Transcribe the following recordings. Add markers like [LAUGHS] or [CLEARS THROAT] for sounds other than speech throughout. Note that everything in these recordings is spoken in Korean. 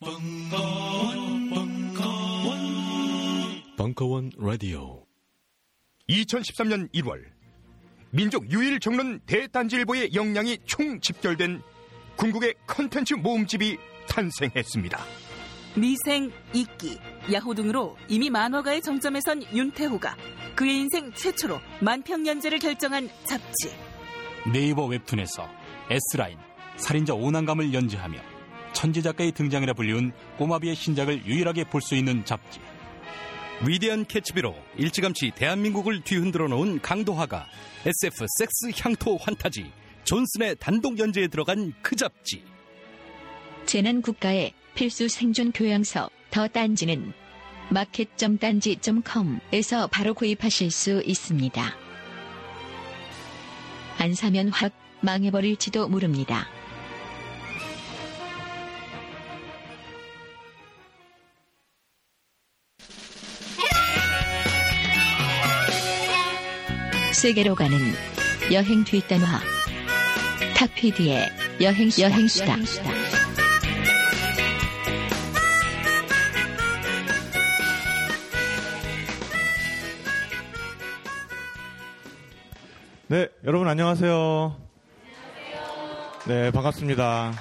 벙커원, 벙커원, 벙커원 라디오. 2013년 1월 민족 유일 정론 대단지일보의 역량이 총 집결된 궁극의 컨텐츠 모음집이 탄생했습니다. 미생, 이끼, 야호 등으로 이미 만화가의 정점에 선 윤태호가 그의 인생 최초로 만평연재를 결정한 잡지. 네이버 웹툰에서 S라인, 살인자 오난감을 연재하며 천재 작가의 등장이라 불리운 꼬마비의 신작을 유일하게 볼 수 있는 잡지. 위대한 캐치비로 일찌감치 대한민국을 뒤흔들어 놓은 강도화가 SF 섹스 향토 환타지 존슨의 단독 연재에 들어간 그 잡지. 재난 국가의 필수 생존 교양서 더 딴지는 마켓.딴지.com에서 바로 구입하실 수 있습니다. 안 사면 확 망해버릴지도 모릅니다. 세계로 가는 여행 뒷단화 탁피디의 여행 여행수다. 네, 여러분 안녕하세요. 네, 반갑습니다.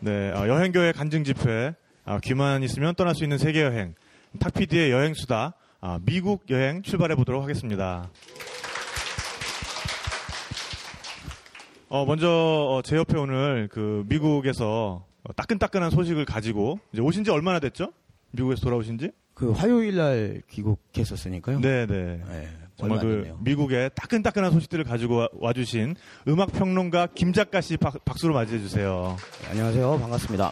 네, 어, 여행교회 간증 집회 아, 귀만 있으면 떠날 수 있는 세계 여행 탁피디의 여행 수다 아, 미국 여행 출발해 보도록 하겠습니다. 어, 먼저 어, 제 옆에 오늘 그 미국에서 어, 따끈따끈한 소식을 가지고 이제 오신 지 얼마나 됐죠? 미국에서 돌아오신 지? 그 화요일 날 귀국했었으니까요. 네, 네. 네, 정말 그 됐네요. 미국의 따끈따끈한 소식들을 가지고 와- 와주신 음악 평론가 김 작가 씨 박, 박수로 맞이해 주세요. 네, 안녕하세요. 반갑습니다.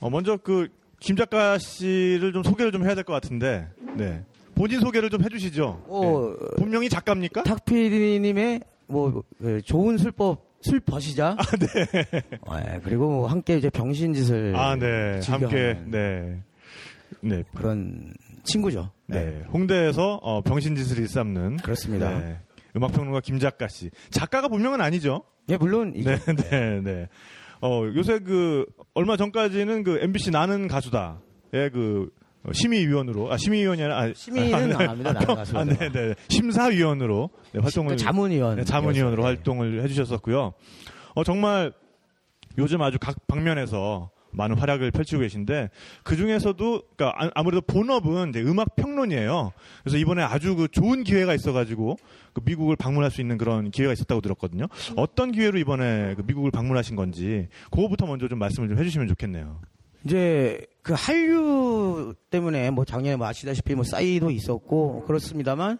어, 먼저 그 김 작가 씨를 좀 소개를 좀 해야 될 것 같은데, 네. 본인 소개를 좀 해주시죠. 어, 네. 본명이 작가입니까? 탁피디님의 뭐 그, 좋은 술법 술 버시자. 아, 네. 네, 그리고 뭐 함께 이제 병신짓을 아, 네. 함께, 네. 네. 그런 친구죠. 네. 홍대에서 어, 병신짓을 일삼는. 그렇습니다. 네. 음악평론가 김 작가 씨. 작가가 본명은 아니죠? 예, 물론 네, 네, 네. 어, 요새 그, 얼마 전까지는 그 MBC 나는 가수다. 예, 그, 어, 심의위원으로, 아, 심의위원이 아니라, 아, 심의는 아, 네. 안 합니다. 나는 가수가. 아, 네, 네. 심사위원으로 네, 활동을. 그 자문위원. 네, 자문위원으로 네. 활동을 해주셨었고요. 어, 정말 요즘 아주 각 방면에서 많은 활약을 펼치고 계신데 그 중에서도 그러니까 아- 아무래도 본업은 음악 평론이에요. 그래서 이번에 아주 그 좋은 기회가 있어가지고 그 미국을 방문할 수 있는 그런 기회가 있었다고 들었거든요. 어떤 기회로 이번에 그 미국을 방문하신 건지 그거부터 먼저 좀 말씀을 좀 해주시면 좋겠네요. 이제 그 한류 때문에 뭐 작년에 뭐 아시다시피 뭐 싸이도 있었고 그렇습니다만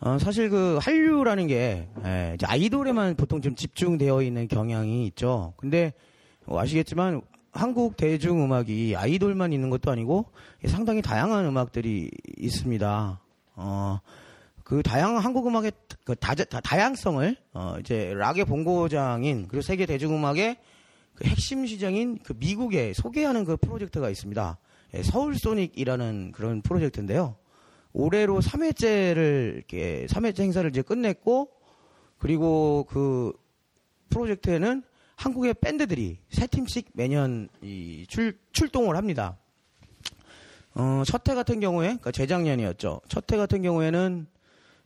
어, 사실 그 한류라는 게 예, 아이돌에만 보통 좀 집중되어 있는 경향이 있죠. 근데 뭐 아시겠지만 한국 대중음악이 아이돌만 있는 것도 아니고 상당히 다양한 음악들이 있습니다. 어, 그 다양한 한국 음악의 그 다, 양성을 어, 이제 락의 본고장인 그리고 세계 대중음악의 그 핵심 시장인 그 미국에 소개하는 그 프로젝트가 있습니다. 예, 서울 소닉이라는 그런 프로젝트인데요. 올해로 3회째를 이렇게 3회째 행사를 이제 끝냈고 그리고 그 프로젝트에는 한국의 밴드들이 세 팀씩 매년 이 출, 출동을 합니다. 어, 첫해 같은 경우에, 그러니까 재작년이었죠. 첫해 같은 경우에는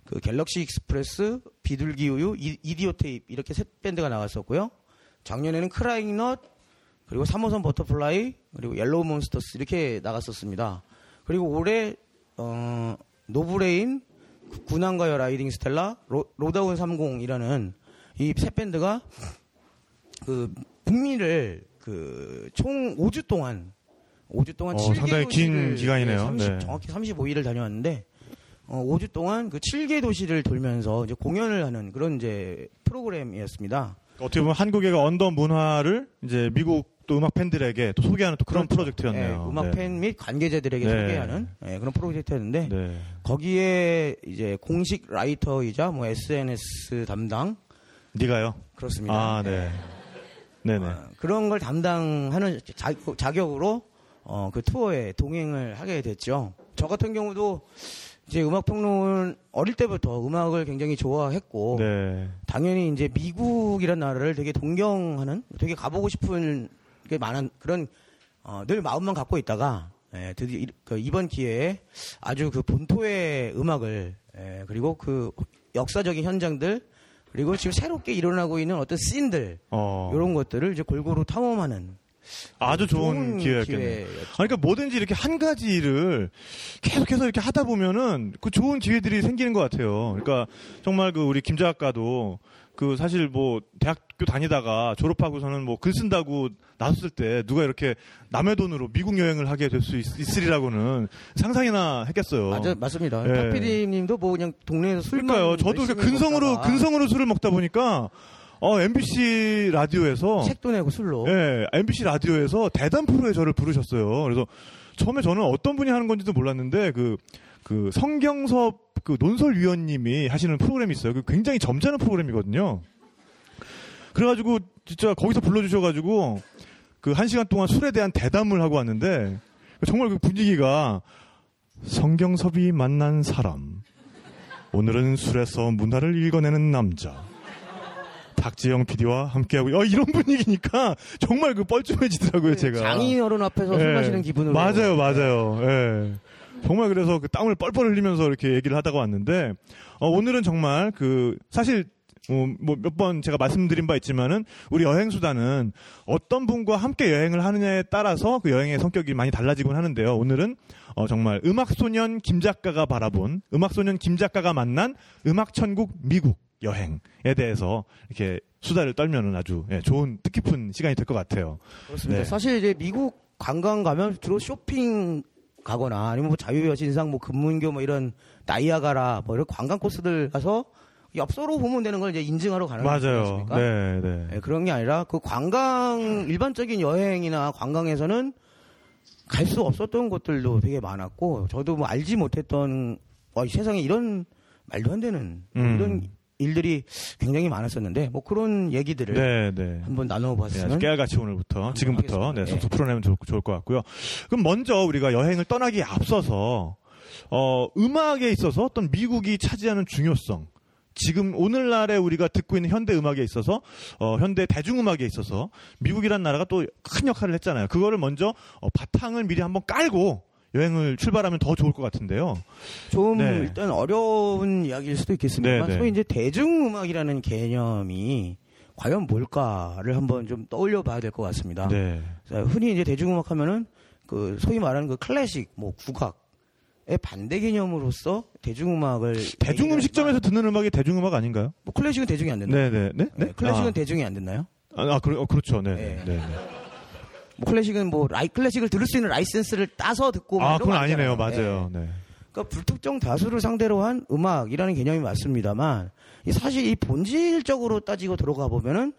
그 갤럭시 익스프레스, 비둘기 우유, 이- 이디오 테이프 이렇게 세 밴드가 나왔었고요. 작년에는 크라잉넛, 그리고 3호선 버터플라이, 그리고 옐로우 몬스터스 이렇게 나갔었습니다. 그리고 올해 어, 노브레인, 구- 구남과여 라이딩 스텔라, 로, 로다운 30이라는 이 세 밴드가 그 북미를 그 총 5주 동안 5주 동안 어, 7개 상당히 긴 기간이네요. 네, 30, 네. 정확히 35일을 다녀왔는데 어, 5주 동안 그 7개 도시를 돌면서 이제 공연을 하는 그런 이제 프로그램이었습니다. 어떻게 보면 한국의 그 언더 문화를 이제 미국 또 음악 팬들에게 또 소개하는 또 그런 프로젝트였네요. 네, 음악 네. 팬및 관계자들에게 네. 소개하는 네, 그런 프로젝트였는데 네. 거기에 이제 공식 라이터이자 뭐 SNS 담당 네가요? 그렇습니다. 아, 네. 네네. 어, 그런 걸 담당하는 자, 격으로 어, 그 투어에 동행을 하게 됐죠. 저 같은 경우도 이제 음악 평론 어릴 때부터 음악을 굉장히 좋아했고 네. 당연히 이제 미국이란 나라를 되게 동경하는 되게 가보고 싶은 게 많은 그런 어, 늘 마음만 갖고 있다가 예, 드디어 이- 그 이번 기회에 아주 그 본토의 음악을 예, 그리고 그 역사적인 현장들 그리고 지금 새롭게 일어나고 있는 어떤 씬들 어. 이런 것들을 이제 골고루 탐험하는 아주 좋은, 좋은 기회였겠네요. 아니, 그러니까 뭐든지 이렇게 한 가지 일을 계속해서 이렇게 하다 보면은 그 좋은 기회들이 생기는 것 같아요. 그러니까 정말 그 우리 김 작가도 그 사실 뭐 대학교 다니다가 졸업하고서는 뭐 글 쓴다고 나섰을 때 누가 이렇게 남의 돈으로 미국 여행을 하게 될 수 있으리라고는 상상이나 했겠어요. 맞아, 맞습니다. 예. 탁피디님도 뭐 그냥 동네에서 술만 그러니까요. 저도 이렇게 근성으로 먹다가 근성으로 술을 먹다 보니까 어 MBC 라디오에서 책도 내고 술로 예, MBC 라디오에서 대담 프로에 저를 부르셨어요. 그래서 처음에 저는 어떤 분이 하는 건지도 몰랐는데 그, 그 성경섭 그 논설위원님이 하시는 프로그램이 있어요. 그 굉장히 점잖은 프로그램이거든요. 그래가지고 진짜 거기서 불러주셔가지고 그 한 시간 동안 술에 대한 대담을 하고 왔는데 정말 그 분위기가 성경섭이 만난 사람. 오늘은 술에서 문화를 읽어내는 남자. 박지영 PD와 함께하고 어, 이런 분위기니까 정말 그 뻘쭘해지더라고요 제가. 장인 어른 앞에서 술 예. 마시는 기분으로 맞아요, 맞아요. 예. 정말 그래서 그 땀을 뻘뻘 흘리면서 이렇게 얘기를 하다가 왔는데 어, 오늘은 정말 그 사실 뭐몇 번 제가 말씀드린 바 있지만은 우리 여행 수단은 어떤 분과 함께 여행을 하느냐에 따라서 그 여행의 성격이 많이 달라지곤 하는데요. 오늘은 어, 정말 음악 소년 김 작가가 바라본 음악 소년 김 작가가 만난 음악 천국 미국 여행에 대해서 이렇게 수다를 떨면은 아주 예, 좋은 뜻깊은 시간이 될 것 같아요. 그렇습니다. 네. 사실 이제 미국 관광 가면 주로 쇼핑 가거나 아니면 뭐 자유여신상, 뭐 금문교 뭐 이런 나이아가라 뭐 이런 관광 코스들 가서 엽서로 보면 되는 걸 이제 인증하러 가는 맞아요. 않습니까? 네, 네. 예, 그런 게 아니라 그 관광 일반적인 여행이나 관광에서는 갈 수 없었던 곳들도 되게 많았고 저도 뭐 알지 못했던 와, 이 세상에 이런 말도 안 되는 음. 이런 일들이 굉장히 많았었는데 뭐 그런 얘기들을 네, 네. 한번 네, 나눠봤으면 아주 깨알같이 오늘부터 지금부터 하겠습니다. 네, 예. 속속 풀어내면 좋을, 좋을 것 같고요. 그럼 먼저 우리가 여행을 떠나기에 앞서서 어, 음악에 있어서 어떤 미국이 차지하는 중요성 지금 오늘날에 우리가 듣고 있는 현대 음악에 있어서 어, 현대 대중음악에 있어서 미국이란 나라가 또 큰 역할을 했잖아요. 그거를 먼저 어, 바탕을 미리 한번 깔고 여행을 출발하면 더 좋을 것 같은데요. 좀 네. 일단 어려운 이야기일 수도 있겠습니다만 네, 네. 소위 이제 대중음악이라는 개념이 과연 뭘까를 한번 좀 떠올려 봐야 될 것 같습니다. 네. 자, 흔히 이제 대중음악 하면은 그 소위 말하는 그 클래식, 뭐 국악 의 반대 개념으로서 대중음악을 대중 음식점에서 듣는 음악이 대중음악 아닌가요? 뭐 클래식은 대중이 안 된다. 네, 네, 네. 네, 클래식은 아, 대중이 안 됐나요? 아, 아, 그래, 어, 그렇죠. 네, 네. 네. 네. 뭐 클래식은 뭐 라이 클래식을 들을 수 있는 라이센스를 따서 듣고 뭐 아, 그건 거 아니네요. 아니잖아요. 맞아요. 네. 그러니까 불특정 다수를 상대로 한 음악이라는 개념이 맞습니다만 이 사실 이 본질적으로 따지고 들어가 보면은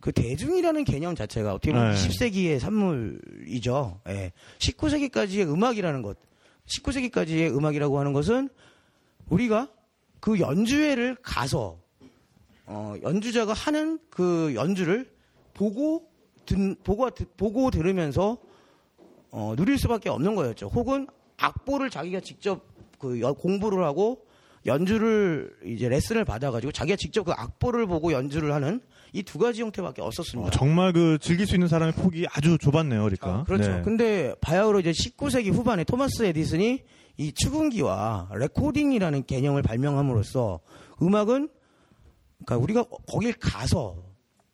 그 대중이라는 개념 자체가 어떻게 보면 네. 20세기의 산물이죠. 예. 19세기까지의 음악이라는 것, 19세기까지의 음악이라고 하는 것은 우리가 그 연주회를 가서 어, 연주자가 하는 그 연주를 보고 듣, 보고 듣- 보고 들으면서 어, 누릴 수밖에 없는 거였죠. 혹은 악보를 자기가 직접 그 여- 공부를 하고 연주를 이제 레슨을 받아가지고 자기가 직접 그 악보를 보고 연주를 하는 이 두 가지 형태밖에 없었습니다. 어, 정말 그 즐길 수 있는 사람의 폭이 아주 좁았네요, 그러니까. 그렇죠. 네. 근데 바야흐로 이제 19세기 후반에 토마스 에디슨이 이 축음기와 레코딩이라는 개념을 발명함으로써 음악은 그러니까 우리가 거길 가서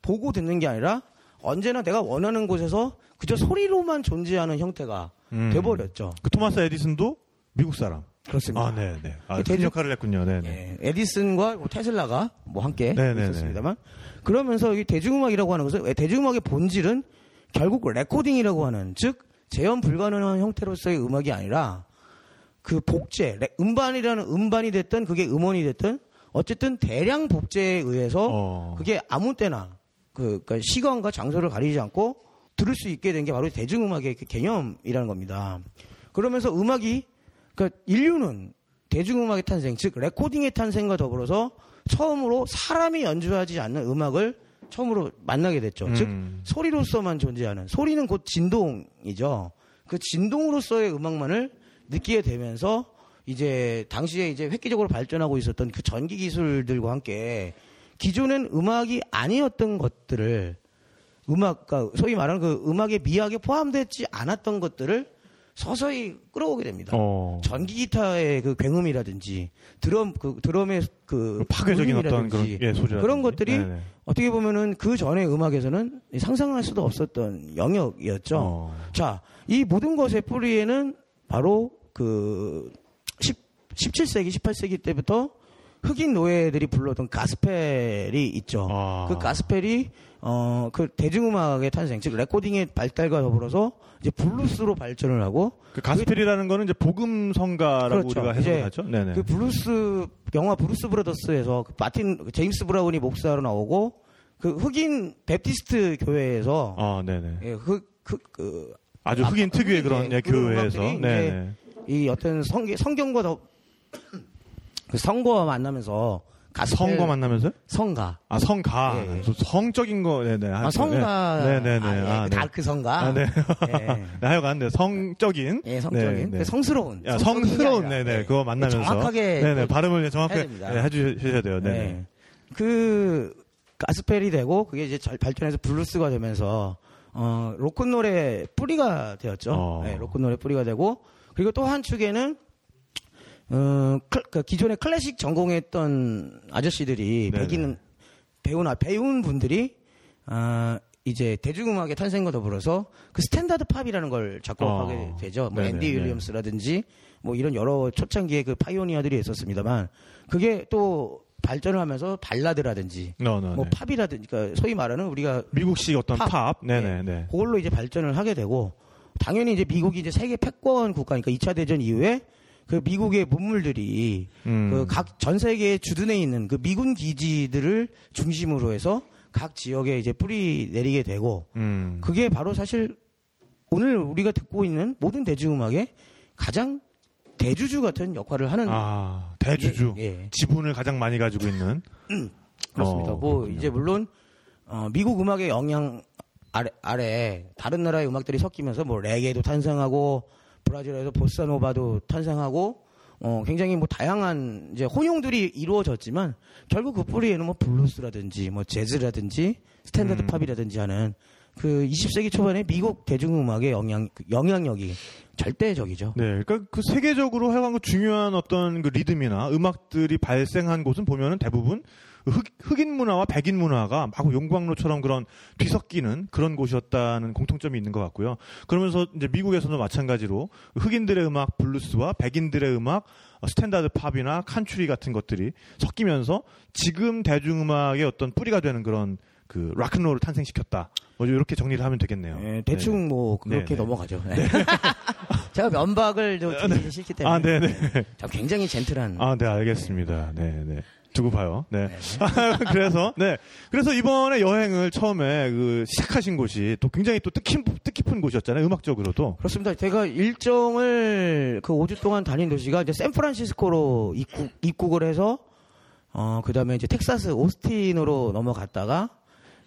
보고 듣는 게 아니라 언제나 내가 원하는 곳에서 그저 소리로만 존재하는 형태가 음. 돼버렸죠. 그 토마스 에디슨도 미국 사람. 그렇습니다. 아, 네, 네. 아, 그큰 역할을 했군요. 네, 네. 예, 에디슨과 뭐 테슬라가 뭐 함께 네, 네, 있었습니다만 그러면서 이 대중음악이라고 하는 것은 왜 대중음악의 본질은 결국 레코딩이라고 하는 즉 재현 불가능한 형태로서의 음악이 아니라 그 복제 레- 음반이라는 음반이 됐든 그게 음원이 됐든 어쨌든 대량 복제에 의해서 어. 그게 아무 때나 그 그러니까 시간과 장소를 가리지 않고 들을 수 있게 된 게 바로 대중음악의 그 개념이라는 겁니다. 그러면서 음악이 그러니까 인류는 대중음악의 탄생, 즉 레코딩의 탄생과 더불어서 처음으로 사람이 연주하지 않는 음악을 처음으로 만나게 됐죠. 즉 음. 소리로서만 존재하는 소리는 곧 진동이죠. 그 진동으로서의 음악만을 느끼게 되면서 이제 당시에 이제 획기적으로 발전하고 있었던 그 전기 기술들과 함께 기존엔 음악이 아니었던 것들을 음악, 그러니까 소위 말하는 그 음악의 미학에 포함되지 않았던 것들을 서서히 끌어오게 됩니다. 어. 전기 기타의 그 굉음이라든지 드럼 그 드럼의 그 파괴적인 어떤 그런 예, 소리 그런 것들이 네네. 어떻게 보면은 그 전에 음악에서는 상상할 수도 없었던 영역이었죠. 어. 자, 이 모든 것의 뿌리에는 바로 그 10, 17세기, 18세기 때부터 흑인 노예들이 불렀던 가스펠이 있죠. 아. 그 가스펠이 어, 그 대중음악의 탄생, 즉 레코딩의 발달과 더불어서 이제 블루스로 발전을 하고 그 가스펠이라는 거는 이제 복음 성가라고 그렇죠. 우리가 이제 해석하죠. 네네. 그 블루스 영화 브루스 브라더스에서 그 마틴 그 제임스 브라운이 목사로 나오고 그 흑인 Baptist 교회에서 아, 네네. 예, 그, 그, 그, 아주 아, 흑인 특유의 흑인, 그런 예, 교회에서 음악들이 네네. 이 어떤 성, 성경과 더, 그 성과 만나면서 가스펠 성과 만나면서 성가. 아 성가. 또 성적인 거 네네 아, 성가. 네네네 아, 예, 아, 그 네. 다크 성가. 아, 네. 예. [LAUGHS] 네, 하여간 네, 성적인 예, 성적인. 네, 그 네. 성스러운. 야, 성스러운 네네 예. 그거 만나면서 정확하게 네네 또 발음을 정확하게. 네, 해주셔야 돼요 네네 네. 그 가스펠이 되고 그게 이제 잘 발전해서 블루스가 되면서 어 로큰롤의 뿌리가 되었죠. 어. 네, 로큰롤의 뿌리가 되고 그리고 또 한 축에는 어, 클- 그 기존에 클래식 전공했던 아저씨들이 네네. 백인 배우나 배운 분들이 아 이제 대중음악의 탄생과 더불어서 그 standard 팝이라는 걸 작곡하게 어. 되죠. 뭐 네네, 앤디 네. 윌리엄스라든지 뭐 이런 여러 초창기의 그 pioneer들이 있었습니다만 그게 또 발전을 하면서 발라드라든지 no, no, 뭐 네. 팝이라든지 그러니까 소위 말하는 우리가 미국식 어떤 팝. 팝, 네네 네. 네. 그걸로 이제 발전을 하게 되고 당연히 이제 미국이 이제 세계 패권 국가니까 2차 대전 이후에 그 미국의 문물들이 음. 그각 전 세계에 주둔해 있는 그 미군 기지들을 중심으로 해서 각 지역에 이제 뿌리 내리게 되고 음. 그게 바로 사실 오늘 우리가 듣고 있는 모든 대중음악의 가장 대주주 같은 역할을 하는 아 대주주 예, 예. 지분을 가장 많이 가지고 있는 [CLEARS THROAT] 그렇습니다. 어, 뭐 그렇군요. 이제 물론 어, 미국 음악의 영향 아래, 아래 다른 나라의 음악들이 섞이면서 뭐 레게도 탄생하고 브라질에서 보사노바도 탄생하고 어, 굉장히 뭐 다양한 이제 혼용들이 이루어졌지만 결국 그 뿌리에는 뭐 블루스라든지 뭐 재즈라든지 standard 음. 팝이라든지 하는 그 20세기 초반에 미국 대중음악의 영향 영향력이 절대적이죠. 네, 그러니까 그 세계적으로 하여간 그 중요한 어떤 그 리듬이나 음악들이 발생한 곳은 보면은 대부분 흑, 흑인 문화와 백인 문화가 마구 용광로처럼 그런 뒤섞이는 그런 곳이었다는 공통점이 있는 것 같고요. 그러면서 이제 미국에서도 마찬가지로 흑인들의 음악 블루스와 백인들의 음악 어, 스탠다드 팝이나 칸츄리 같은 것들이 섞이면서 지금 대중음악의 어떤 뿌리가 되는 그런 그 락앤롤을 탄생시켰다. 뭐 이렇게 정리를 하면 되겠네요. 예, 대충 뭐 그렇게 네, 네. 넘어가죠. [LAUGHS] 제가 면박을 좀 드리기 싫기 때문에 아, 네네. 참 굉장히 젠틀한 아, 네, 알겠습니다. 네, 네. 두고 봐요. 네. [LAUGHS] 그래서, 네. 그래서 이번에 여행을 처음에 그 시작하신 곳이 또 굉장히 또 뜻깊, 뜻깊은 곳이었잖아요. 음악적으로도. 그렇습니다. 제가 일정을 그 5주 동안 다닌 도시가 이제 샌프란시스코로 입국, 입국을 해서 어 그다음에 이제 텍사스 오스틴으로 넘어갔다가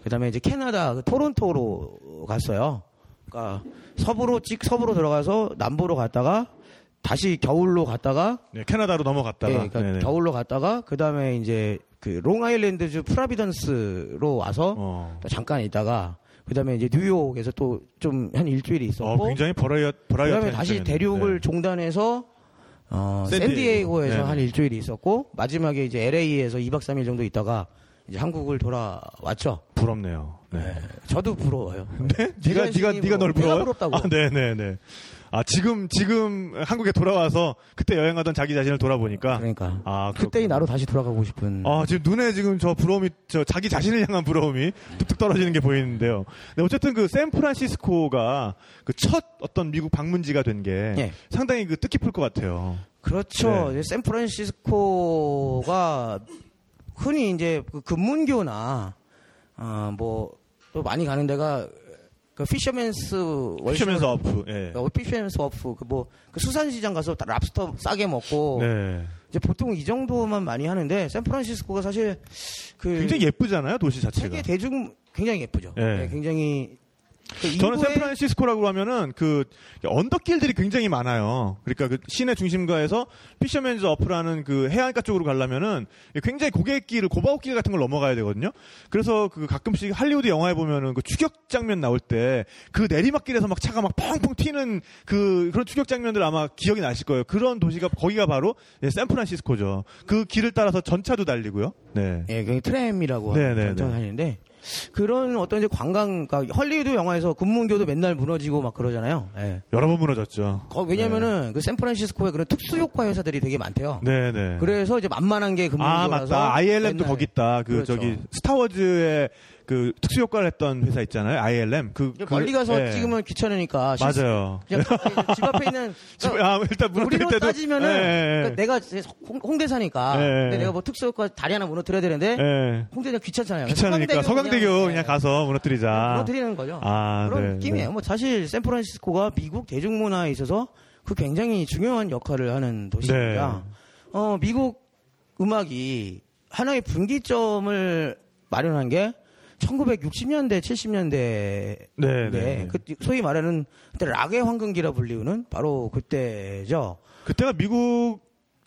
그다음에 이제 캐나다 그 토론토로 갔어요. 그러니까 서부로 찍 서부로 들어가서 남부로 갔다가 다시 겨울로 갔다가 네, 캐나다로 넘어갔다가. 예, 그러니까. 겨울로 갔다가 그 다음에 이제 그 롱아일랜드주 프라비던스로 와서 어. 또 잠깐 있다가 그다음에 이제 뉴욕에서 또 좀 한 일주일이 있었고 어, 굉장히 버라이어, 버라이어. 그다음에 다시 대륙을 종단해서 어, 샌디에이고. 샌디에이고에서 네네. 한 일주일이 있었고 마지막에 이제 LA에서 2박 3일 정도 있다가 이제 한국을 돌아왔죠. 부럽네요. 네. 저도 부러워요. 네? 네가, 네가, 네가 널 내가 부러워요? 부럽다고. 아, 네 네 네. 아, 지금, 지금 한국에 돌아와서 그때 여행하던 자기 자신을 돌아보니까. 그러니까 아, 그때의. 나로 다시 돌아가고 싶은. 아, 지금 눈에 지금 저 부러움이, 저 자기 자신을 향한 부러움이 뚝뚝 떨어지는 게 보이는데요. 네, 어쨌든 그 샌프란시스코가 그 첫 어떤 미국 방문지가 된게 예. 상당히 그 뜻깊을 것 같아요. 그렇죠. 네. 샌프란시스코가 흔히 이제 그 근문교나 어뭐또 많이 가는 데가 그 피셔맨스 피셔맨스 워프, 예. 어, 피셔맨스 워프 그 뭐 그 수산시장 가서 다 랍스터 싸게 먹고 네. 이제 보통 이 정도만 많이 하는데 샌프란시스코가 사실 그 굉장히 예쁘잖아요, 도시 자체가. 세계 대중 굉장히 예쁘죠. 예. 네, 굉장히 저는 이후에 샌프란시스코라고 하면은 그 언덕길들이 굉장히 많아요. 그러니까 그 시내 중심가에서 피셔맨즈 워프라는 그 해안가 쪽으로 가려면은 굉장히 고갯길을 고바윗길 같은 걸 넘어가야 되거든요. 그래서 그 가끔씩 할리우드 영화에 보면은 그 추격 장면 나올 때 그 내리막길에서 막 차가 막 펑펑 튀는 그 그런 추격 장면들 아마 기억이 나실 거예요. 그런 도시가 거기가 바로 예, 샌프란시스코죠. 그 길을 따라서 전차도 달리고요. 네. 예, 그 트램이라고 네, 네, 하는 네. 하는데 그런 어떤 이제 관광, 그러니까 헐리우드 영화에서 금문교도 맨날 무너지고 막 그러잖아요. 예. 여러 번 무너졌죠. 거- 왜냐면은 그 샌프란시스코에 그런 특수 효과 회사들이 되게 많대요. 네, 네. 그래서 이제 만만한 게 금문교라서 아 맞다. ILM도 거기 있다. 그 그렇죠. 저기 스타워즈의 그 특수 효과를 했던 회사 있잖아요. ILM. 그, 그- 멀리 가서 예. 찍으면 귀찮으니까 실수- 맞아요. 그냥 집 앞에 있는 [LAUGHS] 집- 그러니까 아, 일단 무너뜨릴 때도 따지면은 예, 예, 예. 그러니까 내가 홍- 홍대사니까 예, 예. 근데 내가 뭐 특수 효과 다리 하나 무너뜨려야 되는데 예. 홍대가 귀찮잖아요. 귀찮으니까 서강대교 그냥, 예, 가서 무너뜨리자. 무너뜨리는 거죠. 아, 그런 네, 느낌이에요. 네. 뭐 사실 샌프란시스코가 미국 대중문화에 있어서 그 굉장히 중요한 역할을 하는 도시입니다. 네. 어, 미국 음악이 하나의 분기점을 마련한 게 1960년대, 70년대 네, 네, 네. 그 소위 말하는 그때 락의 황금기라 불리우는 바로 그때죠. 그때가 미국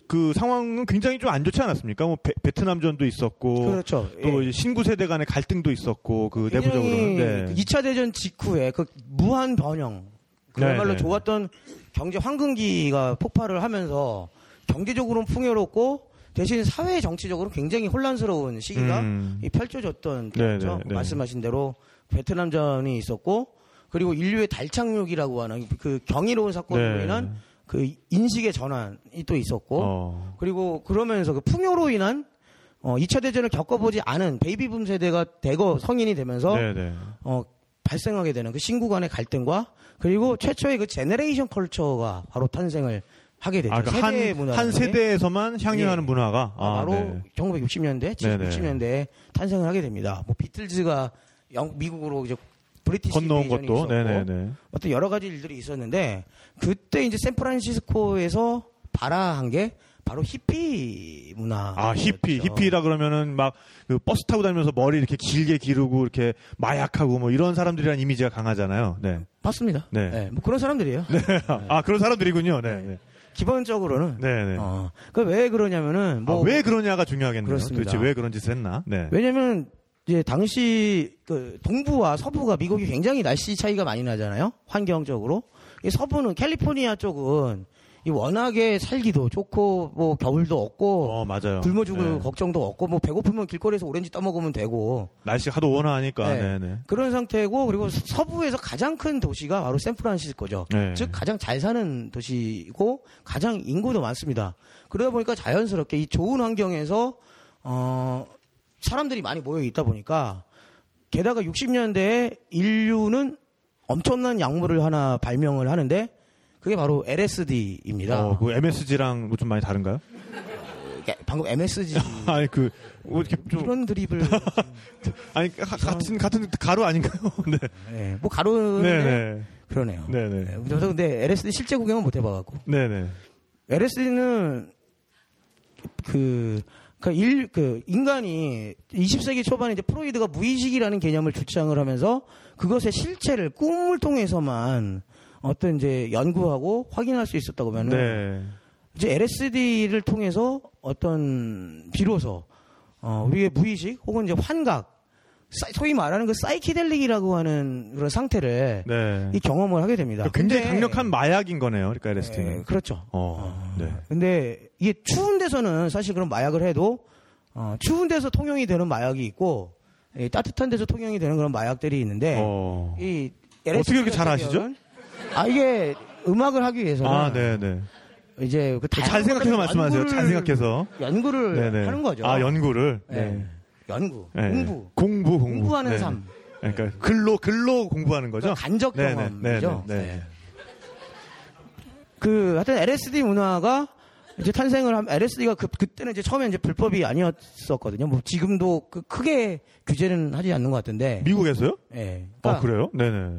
그 상황은 굉장히 좀 안 좋지 않았습니까? 뭐 베, 베트남전도 있었고 그렇죠. 또 예. 신구 세대 간의 갈등도 있었고 그 내부적으로 굉장히 네. 그 2차 대전 직후에 그 무한 변형 그야말로 네, 네. 좋았던 경제 황금기가 폭발을 하면서 경제적으로는 풍요롭고 대신 사회 정치적으로 굉장히 혼란스러운 시기가 음. 이 펼쳐졌던 네, 때였죠. 네, 네. 말씀하신 대로 베트남전이 있었고 그리고 인류의 달 착륙이라고 하는 그 경이로운 사건으로 네. 인한 그 인식의 전환이 또 있었고 어. 그리고 그러면서 그 풍요로 인한 어, 2차 대전을 겪어보지 않은 베이비붐 세대가 대거 성인이 되면서 네, 네. 어, 발생하게 되는 그 신구 간의 갈등과 그리고 최초의 그 제네레이션 컬처가 바로 탄생을 하게 되죠. 아, 그러니까 한, 세대 한 문화라는 게. 세대에서만 향유하는 예. 문화가 아, 바로 네. 1960년대, 70, 네네. 60년대에 탄생을 하게 됩니다. 뭐 비틀즈가 영, 미국으로 이제 브리티시 건너온 것도 있었고 네네네. 어떤 여러 가지 일들이 있었는데 그때 이제 샌프란시스코에서 발아한 게 바로 히피 문화. 아 히피. 히피라 그러면은 막 그 버스 타고 다니면서 머리 이렇게 길게 기르고 이렇게 마약하고 뭐 이런 사람들이란 이미지가 강하잖아요. 네. 맞습니다. 네. 네, 뭐 그런 사람들이에요. [LAUGHS] 아 그런 사람들이군요. 네. 네. 기본적으로는 네. 네. 어, 그왜 그러냐면은 뭐 아, 왜 그러냐가 중요하겠네요. 그렇습니다. 도대체 왜 그런 짓을 했나? 네. 왜냐면 이제 당시 그 동부와 서부가 미국이 굉장히 날씨 차이가 많이 나잖아요. 환경적으로. 이 서부는 캘리포니아 쪽은 이 워낙에 살기도 좋고 뭐 겨울도 없고 어 맞아요. 굶어 죽을 네. 걱정도 없고 뭐 배고프면 길거리에서 오렌지 떠먹으면 되고 날씨 하도 온화하니까. 네. 네. 네. 그런 상태고 그리고 서부에서 가장 큰 도시가 바로 샌프란시스코죠. 네. 즉 가장 잘 사는 도시고 가장 인구도 많습니다. 그러다 보니까 자연스럽게 이 좋은 환경에서 어 사람들이 많이 모여 있다 보니까 게다가 60년대에 인류는 엄청난 약물을 하나 발명을 하는데 그게 바로 LSD입니다. 어, 그 MSG랑 뭐 좀 많이 다른가요? 방금 MSG [LAUGHS] 아니 그 뭐 이렇게 좀 이런 드립을 [LAUGHS] 아니 가- 같은 같은 가루 아닌가요? [LAUGHS] 네. 네, 뭐 가루는 네, 네. 그러네요. 네, 네. 네, 저도 근데 LSD 실제 구경은 못 해봐갖고 네, 네. LSD는 그, 그, 일, 그, 인간이 20세기 초반에 이제 프로이드가 무의식이라는 개념을 주창을 하면서 그것의 실체를 꿈을 통해서만 어떤 이제 연구하고 확인할 수 있었다고 하면은 네. 이제 LSD를 통해서 어떤 비로소 어, 우리의 무의식 혹은 이제 환각 소위 말하는 그 사이키델릭이라고 하는 그런 상태를 네. 이 경험을 하게 됩니다. 굉장히 근데- 강력한 마약인 거네요. 그러니까 LSD는. 예, 그렇죠. 어. 네. 근데 이게 추운 데서는 사실 그런 마약을 해도 어, 추운 데서 통용이 되는 마약이 있고 이 따뜻한 데서 통용이 되는 그런 마약들이 있는데 어. 이 어떻게 그렇게 잘 아시죠? 아 이게 음악을 하기 위해서는 아, 네, 네. 이제 그 잘 생각해서 말씀하세요. 잘 생각해서. 연구를 네, 네. 하는 거죠. 아, 연구를. 네. 네. 연구, 네. 공부, 공부, 공부. 공부 하는 네. 삶, 그러니까 글로 글로 공부하는 거죠. 그러니까 간접 네, 네, 경험이죠. 네, 네, 네. 그 하여튼 LSD 문화가 이제 탄생을 한 LSD가 그 그때는 이제 처음에 이제 불법이 아니었었거든요. 뭐 지금도 그 크게 규제는 하지 않는 것 같은데. 미국에서요? 예. 아, 그러니까 그래요? 네, 네.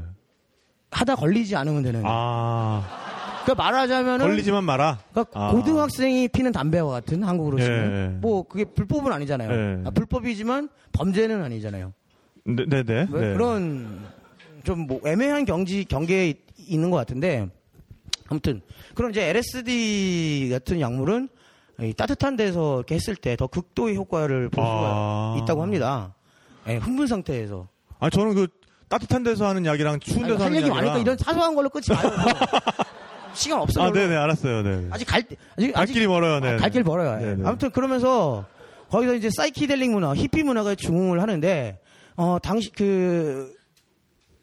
하다 걸리지 않으면 되는. 아, 그러니까 말하자면은 걸리지만 마라. 그러니까 아. 고등학생이 피는 담배와 같은 한국으로 치면 예, 예. 뭐 그게 불법은 아니잖아요. 예. 아, 불법이지만 범죄는 아니잖아요. 네, 네, 네. 뭐 네. 그런 좀 뭐 애매한 경지 경계에 있- 있는 것 같은데 아무튼 그럼 이제 LSD 같은 약물은 이 따뜻한 데서 이렇게 했을 때 더 극도의 효과를 볼 수가 아. 있다고 합니다. 예, 흥분 상태에서. 아 저는 그 따뜻한 데서 하는 약이랑 추운 아니, 데서 할 하는 얘기 많으니까 이런 사소한 걸로 끝이 나요. [LAUGHS] 시간 없어요. 아 네네 알았어요. 네. 아직 갈, 때- 아직, 갈 길이 멀어요. 네. 갈길 멀어요. 예. 네네. 아무튼 그러면서 거기서 이제 사이키델릭 문화, 히피 문화가 중흥을 하는데 어 당시 그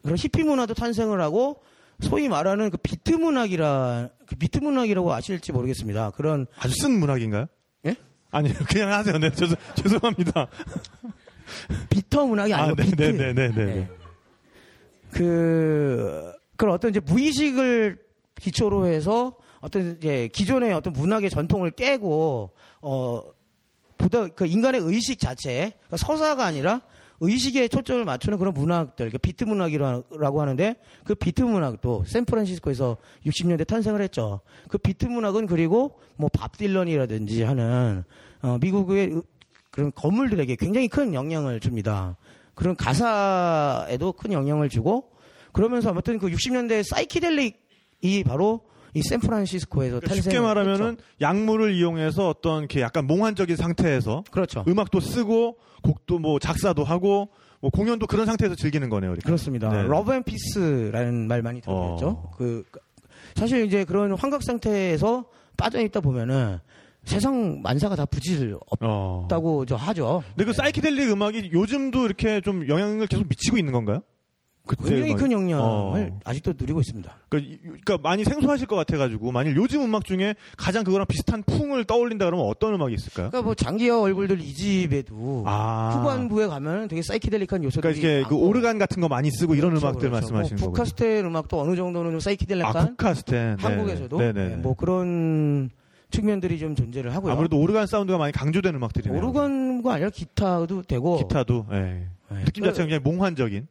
그런 히피 문화도 탄생을 하고 소위 말하는 그 비트 문학이라 그 비트 문학이라고 아실지 모르겠습니다. 그런 아주 쓴 문학인가요? 예? 아니요 그냥 하세요. 네 죄송 죄송합니다. bitter 문학이 아 아니고 비트. 네네네네. 예. 그 그런 어떤 이제 무의식을 기초로 해서 어떤 이제 기존의 어떤 문학의 전통을 깨고 어 보다 그 인간의 의식 자체 그러니까 서사가 아니라 의식에 초점을 맞추는 그런 문학들 그 비트 문학이라고 하는데 그 비트 문학도 샌프란시스코에서 60년대 탄생을 했죠. 그 비트 문학은 그리고 뭐 밥 딜런이라든지 하는 어 미국의 의- 그런 거물들에게 굉장히 큰 영향을 줍니다. 그런 가사에도 큰 영향을 주고 그러면서 아무튼 그 60년대 사이키델릭이 바로 이 샌프란시스코에서 탄생 쉽게 말하면은 약물을 이용해서 어떤 이렇게 약간 몽환적인 상태에서 그렇죠. 음악도 쓰고 곡도 뭐 작사도 하고 뭐 공연도 그런 상태에서 즐기는 거네요. 이렇게. 그렇습니다. 네. love and peace라는 말 많이 들어보셨죠? 어. 그 사실 이제 그런 환각 상태에서 빠져 있다 보면은 세상 만사가 다 부질 어. 없다고 저 하죠. 근데 그 사이키델릭 음악이 요즘도 이렇게 좀 영향을 계속 미치고 있는 건가요? 그때 굉장히? 큰 영향을 어. 아직도 누리고 있습니다. 그러니까, 이- 그러니까 많이 생소하실 것 같아가지고 만일 요즘 음악 중에 가장 그거랑 비슷한 풍을 떠올린다 그러면 어떤 음악이 있을까요? 그러니까 뭐 장기하 얼굴들 이 집에도 아. 후반부에 가면 되게 사이키델릭한 요소들이 그러니까 이게 그. 오르간 같은 거 많이 쓰고 이런 그렇죠, 음악들 그렇죠. 말씀하시는 뭐 거죠. 북카스텔 음악도 어느 정도는 좀 사이키델릭한 아, 국카스텐. 네. 한국에서도 네 네. 네, 뭐 그런 측면들이 좀 존재를 하고요. 아무래도 오르간 사운드가 많이 강조된 음악들이네요. 오르간과 아니라 기타도 되고 기타도 예. 네. 느낌 자체가 굉장히 몽환적인.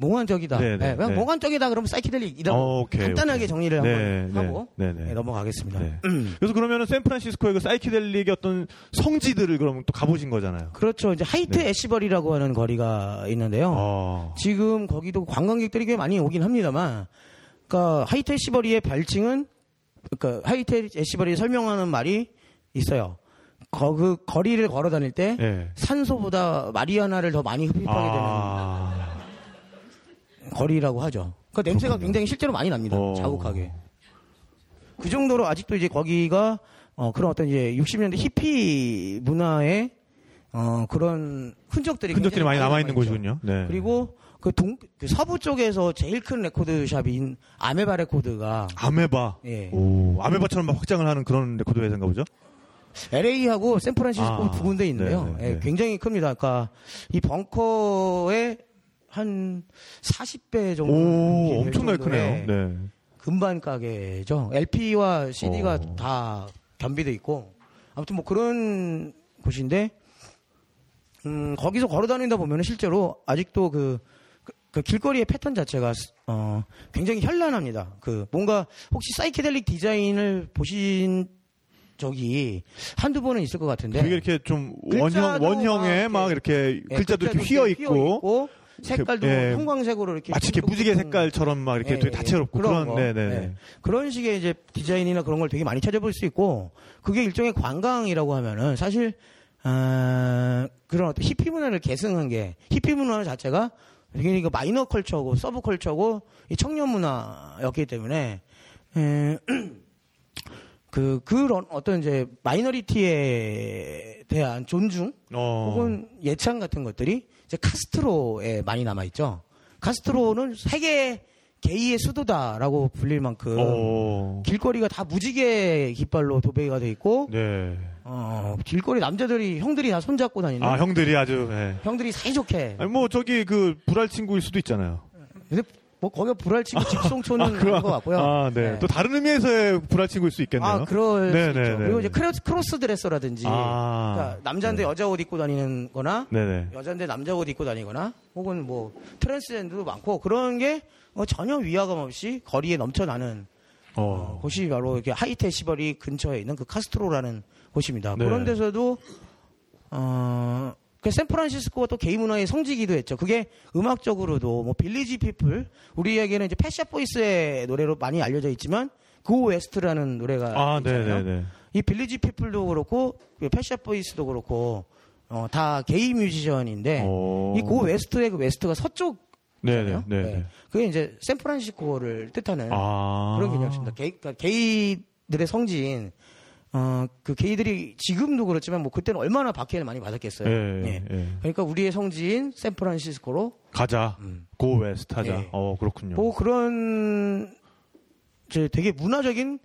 몽환적이다. 네, 네, 네, 그냥 네. 몽환적이다 그러면 사이키델릭이라고 어, 오케이, 간단하게 오케이. 정리를 네, 한번 하고 네, 네. 네, 넘어가겠습니다. 네. 그래서 그러면은 샌프란시스코의 그 사이키델릭의 어떤 성지들을 그럼 또 가보신 거잖아요. 그렇죠. 이제 하이트 네. 애쉬버리라고 하는 거리가 있는데요. 어. 지금 거기도 관광객들이 꽤 많이 오긴 합니다만, 그러니까 하이트 애쉬버리의 별칭은 그러니까 하이트 애쉬버리 설명하는 말이 있어요. 거, 그 거리를 걸어 다닐 때 예. 산소보다 마리화나를 더 많이 흡입하게 아. 되는 거리라고 하죠. 그 냄새가 그렇군요. 굉장히 실제로 많이 납니다. 어. 자욱하게. 그 정도로 아직도 이제 거기가 어, 그런 어떤 이제 60년대 히피 문화의 어, 그런 흔적들이 흔적들이 많이 남아 있는. 곳이군요. 네. 그리고 그 동, 그 서부 쪽에서 제일 큰 레코드샵인 아메바 레코드가 아메바. 예. 오, 아메바처럼 막 확장을 하는 그런 레코드 회사인가 보죠? LA하고 샌프란시스코 아, 두 군데 있는데요. 네, 네, 예, 네. 굉장히 큽니다. 그러니까 이 벙커의 한 40배 정도 오, 될 엄청나게 크네요. 네. 금반 가게죠. LP와 CD가 오. 다 겸비돼 있고 아무튼 뭐 그런 곳인데 음, 거기서 걸어 다니다 보면 실제로 아직도 그, 그, 그 길거리의 패턴 자체가 어, 굉장히 현란합니다. 그 뭔가 혹시 사이키델릭 디자인을 보신 적이 한두 번은 있을 것 같은데 되게 이렇게 좀 원형, 원형에 막막 이렇게 예, 글자도 이렇게 휘어 있고, 색깔도 예, 형광색으로 이렇게 마치 이렇게 무지개 색깔처럼 막 이렇게 예, 되게 예, 다채롭고 그런 그런, 거. 네네. 네. 그런 식의 이제 디자인이나 그런 걸 되게 많이 찾아볼 수 있고 그게 일종의 관광이라고 하면은 사실 아, 그런 어떤 히피 문화를 계승한 게 히피 문화 자체가 굉장히 그 minor culture고 subculture고 이 청년 문화였기 때문에 에, [CLEARS THROAT] 그 그런 어떤 이제 minority에 대한 존중 어. 혹은 예찬 같은 것들이 이제 카스트로에 많이 남아 있죠. 카스트로는 세계 게이의 수도다라고 불릴 만큼 어. 길거리가 다 무지개 깃발로 도배가 돼 있고 네. 어, 길거리 남자들이 형들이 다 손잡고 다니는 아, 형들이 아주, 예. 형들이 사이좋게 아니, 뭐, 저기, 그, 불알 친구일 수도 있잖아요. 근데 뭐 거기가 불알친구 집성촌은 아, 아닌 그럼- 것 같고요. 아, 네. 또 다른 의미에서의 불알 친구일 수 있겠네요. 아, 그럴 네, 수 네, 있죠. 네. 그리고 이제 cross, cross-dresser라든지 아. 그러니까 남자인데 여자 옷 입고 다니는 거나 네네. 여자인데 남자 옷 입고 다니거나 혹은 뭐 트랜스젠더도 많고 그런 게 어, 전혀 위화감 없이 거리에 넘쳐나는 어, 어. 곳이 바로 이렇게 하이트 애시버리 근처에 있는 그 카스트로라는 곳입니다. 네. 그런 데서도 어, 그 샌프란시스코가 또 게이 문화의 성지기도 했죠. 그게 음악적으로도 뭐 Village People 우리에게는 이제 Pet Shop Boys의 노래로 많이 알려져 있지만 Go West라는 노래가 아, 있잖아요. 네네네. 이 Village People도 그렇고 Pet Shop Boys도 그렇고 어, 다 게이 뮤지션인데 오. 이 Go West의 그 West가 서쪽 네네. 네 네. 그게 이제 샌프란시스코를 뜻하는 아. 그런 개념입니다. 게이, 그러니까 게이들의 성지인 어, 그 게이들이 지금도 그렇지만 뭐 그때는 얼마나 박해를 많이 받았겠어요. 예, 예. 예. 그러니까 우리의 성지인 샌프란시스코로 가자. 음. Go West 하자. 예. 어, 그렇군요. 뭐 그런 저 되게 문화적인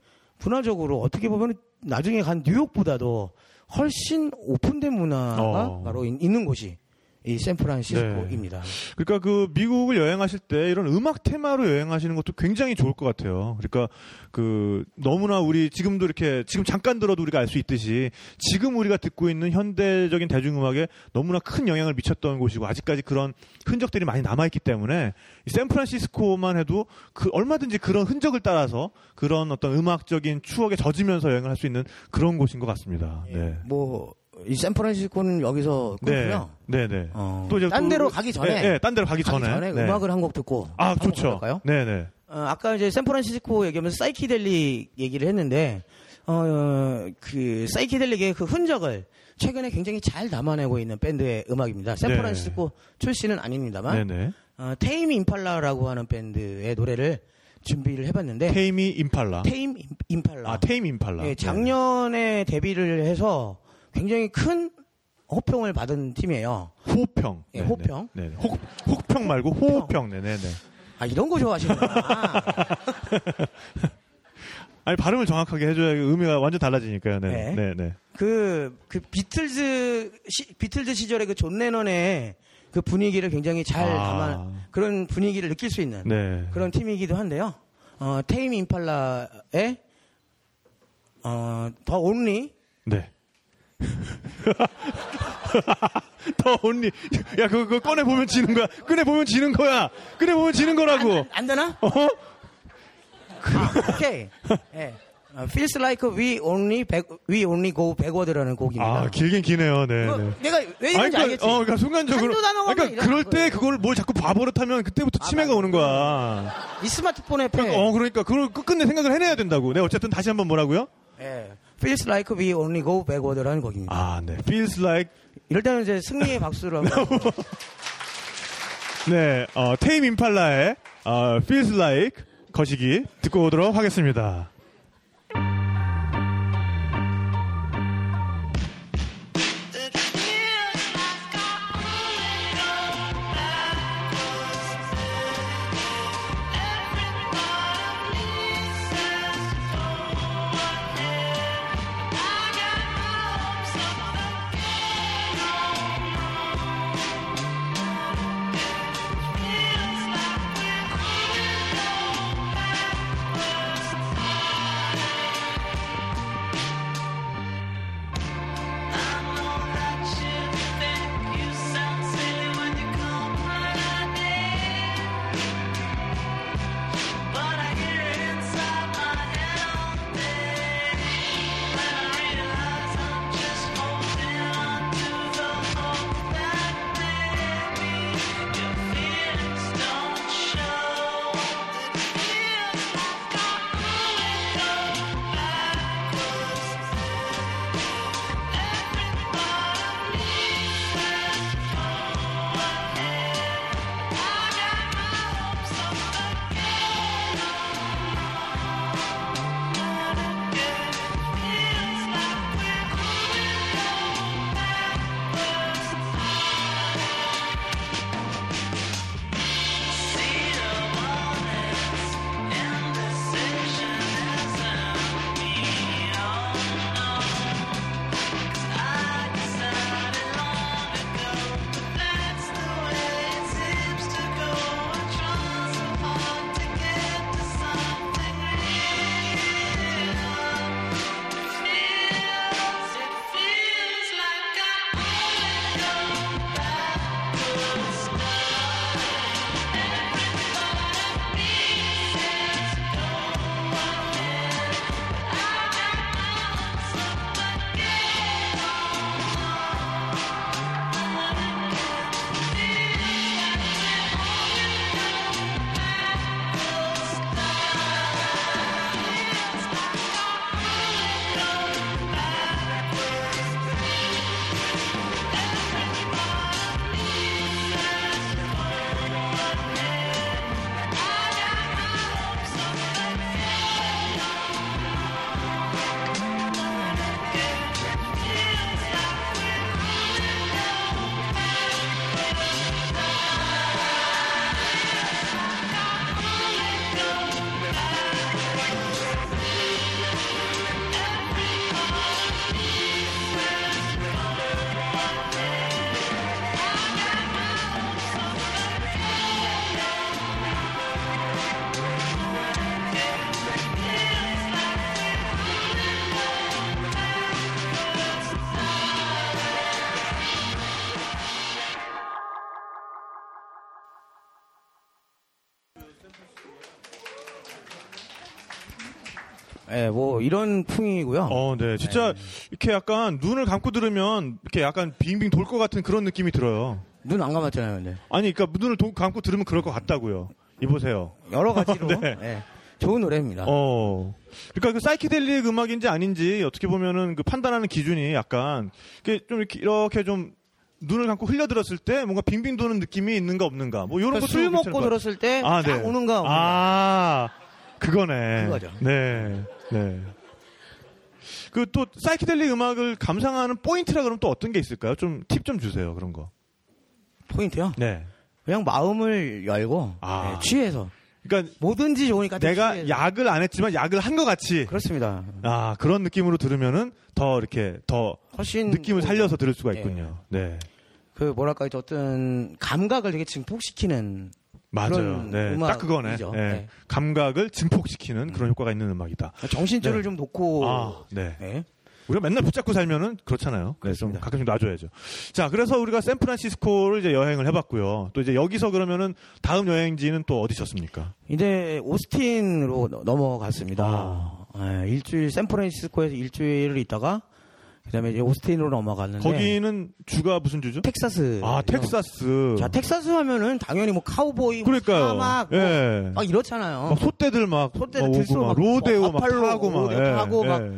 문화적으로 어떻게 보면 나중에 간 뉴욕보다도 훨씬 오픈된 문화가 어. 바로 있- 있는 곳이 이 샌프란시스코입니다. 그러니까 그 미국을 여행하실 때 이런 음악 테마로 여행하시는 것도 굉장히 좋을 것 같아요. 그러니까 그 너무나 우리 지금도 이렇게 지금 잠깐 들어도 우리가 알 수 있듯이 지금 우리가 듣고 있는 현대적인 대중음악에 너무나 큰 영향을 미쳤던 곳이고 아직까지 그런 흔적들이 많이 남아 있기 때문에 이 샌프란시스코만 해도 그 얼마든지 그런 흔적을 따라서 그런 어떤 음악적인 추억에 젖으면서 여행을 할 수 있는 그런 곳인 것 같습니다. 네. 뭐 이 샌프란시스코는 여기서 네. 끊고요. 네, 네. 어, 또 이제 딴 또- 데로 가기 전에 네, 네, 딴 데로 가기 전에, 네. 음악을 한 곡 듣고 아, 좋죠. 네, 네. 어, 아까 이제 샌프란시스코 얘기하면서 사이키델릭 얘기를 했는데 어, 그 사이키델릭의 그 흔적을 최근에 굉장히 잘 담아내고 있는 밴드의 음악입니다. 샌프란시스코 출신은 아닙니다만 네, 네. 어, 테임 임팔라라고 하는 밴드의 노래를 준비를 해봤는데 테이미 임팔라. 테임 임- 임팔라. 아, 테임 임팔라. 예, 작년에 데뷔를 해서 굉장히 큰 호평을 받은 팀이에요. 네. 호평. 예. 호평. 네 네. 혹, 혹평 말고 호평. 네네네. 아 이런 거 좋아하시는구나. [LAUGHS] 아니, 발음을 정확하게 해줘야 의미가 완전 달라지니까요. 네. 네. 네, 네. 그, 그 비틀즈, 시, 비틀즈 시절의 그 존 레넌의 그 분위기를 굉장히 잘 아. 담아, 그런 분위기를 느낄 수 있는 네. 그런 팀이기도 한데요. 어, Tame Impala의, 어, The Only, 네. [LAUGHS] 더 언니. 야, 그거, 그거 꺼내보면 지는 거야. 꺼내보면 지는 거야. 꺼내보면 지는 거라고. 안, 안 되나? 어? 아, 오케이. 예. 어, Feels like we only back, we only go backward라는 곡입니다. 아, 길긴 기네요. 네. 그거 네. 내가 왜 이런지 그러니까, 알겠지? 어, 그러니까 순간적으로. 그러니까 그럴 때. 그걸 뭘 자꾸 바보릇하면 그때부터 아, 치매가 맞아. 오는 거야. 이 스마트폰에 그러니까, 어, 그러니까 그걸 끝끝내 생각을 해내야 된다고. 네, 어쨌든 다시 한번 뭐라고요? 예. Feels like we only go backward라는 곡입니다. 아, 네. Feels like 이럴 때는 이제 승리의 박수를 한번. [LAUGHS] 네, 어, 테임 임팔라의 어, Feels Like 거시기 듣고 오도록 하겠습니다. 예, 뭐 이런 풍이고요. 어, 네. 진짜 이렇게 약간 눈을 감고 들으면 이렇게 약간 빙빙 돌 것 같은 그런 느낌이 들어요. 눈 안 감았잖아요, 근데. 아니, 그러니까 눈을 도- 감고 들으면 그럴 것 같다고요. 이보세요. 여러 [LAUGHS] 가지로 네. 예, 좋은 노래입니다. 어. 그러니까 그 사이키델릭 음악인지 아닌지 어떻게 보면은 그 판단하는 기준이 약간 이렇게 좀 이렇게, 이렇게 좀 눈을 감고 흘려들었을 때 뭔가 빙빙 도는 느낌이 있는가 없는가 뭐 이런 그러니까 것도 술 괜찮을 먹고 것 들었을 때 같아요. 딱 오는가 없는가. 아, 그거네. 그거죠. 네. 네. 그 또 사이키델릭 음악을 감상하는 포인트라 그러면 또 어떤 게 있을까요? 좀 팁 좀 주세요. 그런 거. 포인트요? 네. 그냥 마음을 열고 아. 예, 취해서 그러니까 뭐든지 좋으니까 좀 내가 취해서. 약을 안 했지만 약을 한 것 같이 그렇습니다. 아 그런 느낌으로 들으면은 더 이렇게 더 훨씬 느낌을 뭐, 살려서 들을 수가 예. 있군요. 네, 그 뭐랄까 어떤 감각을 되게 증폭시키는 맞아요. 네, 딱 그거네. 네. 네. 감각을 증폭시키는 그런 효과가 있는 음악이다. 정신줄을 네. 좀 놓고 아, 네. 예. 우리가 맨날 붙잡고 살면은 그렇잖아요. 네, 좀 그렇습니다. 가끔씩 놔줘야죠. 자, 그래서 우리가 샌프란시스코를 이제 여행을 해봤고요. 또 이제 여기서 그러면은 다음 여행지는 또 어디셨습니까? 이제 오스틴으로 너- 넘어갔습니다. 아. 예, 일주일 샌프란시스코에서 일주일을 있다가 그다음에 이제 오스틴으로 넘어갔는데 거기는 주가 무슨 주죠? 텍사스. 아, 텍사스. 자 텍사스 하면은 당연히 뭐 카우보이, 뭐 그러니까요. 사막, 뭐 예. 막 이렇잖아요. 막 소떼들 막 소떼들 막 오고 막막 로데오 뭐막 버팔로 타고 막 로데오 예, 타고 막 예.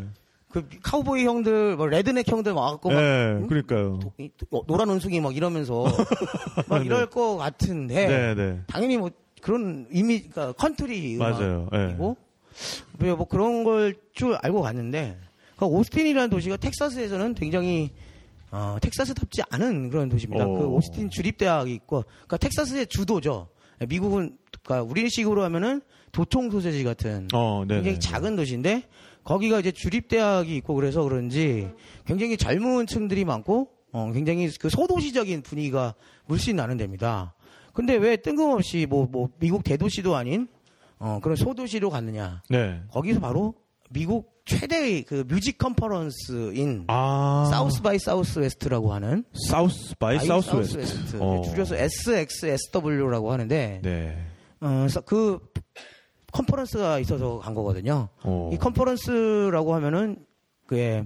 그 카우보이 형들, 뭐 redneck 형들 막 와갖고 막 예, 응? 그러니까요. 이- 어, 노란 원숭이 막 이러면서 [LAUGHS] 막 이럴 것 같은데 네, 네. 당연히 뭐 그런 이미 그러니까 컨트리 맞아요. 예. 음악이고 뭐, 뭐 그런 걸 줄 알고 갔는데 그 오스틴이라는 도시가 텍사스에서는 굉장히 어, 텍사스답지 않은 그런 도시입니다. 오. 그 오스틴 주립대학이 있고 그러니까 텍사스의 주도죠. 미국은 그러니까 우리식으로 하면은 도청 소세지 같은 어, 네. 굉장히 작은 도시인데 거기가 이제 주립대학이 있고 그래서 그런지 굉장히 젊은 층들이 많고 어, 굉장히 그 소도시적인 분위기가 물씬 나는 데입니다. 근데 왜 뜬금없이 뭐, 뭐 미국 대도시도 아닌 어, 그런 소도시로 갔느냐? 네. 거기서 바로 미국 최대의 그 뮤직 컨퍼런스인 아. South by Southwest라고 하는 South by South Southwest. West. 어. 줄여서 SXSW라고 하는데 네. 어, 그 컨퍼런스가 있어서 간 거거든요. 어. 이 컨퍼런스라고 하면은 그게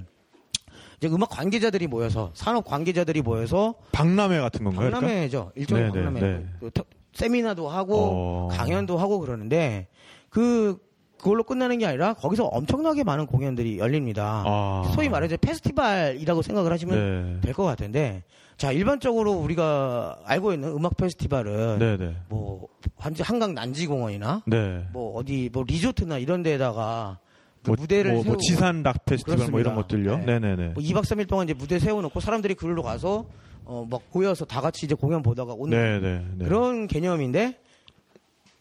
이제 음악 관계자들이 모여서 산업 관계자들이 모여서 박람회 같은 건가요? 박람회죠. 일종의 네, 네, 박람회. 네. 그 터- 세미나도 하고 어. 강연도 하고 그러는데 그 그걸로 끝나는 게 아니라 거기서 엄청나게 많은 공연들이 열립니다. 아. 소위 말해서 페스티벌이라고 생각을 하시면 네. 될것 같은데 자 일반적으로 우리가 알고 있는 음악 페스티벌은 네, 네. 뭐 한강 난지공원이나 네. 뭐 어디 뭐 리조트나 이런 데다가 그 뭐, 무대를 뭐, 뭐 지산 락 페스티벌 뭐 이런 그렇습니다. 것들요. 네. 네, 네, 네. 뭐 2박 3일 동안 이제 무대 세워놓고 사람들이 그걸로 가서 어막 모여서 다 같이 이제 공연 보다가 오는 네, 네, 네. 그런 개념인데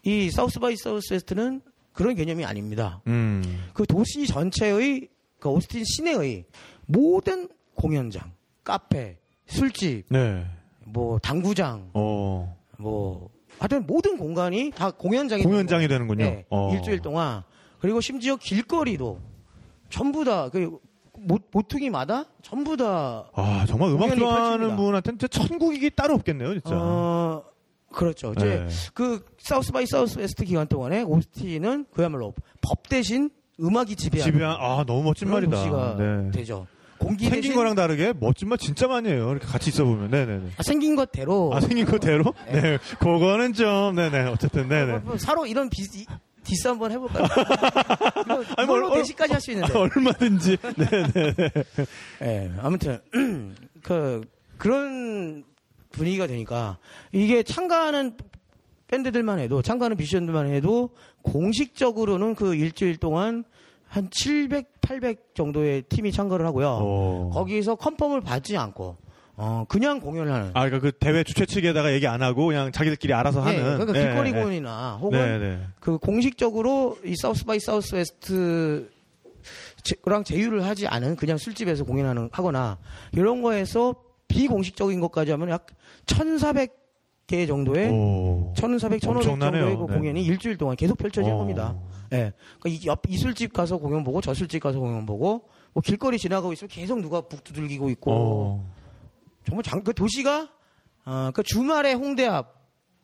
이 South by Southwest는 그런 개념이 아닙니다. 음. 그 도시 전체의 그 오스틴 시내의 모든 공연장, 카페, 술집, 네. 뭐 당구장, 어. 뭐 하여튼 모든 공간이 다 공연장이 공연장이 되는 되는군요. 네, 어. 일주일 동안 그리고 심지어 길거리도 전부 다그 모퉁이마다 전부 다 아, 정말 음악 좋아하는 펼칩니다. 분한테는 천국이 따로 없겠네요, 진짜. 어, 그렇죠. 이제 네. 그 South by Southwest 기간 동안에 오스틴은 그야말로 법 대신 음악이 지배하는 집에 아, 너무 멋진 말이다. 도시가 네. 되죠. 공기 생긴 대신 거랑 다르게 멋진 말 진짜 많이 해요. 이렇게 같이 있어 보면. 네, 네, 네. 아, 생긴 것대로 아, 생긴 그대로? 네. 그거는 좀, 네네. 어쨌든, 네네. 뭐, 서로 이런 비, 이- 디스 한번 해볼까요? [LAUGHS] 아니, 뭐, 얼- 대시까지 할 수 있는데. 아, [LAUGHS] 얼마든지. 네네. [LAUGHS] 예, 아무튼 [CLEARS THROAT] 그 그런 분위기가 되니까 이게 참가하는 밴드들만 해도 참가하는 뮤지션들만 해도 공식적으로는 그 일주일 동안 한 700, 800 정도의 팀이 참가를 하고요. 어. 거기서 confirm을 받지 않고 어 그냥 공연을 하는. 아, 그러니까 그 대회 주최 측에다가 얘기 안 하고 그냥 자기들끼리 알아서 예, 하는. 그러니까 네, 길거리 네. 공연이나 혹은 네, 네. 그 공식적으로 이 South by Southwest 랑 제휴를 하지 않은 그냥 술집에서 공연하는 하거나 이런 거에서 비공식적인 것까지 하면 약 1,400개 정도의 오. 1,400, 1,500 엄청나네요. 정도의 그 네. 공연이 일주일 동안 계속 펼쳐질 어. 겁니다. 예. 그러니까 이, 옆, 이 술집 가서 공연 보고 저 술집 가서 공연 보고 뭐 길거리 지나가고 있으면 계속 누가 북 두들기고 있고 어. 정말 장, 그 도시가 어, 그 주말에 홍대 앞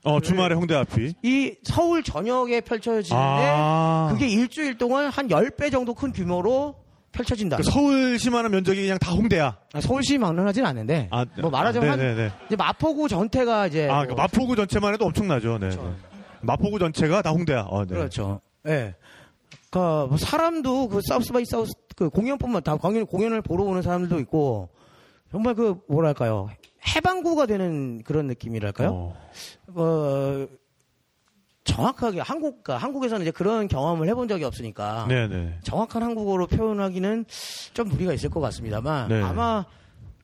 어, 주말에 홍대 앞이. 이 서울 전역에 펼쳐지는데 아. 그게 일주일 동안 한 10배 정도 큰 규모로 펼쳐진다. 그 서울시만한 면적이 그냥 다 홍대야. 아, 서울시만은 하진 않는데 아, 뭐 말하자면 한 네네네. 이제 마포구 전체가 이제 아, 뭐그 마포구 전체만 해도 엄청나죠. 네. 그렇죠. 마포구 전체가 다 홍대야. 어, 네. 그렇죠. 예. 그러니까 뭐 사람도 그 South by South 그 공연뿐만 다 공연 공연을 보러 오는 사람들도 있고 정말 그 뭐랄까요 해방구가 되는 그런 느낌이랄까요. 어. 어, 정확하게 한국 그 한국에서는 이제 그런 경험을 해본 적이 없으니까 네네. 정확한 한국어로 표현하기는 좀 무리가 있을 것 같습니다만 네. 아마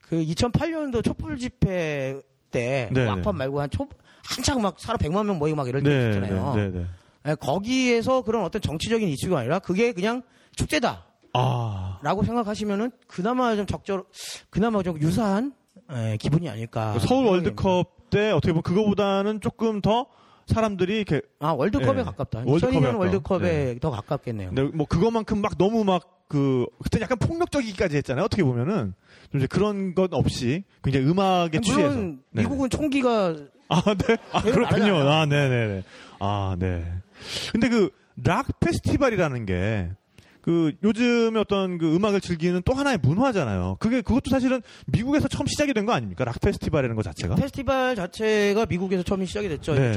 그 2008년도 촛불 집회 때 네. 막판 말고 한 초, 한창 막 사람 100만 명 모이고 막 이럴 때 네. 있잖아요. 네. 네. 예, 거기에서 그런 어떤 정치적인 이슈가 아니라 그게 그냥 축제다라고 아. 생각하시면은 그나마 좀 적절, 그나마 좀 유사한 예, 기분이 아닐까. 서울 생각이 월드컵 때 어떻게 보면 그거보다는 조금 더 사람들이 이렇게 아 월드컵에 예. 가깝다. 월드컵에 2002년 가까워. 월드컵에 더 가깝겠네요. 근데 뭐 그거만큼 막 너무 막 그 그때 약간 폭력적이기까지 했잖아요. 어떻게 보면은 좀 이제 그런 건 없이 굉장히 음악에 취해서. 물론 네. 미국은 총기가 아, 네. 아, 그렇군요. 아, 네 네 네. 아, 네. 근데 그, 락 페스티벌이라는 게, 그, 요즘에 어떤 그 음악을 즐기는 또 하나의 문화잖아요. 그게, 그것도 사실은 미국에서 처음 시작이 된 거 아닙니까? 락 페스티벌이라는 것 자체가? 페스티벌 자체가 미국에서 처음 시작이 됐죠. 네.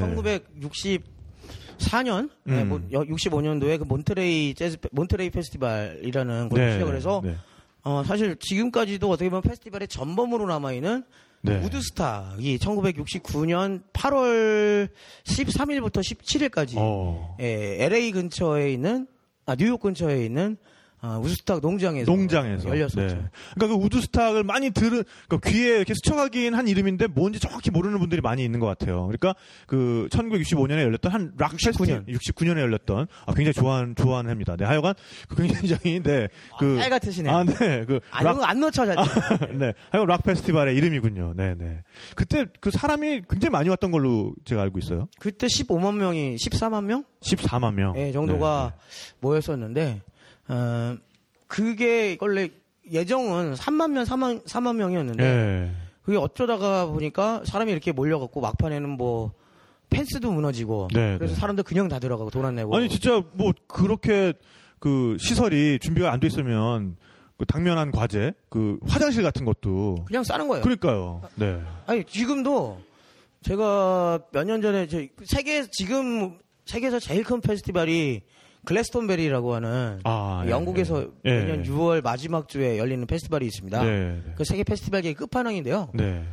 1964년, 네, 음. 65년도에 그 몬트레이 재즈 페- 몬트레이 페스티벌이라는 걸로 네. 시작을 해서 네. 어, 사실 지금까지도 어떻게 보면 페스티벌의 전범으로 남아 있는 네. 우드스탁이 1969년 8월 13일부터 17일까지 어. 예, LA 근처에 있는 아 뉴욕 근처에 있는 아, 우드스탁 농장에서 농장에서. 열렸었죠. 네. 그러니까 그 우드스탁을 많이 들은, 그러니까 귀에 이렇게 스쳐가긴 한 이름인데 뭔지 정확히 모르는 분들이 많이 있는 것 같아요. 그러니까 그 1965년에 열렸던 한 락 69년. 페스티벌, 69년에 열렸던, 아, 굉장히 좋아하는, 좋아하는 해입니다. 네. 하여간, 그 굉장히, 네. 그. 딸 같으시네. 아, 네. 그. 안, 락안 넣죠, 잘. [LAUGHS] 네. 하여간 락 페스티벌의 이름이군요. 네, 네. 그때 그 사람이 굉장히 많이 왔던 걸로 제가 알고 있어요. 그때 15만 명이 14만 명 14만 명. 예, 정도가 모였었는데 어, 그게 원래 예정은 3만 명, 4만, 4만 네. 명이었는데 네. 그게 어쩌다가 보니까 사람이 이렇게 몰려갖고 막판에는 뭐 펜스도 무너지고 네, 그래서 네. 사람들 그냥 다 들어가고 돈 안 내고 아니 진짜 뭐 그렇게 그 시설이 준비가 안 돼 있으면 그 당면한 과제, 그 화장실 같은 것도 그냥 싸는 거예요. 그러니까요. 네. 아니 지금도 제가 몇 년 전에 저 세계 지금 세계에서 제일 큰 페스티벌이 글래스톤베리라고 하는 아, 예, 영국에서 예. 매년 6월 마지막 주에 열리는 페스티벌이 있습니다. 네. 네. 그 세계 페스티벌계의 끝판왕인데요. 네.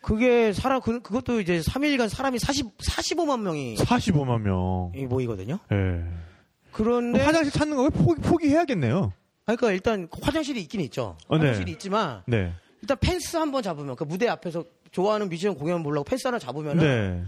그게 사람 그, 그것도 이제 3일간 사람이 40 45만 명이 45만 명. 모이거든요. 예. 그런데 화장실 찾는 거 포기, 포기해야겠네요. 그러니까 일단 화장실이 있긴 있죠. 어, 네. 화장실이 있지만 네. 일단 펜스 한번 잡으면 그 무대 앞에서 좋아하는 뮤지션 공연 보려고 펜스 하나 잡으면 은 네.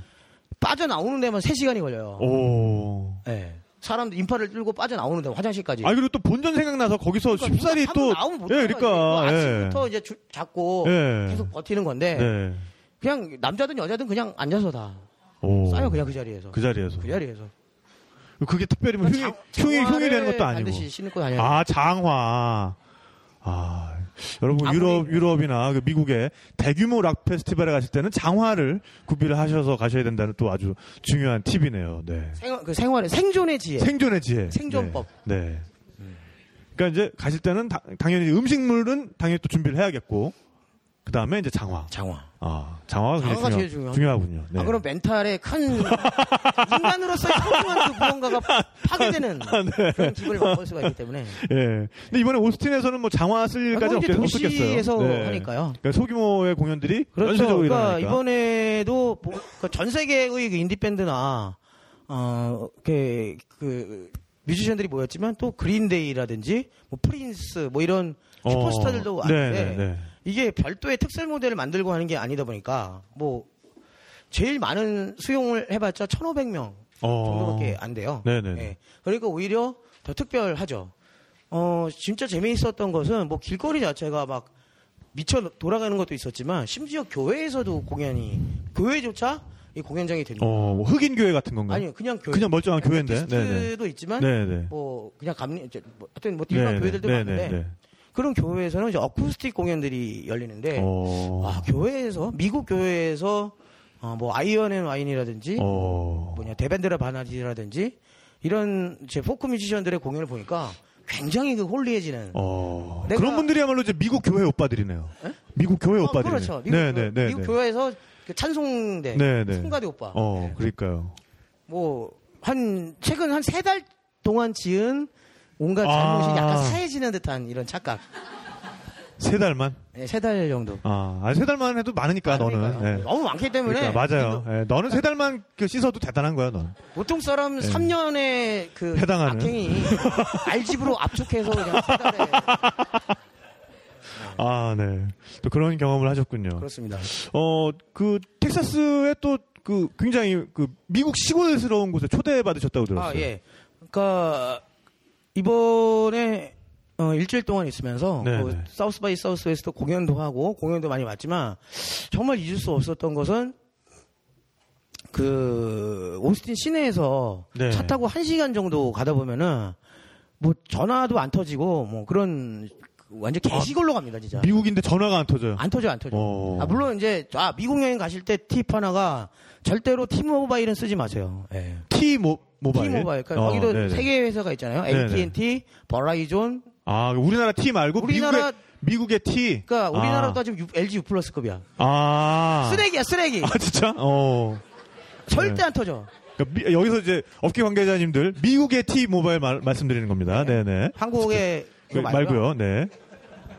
빠져나오는 데만 3시간이 걸려요. 오. 네. 사람들 인파를 끌고 빠져나오는 데 화장실까지. 아 그리고 또 본전 생각나서 거기서 그러니까 쉽사리 또 나오면 못 예. 그러니까 예. 아침부터 이제 주- 잡고 예. 계속 버티는 건데 네. 그냥 남자든 여자든 그냥 앉아서 다 오. 싸요 그냥 그 자리에서. 그 자리에서. 그 자리에서. 그게 특별히 뭐 흉이, 흉이, 흉이 되는 것도 아니고. 반드시 신고 다녀요. 아, 장화. 아, 여러분 아무리- 유럽 유럽이나 그 미국의 대규모 락 페스티벌에 가실 때는 장화를 구비를 하셔서 가셔야 된다는 또 아주 중요한 팁이네요. 네. 생활, 그 생활의 생존의 지혜. 생존의 지혜. 생존법. 네. 네. 그러니까 이제 가실 때는 다- 당연히 음식물은 당연히 또 준비를 해야겠고 그 다음에 이제 장화. 장화. 아, 장화가 장화가 중요, 제일 중요하죠. 중요하군요. 네. 아, 그럼 멘탈에 큰 [LAUGHS] 인간으로서의 소중한 그 무언가가 파괴되는 [LAUGHS] 아, 네. 그런 기분을 맛볼 수가 있기 때문에. 예. 근데 이번에 오스틴에서는 뭐 장화 쓸 아, 일까지 없겠, 도시에서 없겠어요. 네. 하니까요. 그러니까 소규모의 공연들이 그렇죠. 연쇄적으로 그러니까 일어나니까. 이번에도 뭐, 그전 세계의 그 인디 밴드나 어, 그, 그 뮤지션들이 모였지만 또 그린데이라든지 뭐 프린스 뭐 이런 어, 슈퍼스타들도 왔는데 네, 네, 네. 이게 별도의 특설 모델을 만들고 하는 게 아니다 보니까 뭐 제일 많은 수용을 해봤자 1,500명 어. 정도밖에 안 돼요. 네네네. 예. 그러니까 오히려 더 특별하죠. 어, 진짜 재미있었던 것은 뭐 길거리 자체가 막 미쳐 돌아가는 것도 있었지만 심지어 교회에서도 공연이 교회조차 이 공연장이 됩니다. 어, 뭐 흑인 교회 같은 건가요? 아니요, 그냥 교회. 그냥 멀쩡한 교회인데. 도 있지만 네네. 뭐 그냥 감리 뭐 하여튼 뭐 일반 네네. 교회들도 네네. 많은데 네. 그런 교회에서는 이제 어쿠스틱 공연들이 열리는데 어. 와 교회에서 미국 교회에서 어, 뭐 Iron and Wine이라든지 어. 뭐냐 Devendra Banhart라든지 이런 제 포크 뮤지션들의 공연을 보니까 굉장히 그 홀리해지는 어. 그런 분들이야말로 이제 미국 교회 오빠들이네요. 미국 교회 어, 오빠들이네. 그렇죠. 미국, 네, 네, 네. 미국 네. 교회에서 그 찬송대 네, 네. 성가대 오빠 어, 그러니까요. 뭐 한 최근 한 세 달 동안 지은 온갖 아. 잘못이 약간 사해지는 듯한 이런 착각 세 달만? 네, 세 달 정도 아, 아니, 세 달만 해도 많으니까, 너는. 그러니까요. 네. 너무 많기 때문에 그러니까, 맞아요. 예, 너는 세 달만 그 씻어도 대단한 거야, 넌. 보통 사람 3년에 그 네. 해당하는. 악행이 [LAUGHS] 알집으로 압축해서 그냥 세 달에 아, 네. 또 그런 경험을 하셨군요. 그렇습니다. 어, 그, 텍사스에 또, 그, 굉장히, 그, 미국 시골스러운 곳에 초대받으셨다고 들었어요. 아, 예. 그러니까 이번에 어, 일주일 동안 있으면서 네, 그 네. South by Southwest 공연도 하고 공연도 많이 왔지만 정말 잊을 수 없었던 것은 그 오스틴 시내에서 네. 차 타고 한 시간 정도 가다 보면은 뭐 전화도 안 터지고 뭐 그런 완전 개시골로 갑니다 진짜. 미국인데 전화가 안 터져요. 안 터져 안 터져. 어. 아, 물론 이제 아 미국 여행 가실 때 팁 하나가 절대로 티모바일은 쓰지 마세요. 예. T 모, 모바일. T-모바일. 그러니까 어, 거기도 네네. 세 개의 회사가 있잖아요. 네네. AT&T, 버라이존. 아, 우리나라 T 말고 우리나라 미국의, 미국의 T. 그러니까 우리나라도 아. 따지면 U- LG U 플러스급이야. 아. 쓰레기야, 쓰레기. 아, 진짜? 어. 절대 네. 안 터져. 그러니까 미- 여기서 이제 업계 관계자님들 미국의 T 모바일 말, 말씀드리는 겁니다. 네, 네. 한국의 그, 말고요. 네.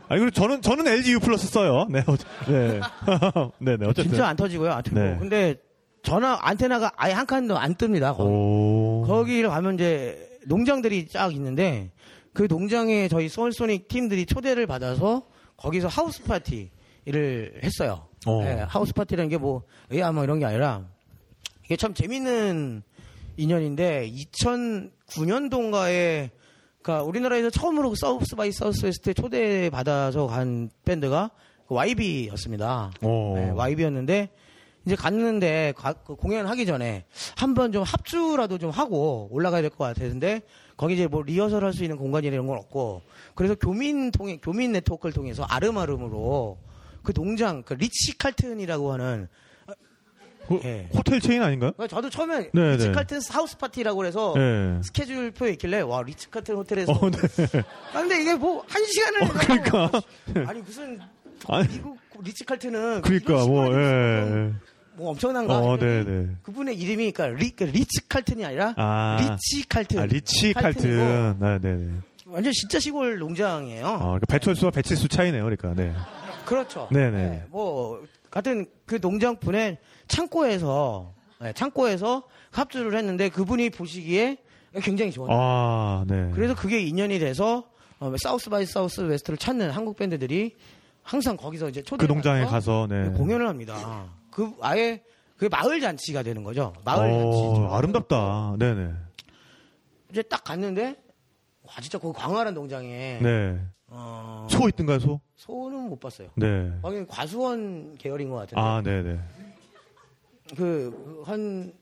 아니 그리고 저는 저는 LG U 플러스 써요. 네. 어, 네. [LAUGHS] 네, 네. 어쨌든. 진짜 안 터지고요. 안 터지고. 네. 근데 전화 안테나가 아예 한 칸도 안 뜹니다. 거기. 오. 거기를 가면 이제 농장들이 쫙 있는데 그 농장에 저희 Seoulsonic 팀들이 초대를 받아서 거기서 house party를 했어요. 어. 네, house party라는 게 뭐, 의아 뭐 이런 게 아니라 이게 참 재밌는 인연인데 2009년도인가에 그러니까 우리나라에서 처음으로 그 사우스 바이 사우스 웨스트에 초대받아서 간 밴드가 그 YB였습니다. 오. 네, YB였는데 이제 갔는데 가- 그 공연하기 전에 한번 좀 합주라도 좀 하고 올라가야 될 것 같았는데 거기 이제 뭐 리허설 할 수 있는 공간이나 이런 건 없고 그래서 교민 통해 교민 네트워크를 통해서 아름아름으로 그 농장 그 리치 칼튼이라고 하는 그 예. 호텔 체인 아닌가요? 그러니까 저도 처음에 네, 리치 네. 칼튼 house party라고 그래서 네. 스케줄표에 있길래 와 리치 칼튼 호텔에서 어, 네. 아, 근데 이게 뭐 한 시간을 그러니까. [LAUGHS] 아니 무슨 아니, 미국 리치 칼튼은 그러니까 뭐 예. 뭐 엄청난가 어, 했더니 네, 네. 그분의 이름이 그러니까 리, 그 리치 칼튼이 아니라 아. 리치 칼튼 아, 리치 칼튼이고 칼튼. 네, 네, 네. 완전 진짜 시골 농장이에요 아, 그러니까 배철수와 배치수 차이네요, 그러니까. 네. 그렇죠 네네. 뭐 같은 그 농장 분의 창고에서 네, 창고에서 합주를 했는데 그분이 보시기에 굉장히 좋았어요 아, 네. 그래서 그게 인연이 돼서 어, South by Southwest를 찾는 한국 밴드들이 항상 거기서 이제 초대 그 농장에 가서, 네. 공연을 합니다. 그 아예 그 마을 잔치가 되는 거죠. 마을 어, 잔치. 아름답다. 네네. 이제 딱 갔는데 와 진짜 그 광활한 농장에 네. 어, 소 있던가요, 소? 소는 못 봤어요. 네. 거기 과수원 계열인 것 같은데 아, 네네. 그 한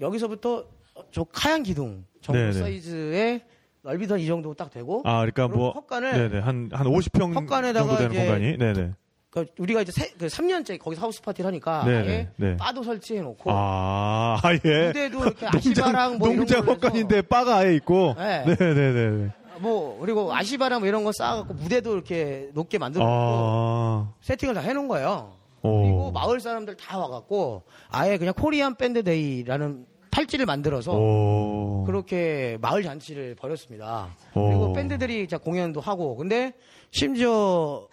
여기서부터 저 카양 기둥 정도 네네. 사이즈의 넓이도 이 정도 딱 되고 아, 그러니까 뭐. 헛간을- 네네. 한, 한 50평 헛간에다가 정도 되는 공간이. 네네. 그러니까 우리가 이제 세, 그 3년째 거기서 house party를 하니까 네네, 아예 네. 바도 설치해 놓고 아, 아, 예. 무대도 이렇게 아시바랑 뭐 농장 헛간인데 바가 아예 있고. 네. 네 네 네. 뭐 그리고 아시바랑 뭐 이런 거 쌓아갖고 무대도 이렇게 높게 만들어 놓고 아, 세팅을 다 해놓은 거예요. 오. 그리고 마을 사람들 다 와갖고 아예 그냥 Korean band day라는 팔찌를 만들어서 오. 그렇게 마을 잔치를 벌였습니다. 오. 그리고 밴드들이 자 공연도 하고 근데 심지어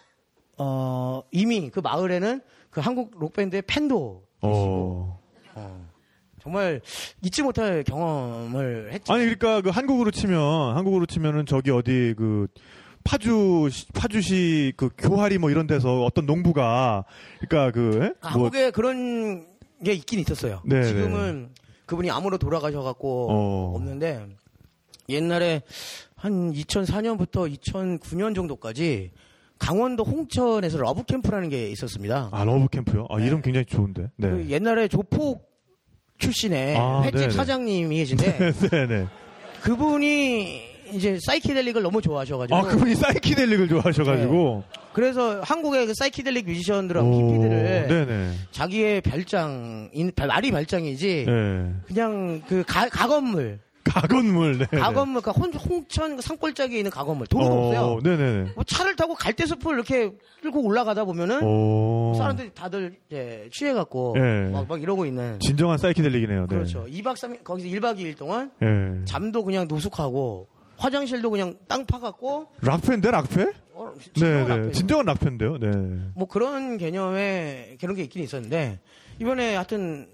어 이미 그 마을에는 그 한국 록 밴드의 팬도 계시고 어. 어, 정말 잊지 못할 경험을 했죠. 아니 그러니까 그 한국으로 치면 한국으로 치면은 저기 어디 그 파주 파주시 그 교활이 뭐 이런 데서 어떤 농부가 그러니까 그 예? 아, 뭐 한국에 그런 게 있긴 있었어요. 네, 지금은 그분이 암으로 돌아가셔 갖고 어. 없는데 옛날에 한 2004년부터 2009년 정도까지 강원도 홍천에서 love camp라는 게 있었습니다. 아 love camp요. 아 이름 굉장히 좋은데. 네. 그 옛날에 조폭 출신의 아, 횟집 네네. 사장님이 계신데 네네. [LAUGHS] 그분이 이제 사이키델릭을 너무 좋아하셔가지고 아, 그분이 사이키델릭을 좋아하셔가지고. 그래서 한국의 그 사이키델릭 뮤지션들하고 오, 히피들을 네네. 자기의 별장, 인- 별- 말이 별장이지 네. 그냥 그 가, 가건물, 가건물, 네. 가건물, 그러니까 혼, 홍천 그 산골짜기에 있는 가건물 도로가 없어요. 네네네. 뭐 차를 타고 갈대숲을 이렇게 끌고 올라가다 보면은 오. 사람들이 다들 이제 취해갖고 예. 막, 막 이러고 있는 진정한 사이키델릭이네요. 네. 그렇죠. 2박 3일 거기서 1박 2일 동안 예. 잠도 그냥 노숙하고 화장실도 그냥 땅 파갖고 락페인데, 락페? 어, 진정한 네네. 앞에서. 진정한 락페인데요. 네. 뭐 그런 개념의 그런 게 있긴 있었는데 이번에 하여튼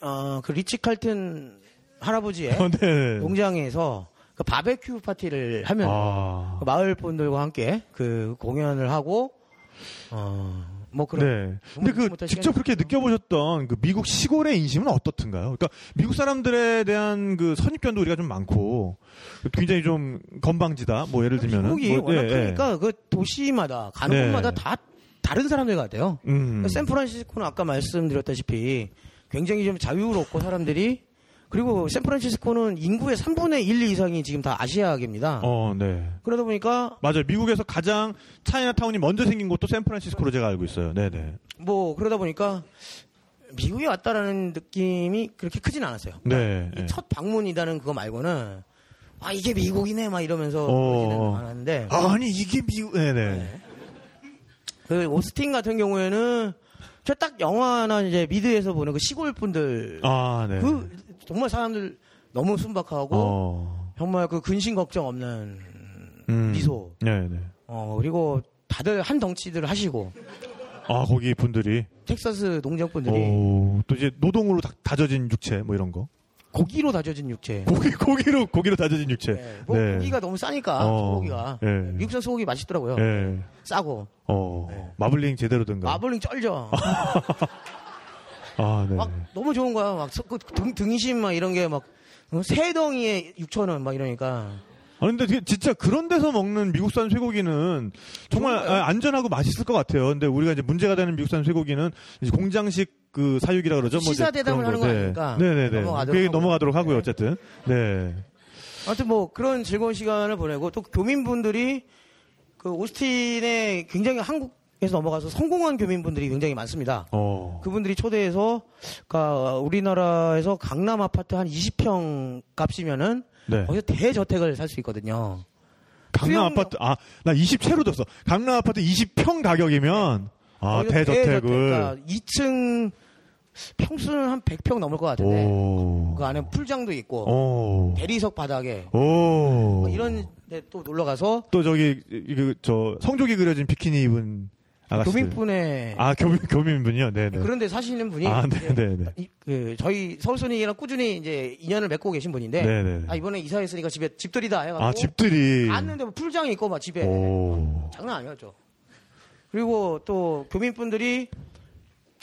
어, 그 리치 칼튼 할아버지의 어, [LAUGHS] 네. 농장에서 그 바베큐 파티를 하면 아. 그 마을 분들과 함께 그 공연을 하고 어, 뭐 그런 네. 근데 그 직접 그렇게 느껴보셨던 그 미국 시골의 인심은 어떻든가요? 그러니까 미국 사람들에 대한 그 선입견도 우리가 좀 많고 굉장히 좀 건방지다. 뭐 예를 들면은 미국이 뭐, 워낙 예, 예. 크니까 그 도시마다 가는 네. 곳마다 다 다른 사람들 같아요. 음. 샌프란시스코는 아까 말씀드렸다시피 굉장히 좀 자유롭고 사람들이 그리고 샌프란시스코는 인구의 3분의 1 이상이 지금 다 아시아계입니다. 어, 네. 그러다 보니까 맞아요. 미국에서 가장 차이나타운이 먼저 생긴 곳도 샌프란시스코로 제가 알고 있어요. 네 네. 뭐 그러다 보니까 미국에 왔다라는 느낌이 그렇게 크진 않았어요. 네. 이 네. 첫 방문이라는 그거 말고는 아 이게 미국이네 막 이러면서 어. 않았는데 아니 이게 미국 네네. 그 오스틴 같은 경우에는 저 딱 영화나 이제 미드에서 보는 그 시골 분들 아 네. 그 정말 사람들 너무 순박하고 어. 정말 그 근심 걱정 없는 음. 미소 네 네. 어 그리고 다들 한 덩치들 하시고 아 거기 분들이 텍사스 농장 분들이 오, 또 이제 노동으로 다, 다져진 육체 뭐 이런 거. 고기로 다져진 육체 고기 고기로 고기로 다져진 육체. 네, 뭐 고기가 너무 싸니까 어, 소고기가 예. 미국산 소고기 맛있더라고요 예. 싸고 어. 네. 마블링 제대로 든가. 마블링 쩔죠 [LAUGHS] 아 네. 막 너무 좋은 거야 막 서- 그 등, 등심 막 이런 게 막 세 덩이에 6천 원 막 이러니까 아 근데 진짜 그런 데서 먹는 미국산 쇠고기는 정말? 아, 안전하고 맛있을 것 같아요. 근데 우리가 이제 문제가 되는 미국산 쇠고기는 공장식 그 사육이라 그러죠. 뭐 시사 대담을 그런 하는 거 네. 네네네. 넘어가도록 하고요. 넘어가도록 하고요. 네. 어쨌든. 네. 아무튼 뭐 그런 즐거운 시간을 보내고 또 교민분들이 그 오스틴에 굉장히 한국에서 넘어가서 성공한 교민분들이 굉장히 많습니다. 어. 그분들이 초대해서 그러니까 우리나라에서 강남 아파트 한 20평 값이면은 네. 거기서 대저택을 살 수 있거든요. 강남 수영장- 아파트 아 나 20채로 줬어. 강남 아파트 20평 가격이면 아 거기서 대저택을 그러니까 2층 평수는 한 100평 넘을 것 같은데 오. 그 안에 풀장도 있고 오. 대리석 바닥에 오. 뭐 이런 데 또 놀러 가서 또 저기 이그 저 성족이 그려진 비키니 입은 아가씨. 교민분의 아 교민 교민분이요. 네네. 그런데 사시는 분이 아 네네네. 이- 그 저희 서울소닉이랑 꾸준히 이제 인연을 맺고 계신 분인데 네네. 아 이번에 이사했으니까 집에 집들이다 해가지고 아 집들이. 갔는데 뭐 풀장이 있고 막 집에 오. 장난 아니었죠. 그리고 또 교민분들이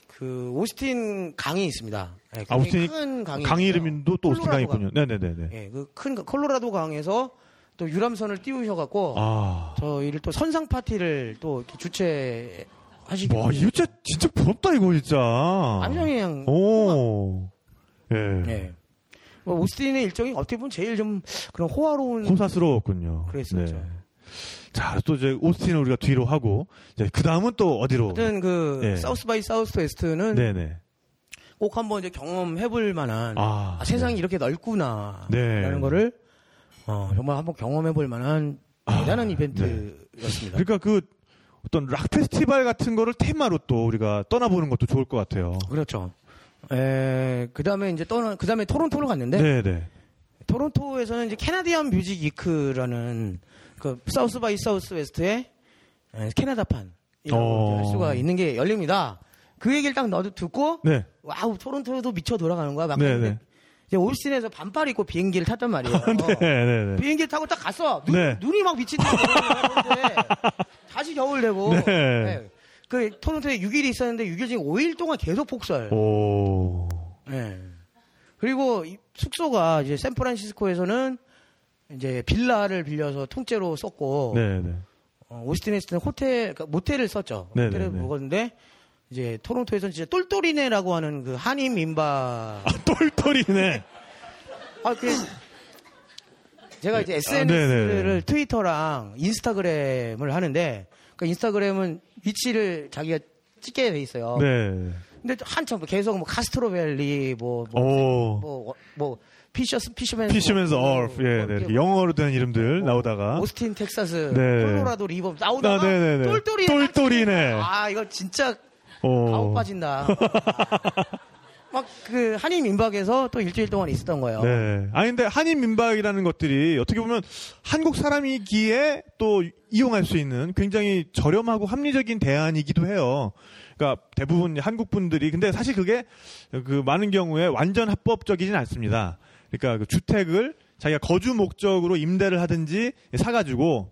그 오스틴 강이 있습니다. 네, 아 오스틴이 큰 강이 강. 이름도 또 오스틴 강이 콜로라도 있군요. 네네네네. 예, 그큰 콜로라도 강에서 또 유람선을 띄우셔갖고 아. 저희를 또 선상 파티를 또 이렇게 주최 하시기 와 이거 진짜 진짜 부럽다 이거 진짜. 완전히 그냥 오. 예. 예. 뭐 오스틴의 일정이 어떻게 보면 제일 좀 그런 호화로운 호사스러웠군요. 그랬었죠. 네. 자, 또 이제 오스틴을 우리가 뒤로 하고 이제 그 다음은 또 어디로? 하여튼 그 예. South by Southwest는 네네. 꼭 한번 이제 경험해 볼 만한 아, 아, 세상이 이렇게 넓구나 네. 라는 거를 어, 정말 한번 경험해 볼 만한 아, 대단한 이벤트였습니다. 그러니까 그 어떤 락 페스티벌 같은 거를 테마로 또 우리가 떠나보는 것도 좋을 것 같아요. 그렇죠. 에, 그 다음에 이제 떠나, 그 다음에 토론토로 갔는데, 네네. 토론토에서는 이제 Canadian Music Week라는 그 사우스 바이 사우스 웨스트의 에, 캐나다판이라고 어. 할 수가 있는 게 열립니다. 그 얘기를 딱 너도 듣고, 네. 와우, 토론토도 미쳐 돌아가는 거야. 막 네네. 그랬는데 이제 오스틴에서 반팔 입고 비행기를 탔단 말이에요. 네네네. [LAUGHS] 비행기를 타고 딱 갔어. 눈, 네. 눈이 막 미친 듯이 오는데 다시 겨울 되고. 네. 네. 그 토론토에 6일이 있었는데 6일 중에 5일 동안 계속 폭설. 오. 네. 그리고 이 숙소가 이제 샌프란시스코에서는 이제 빌라를 빌려서 통째로 썼고 네네. 어, 오스틴에서는 호텔 그러니까 모텔을 썼죠. 네네네. 모텔을 묵었는데 이제 토론토에서는 진짜 똘똘이네라고 하는 그 한인 민박 아, 똘똘이네. [LAUGHS] 아, 그, 제가 이제 아, SNS를 네네. 트위터랑 인스타그램을 하는데 그 인스타그램은 위치를 자기가 찍게 돼 있어요. 네. 근데 한참 계속 뭐 카스트로밸리 뭐뭐 오. 뭐, 뭐, 피셔스 피셔맨 피시면서 뭐, 얼프 예, 뭐 네. 이렇게 뭐, 영어로 된 이름들 뭐, 나오다가 오스틴 텍사스 네. 콜로라도 리버 나오다가 아. 똘똘이 똘똘이네. 아 이거 진짜 어. 가오 빠진다. [LAUGHS] 막 그 한인 민박에서 또 일주일 동안 있었던 거예요. 네. 아니 근데 한인 민박이라는 것들이 어떻게 보면 한국 사람이기에 또 이용할 수 있는 굉장히 저렴하고 합리적인 대안이기도 해요. 그러니까 대부분 한국 분들이 근데 사실 그게 그 많은 경우에 완전 합법적이진 않습니다. 그러니까 그 주택을 자기가 거주 목적으로 임대를 하든지 사가지고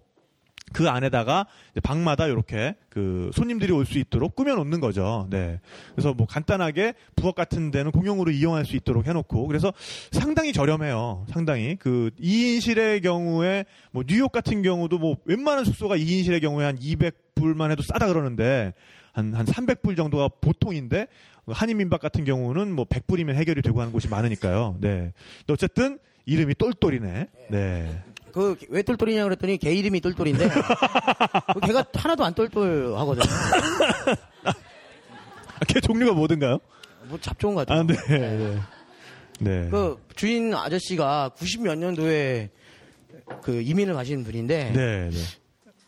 그 안에다가 이제 방마다 이렇게 그 손님들이 올 수 있도록 꾸며놓는 거죠. 네. 그래서 뭐 간단하게 부엌 같은 데는 공용으로 이용할 수 있도록 해놓고 그래서 상당히 저렴해요. 상당히 그 2인실의 경우에 뭐 뉴욕 같은 경우도 뭐 웬만한 숙소가 2인실의 경우에 한 200불만 해도 싸다 그러는데 한, 한 300불 정도가 보통인데 한인민박 같은 경우는 뭐 100불이면 해결이 되고 하는 곳이 많으니까요. 네. 어쨌든 이름이 똘똘이네. 네. 그 왜 똘똘이냐 그랬더니 걔 이름이 똘똘인데 그 걔가 하나도 안 똘똘하거든요. 걔 종류가 뭐든가요? 뭐 잡좋은 것 같아요. 아, 네. 네. 네. 그 주인 아저씨가 90 몇 년도에 그 이민을 가신 분인데 네, 네.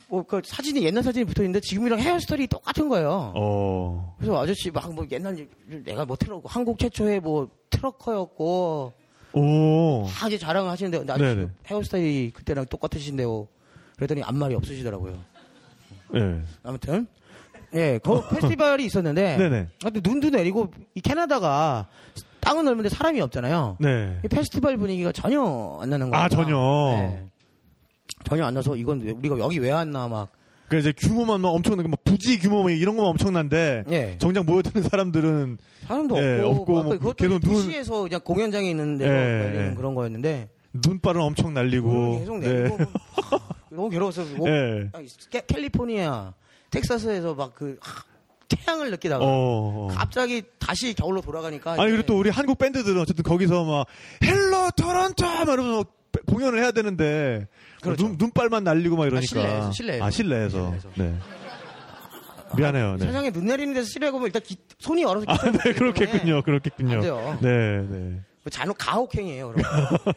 뭐 그 사진이 옛날 사진이 붙어 있는데 지금이랑 헤어스타일이 똑같은 거예요. 어. 그래서 아저씨 막 뭐 옛날 내가 뭐 트럭 한국 최초의 뭐 트럭커였고 오. 다 이제 자랑을 하시는데 네네. 헤어스타일이 그때랑 똑같으신데요. 그랬더니 아무 말이 없으시더라고요. 네. 아무튼 예, 그 [LAUGHS] 페스티벌이 있었는데 네네. 근데 눈도 내리고 이 캐나다가 땅은 넓은데 사람이 없잖아요. 네. 이 페스티벌 분위기가 전혀 안 나는 거예요. 아, 전혀. 네. 전혀 안 나서 이건 왜- 우리가 여기 왜 왔나 막. 그 이제 규모만 막 엄청나게 막 부지 규모 막 이런 거만 엄청난데 예. 정작 모여드는 사람들은 사람도 예, 없고, 없고 막뭐 그것도 계속 눈- 도시에서 그냥 공연장에 있는데 예, 예. 그런 거였는데 눈발은 엄청 날리고 음, 계속 네. 내리고 [LAUGHS] 너무 괴로워서 뭐, 예. 캐- 캘리포니아, 텍사스에서 막 그 태양을 느끼다가 어. 갑자기 다시 겨울로 돌아가니까 아니 그리고 또 우리 한국 밴드들은 어쨌든 거기서 막 hello 토론토 막 이러면서 공연을 해야 되는데 그렇죠. 눈, 눈발만 날리고 막 이러니까 실내에서, 실내에서. 아 실내에서, 실내에서. 네. 미안해요 네. 세상에 눈 내리는 데서 실내고 면 일단 기- 손이 얼어서 아, 네, 그렇겠군요, 그렇겠군요. 안 돼요. 네, 네. 잔혹 가혹행위예요. 그럼. [LAUGHS]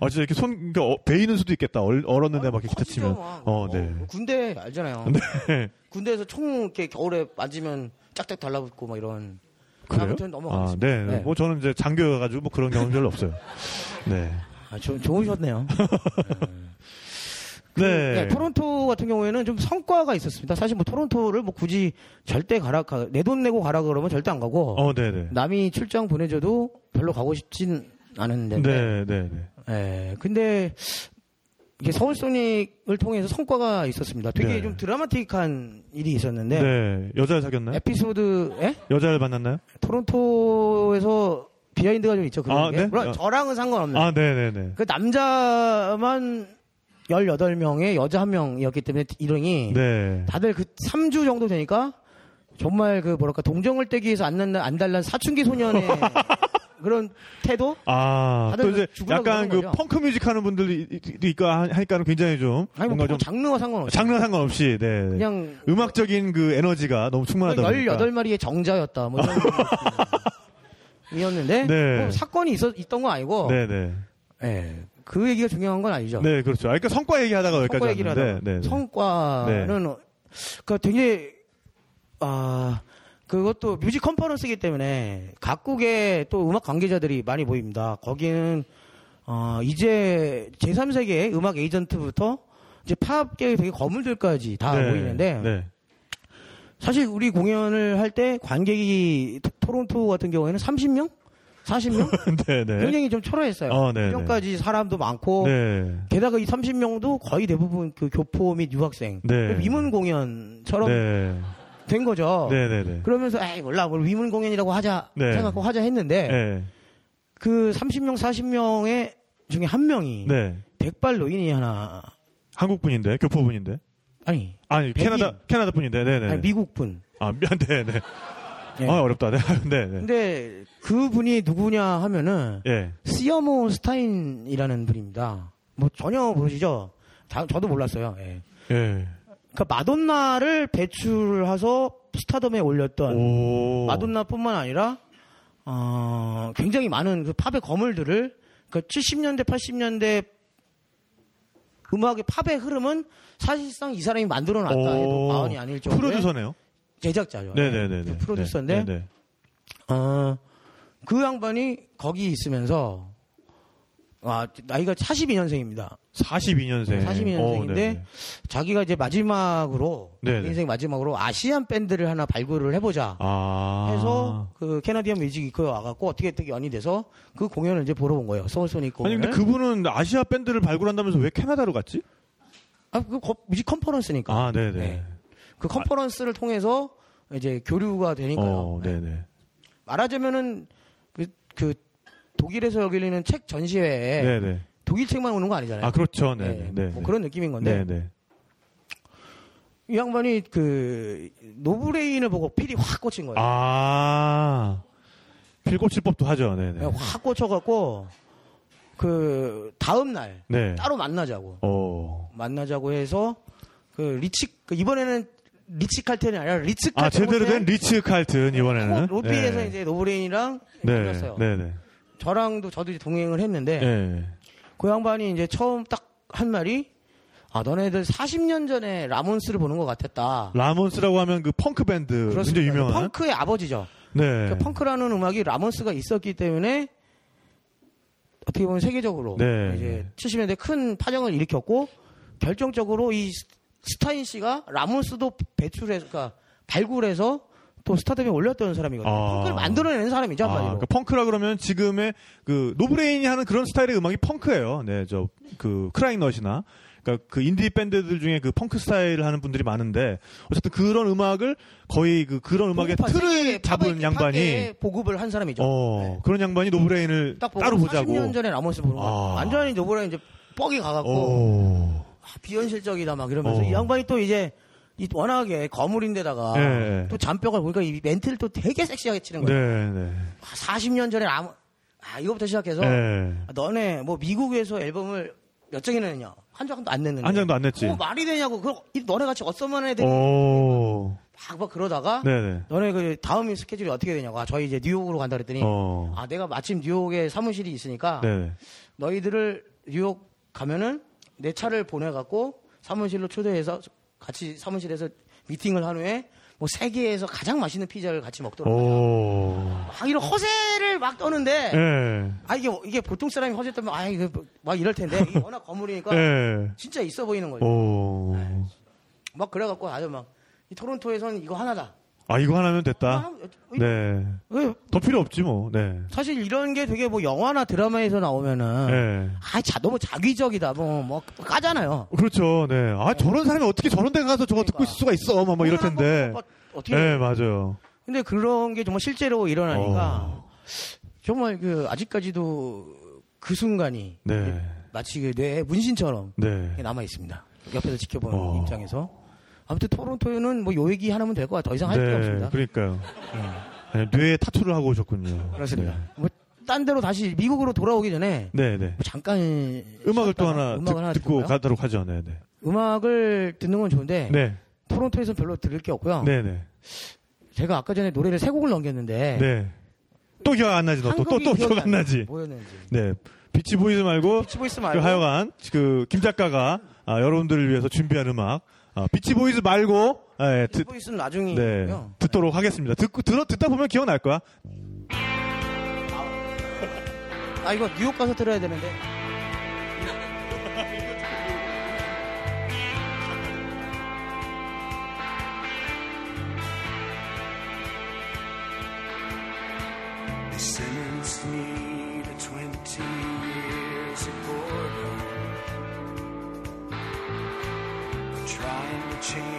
어, 진짜 이렇게 손, 이렇게 어, 베이는 수도 있겠다. 얼, 얼었는데 막 이렇게 기타 치면. 막. 어, 네. 군대 알잖아요. 네. 군대에서 총 이렇게 겨울에 맞으면 짝짝 달라붙고 막 이런. 그래요? 아. 네. 네. 뭐 저는 이제 장교여가지고 뭐 그런 경험 별로 없어요. 네. 아, 조, 좋으셨네요. [LAUGHS] 네. 네, 토론토 같은 경우에는 좀 성과가 있었습니다. 사실 뭐 토론토를 뭐 굳이 절대 가라, 내 돈 내고 가라 그러면 절대 안 가고. 어, 네네. 남이 출장 보내줘도 별로 가고 싶진 않은데. 네, 네, 네. 예, 근데 이게 서울 소닉을 통해서 성과가 있었습니다. 되게 네. 좀 드라마틱한 일이 있었는데 네. 여자를 사귀었나요? 에피소드 예? 여자를 만났나요? 토론토에서 비하인드가 좀 있죠. 그런 아, 게. 네? 물론 아. 저랑은 상관없는. 아, 네네네. 그 남자만 18명에 여자 1명이었기 때문에 일행이 네. 다들 그 3주 정도 되니까 정말 그 뭐랄까 동정을 떼기 위해서 안, 난, 안 달란 사춘기 소년의 [LAUGHS] 그런 태도? 아, 또 이제 약간 그 거죠. 펑크 뮤직 하는 분들이 있까 하니까는 굉장히 좀 아니 뭐 뭔가 좀 장르와 상관없이 장르 상관없이 네. 그냥 음악적인 그 에너지가 너무 충분하다 보니까 18마리의 정자였다. 뭐 이런 [LAUGHS] 이었는데 네. 뭐 사건이 있었, 있던 건 아니고 네, 네. 예, 그 얘기가 중요한 건 아니죠. 네, 그렇죠. 아, 그러니까 성과 얘기하다가 여기까지 성과 얘기를 왔는데, 하다가 네, 네. 성과는 어, 그 되게 아 그것도 뮤직 컨퍼런스이기 때문에 각국의 또 음악 관계자들이 많이 모입니다. 거기는 어 이제 제3세계 음악 에이전트부터 이제 팝계 되게 거물들까지 다 네, 모이는데 네. 사실 우리 공연을 할 때 관객이 토- 토론토 같은 경우에는 30명? 40명? [LAUGHS] 네, 네. 굉장히 좀 초라했어요. 어, 네, 명까지 사람도 많고 네. 게다가 이 30명도 거의 대부분 그 교포 및 유학생 네. 위문 공연처럼 네. 된 거죠. 네, 네, 네. 그러면서 에이 몰라 뭘 위문 공연이라고 하자 네. 생각하고 하자 했는데 네. 그 30명 40명의 중에 한 명이 네. 백발 노인이 하나 한국 분인데, 교포 분인데. 아니 아니, 백인. 캐나다, 캐나다 분인데, 네, 네. 아니 미국 분. 아, 미안, 네, 네. 예. 아, 어렵다. 네, 네, 네. [LAUGHS] 근데 그 분이 누구냐 하면은 예. 시모어 스타인이라는 분입니다. 뭐 전혀 모르시죠? 다- 저도 몰랐어요. 예. 예. 그러니까 마돈나를 배출해서 스타덤에 올렸던 오. 마돈나뿐만 아니라 어, 굉장히 많은 그 팝의 거물들을 그 70년대 80년대 음악의 팝의 흐름은 사실상 이 사람이 만들어 놨다 해도 오. 과언이 아닐 정도의 프로듀서네요. 제작자죠. 네네네. 그 프로듀서인데 네, 네. 어, 그 양반이 거기 있으면서 아, 나이가 42년생입니다. 42년생. 42년생인데 자기가 이제 마지막으로 네네. 인생 마지막으로 Asian 밴드를 하나 발굴을 해보자 아. 해서 그 Canadian Music Week에 와갖고 어떻게 어떻게 연이 돼서 그 공연을 이제 보러 온 거예요. 소울소닉 아니 공연을. 근데 그분은 아시아 밴드를 발굴한다면서 왜 캐나다로 갔지? 아, 그 거- music conference니까. 아, 네네. 네. 그 conference를 통해서 이제 교류가 되니까요. 어, 네네. 말하자면은 그, 그 독일에서 열리는 책 전시회에 네네. 독일 책만 오는 거 아니잖아요. 아, 그렇죠. 네네. 네, 네. 뭐 그런 느낌인 건데 네네. 이 양반이 그 노브레인을 보고 feel이 확 꽂힌 거예요. 아. feel 꽂힐 법도 하죠. 네네. 그냥 확 꽂혀 갖고 그 다음 날 네. 따로 만나자고 어. 만나자고 해서 그 리치 그 이번에는 리치 칼텐이 아니라 리츠 칼텐 아, 제대로 된 리츠 칼튼, 이번에는. 로비에서 네. 이제 노브레인이랑 네. 만났어요. 네 네. 저랑도 저도 이제 동행을 했는데 네. 그 양반이 이제 처음 딱 한 말이 아 너네들 40년 전에 라몬스를 보는 것 같았다. 라몬스라고 하면 그 펑크 밴드. 굉장히 그렇습니다. 유명한. 펑크의 아버지죠. 네. 그 펑크라는 음악이 라몬스가 있었기 때문에 어떻게 보면 세계적으로 네. 이제 70년대 큰 파장을 일으켰고 결정적으로 이 스- 스타인 씨가 라몬스도 배출해서 그러니까 발굴해서 또 스타덤에 올렸던 사람이거든요. 아. 펑크를 만들어내는 사람이죠 아, 한마디로. 그러니까 펑크라 그러면 지금의 그 노브레인이 하는 그런 스타일의 음악이 펑크예요. 네, 저 그 크라잉넛이나 그러니까 그 인디 밴드들 중에 그 펑크 스타일을 하는 분들이 많은데 어쨌든 그런 음악을 거의 그 그런 음악의 틀을 잡은 양반이 보급을 한 사람이죠. 어 네. 그런 양반이 노브레인을 딱 보고 따로 보자고. 40년 전에 라몬스 보는 거 아. 완전히 노브레인 이제 뻑이 가갖고 오. 아, 비현실적이다 막 이러면서 어. 이 양반이 또 이제 이 워낙에 거물인데다가 네. 또 잔뼈가 보니까 이 멘트를 또 되게 섹시하게 치는 거예요. 네, 네. 아, 40년 전에 라몬 아 이거부터 시작해서 네. 아, 너네 뭐 미국에서 앨범을 몇 장이나 냈냐? 한 장도 안 냈는데. 한 장도 안 냈지. 뭐 말이 되냐고. 그 너네 같이 어썸만 애들이 오. 막, 막 그러다가 네, 네. 너네 그 다음 스케줄이 어떻게 되냐고. 아, 저희 이제 뉴욕으로 간다 그랬더니 어. 아 내가 마침 뉴욕에 사무실이 있으니까 네, 네. 너희들을 뉴욕 가면은 내 차를 보내갖고 사무실로 초대해서 같이 사무실에서 미팅을 한 후에 뭐 세계에서 가장 맛있는 피자를 같이 먹도록 오. 막 이런 허세를 막 떠는데 네. 아 이게 이게 보통 사람이 허세 떠면 아 이거 막 이럴 텐데 이게 워낙 거물이니까 네. 진짜 있어 보이는 거죠. 오. 막 그래갖고 아주 막 이 토론토에서는 이거 하나다. 아, 이거 하나면 됐다. 아, 네. 왜더 필요 없지 뭐. 네. 사실 이런 게 되게 뭐 영화나 드라마에서 나오면은 네. 아, 자, 너무 자기적이다. 뭐, 뭐, 까잖아요. 그렇죠. 네. 아, 저런 사람이 어떻게 저런 데 가서 저거 듣고 있을 수가 있어. 막, 뭐 이럴 텐데. 뭐, 어떻게. 네, 맞아요. 근데 그런 게 정말 실제로 일어나니까 어. 정말 그 아직까지도 그 순간이 네. 마치 그 뇌의 문신처럼 네. 남아 있습니다. 옆에서 지켜보는 어. 입장에서. 아무튼 토론토는 뭐 요 얘기 하나면 될 것 같아요. 더 이상 할게 없습니다. 그러니까요. 네, 뇌에 타투를 하고 오셨군요. 그렇습니다. 뭐, 딴 데로 다시 미국으로 돌아오기 전에 네, 네. 뭐 잠깐 음악을 또 하나, 음악을 듣, 하나 듣고. 가도록 하죠. 네, 네. 음악을 듣는 건 좋은데 네. 토론토에서 별로 들을 게 없고요. 네, 네. 제가 아까 전에 노래를 세 곡을 넘겼는데 네. 또 기억 안 나지, 너 또, 또, 또 기억 안 나지. 뭐였는지. 네. 비치 보이즈 말고, 비치 보이스 그 말고 하여간, 그, 김 작가가, 아, 여러분들을 위해서 준비한 음악, 아, 비치보이즈 말고, 아, 예, 듣, 비치보이스는 나중이고요. 네. 듣도록 하겠습니다. 듣고, 들어, 듣다 보면 기억날 거야. 아 이거 뉴욕 가서 들어야 되는데. They trying to change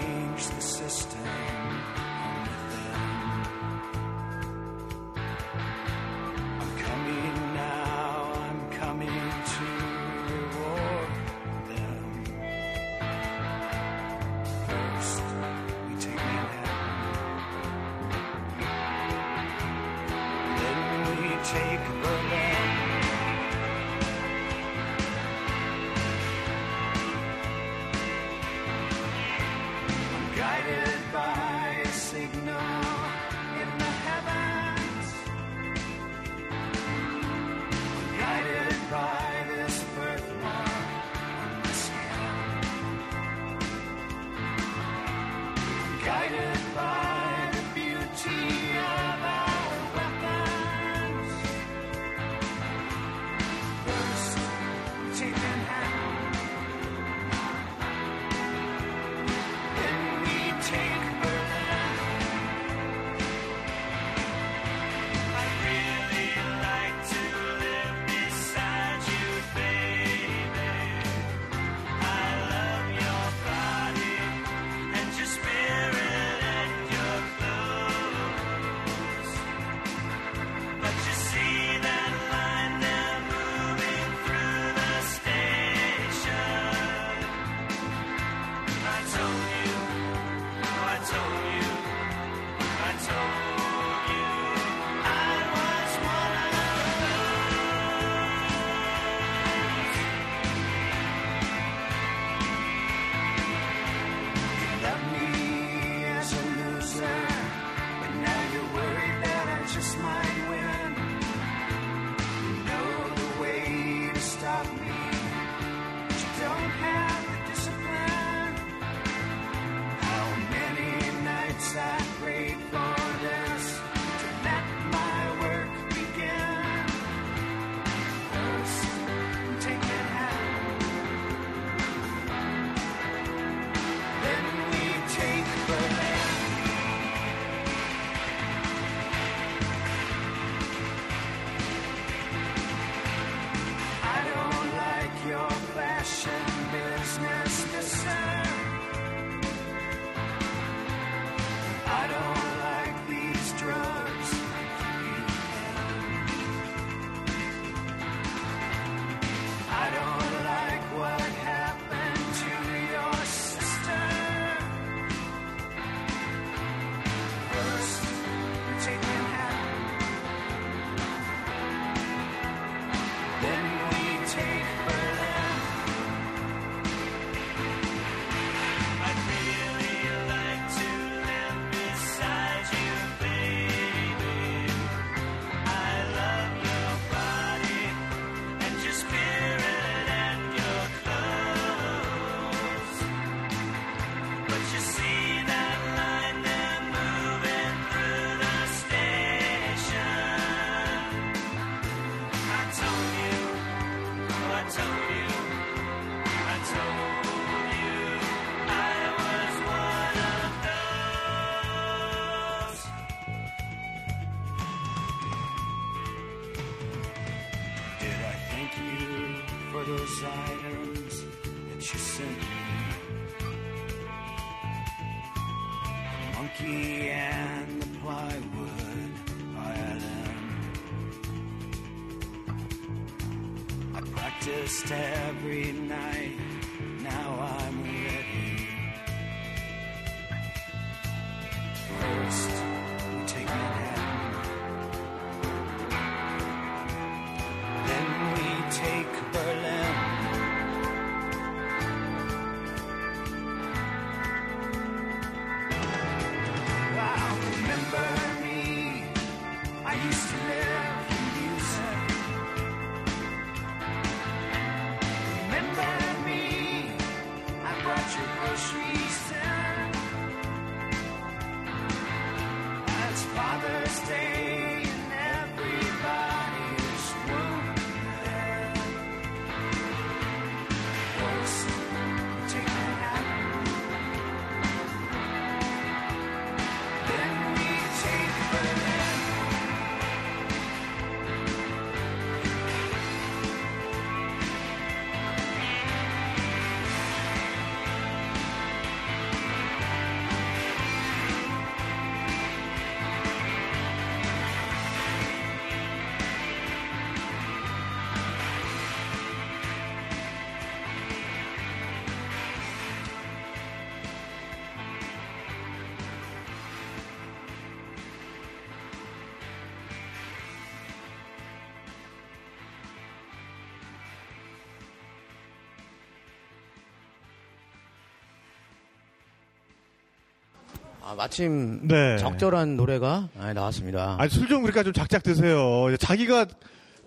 아, 마침 네. 적절한 노래가 아, 나왔습니다. 아니 술 좀 그러니까 좀 작작 드세요. 자기가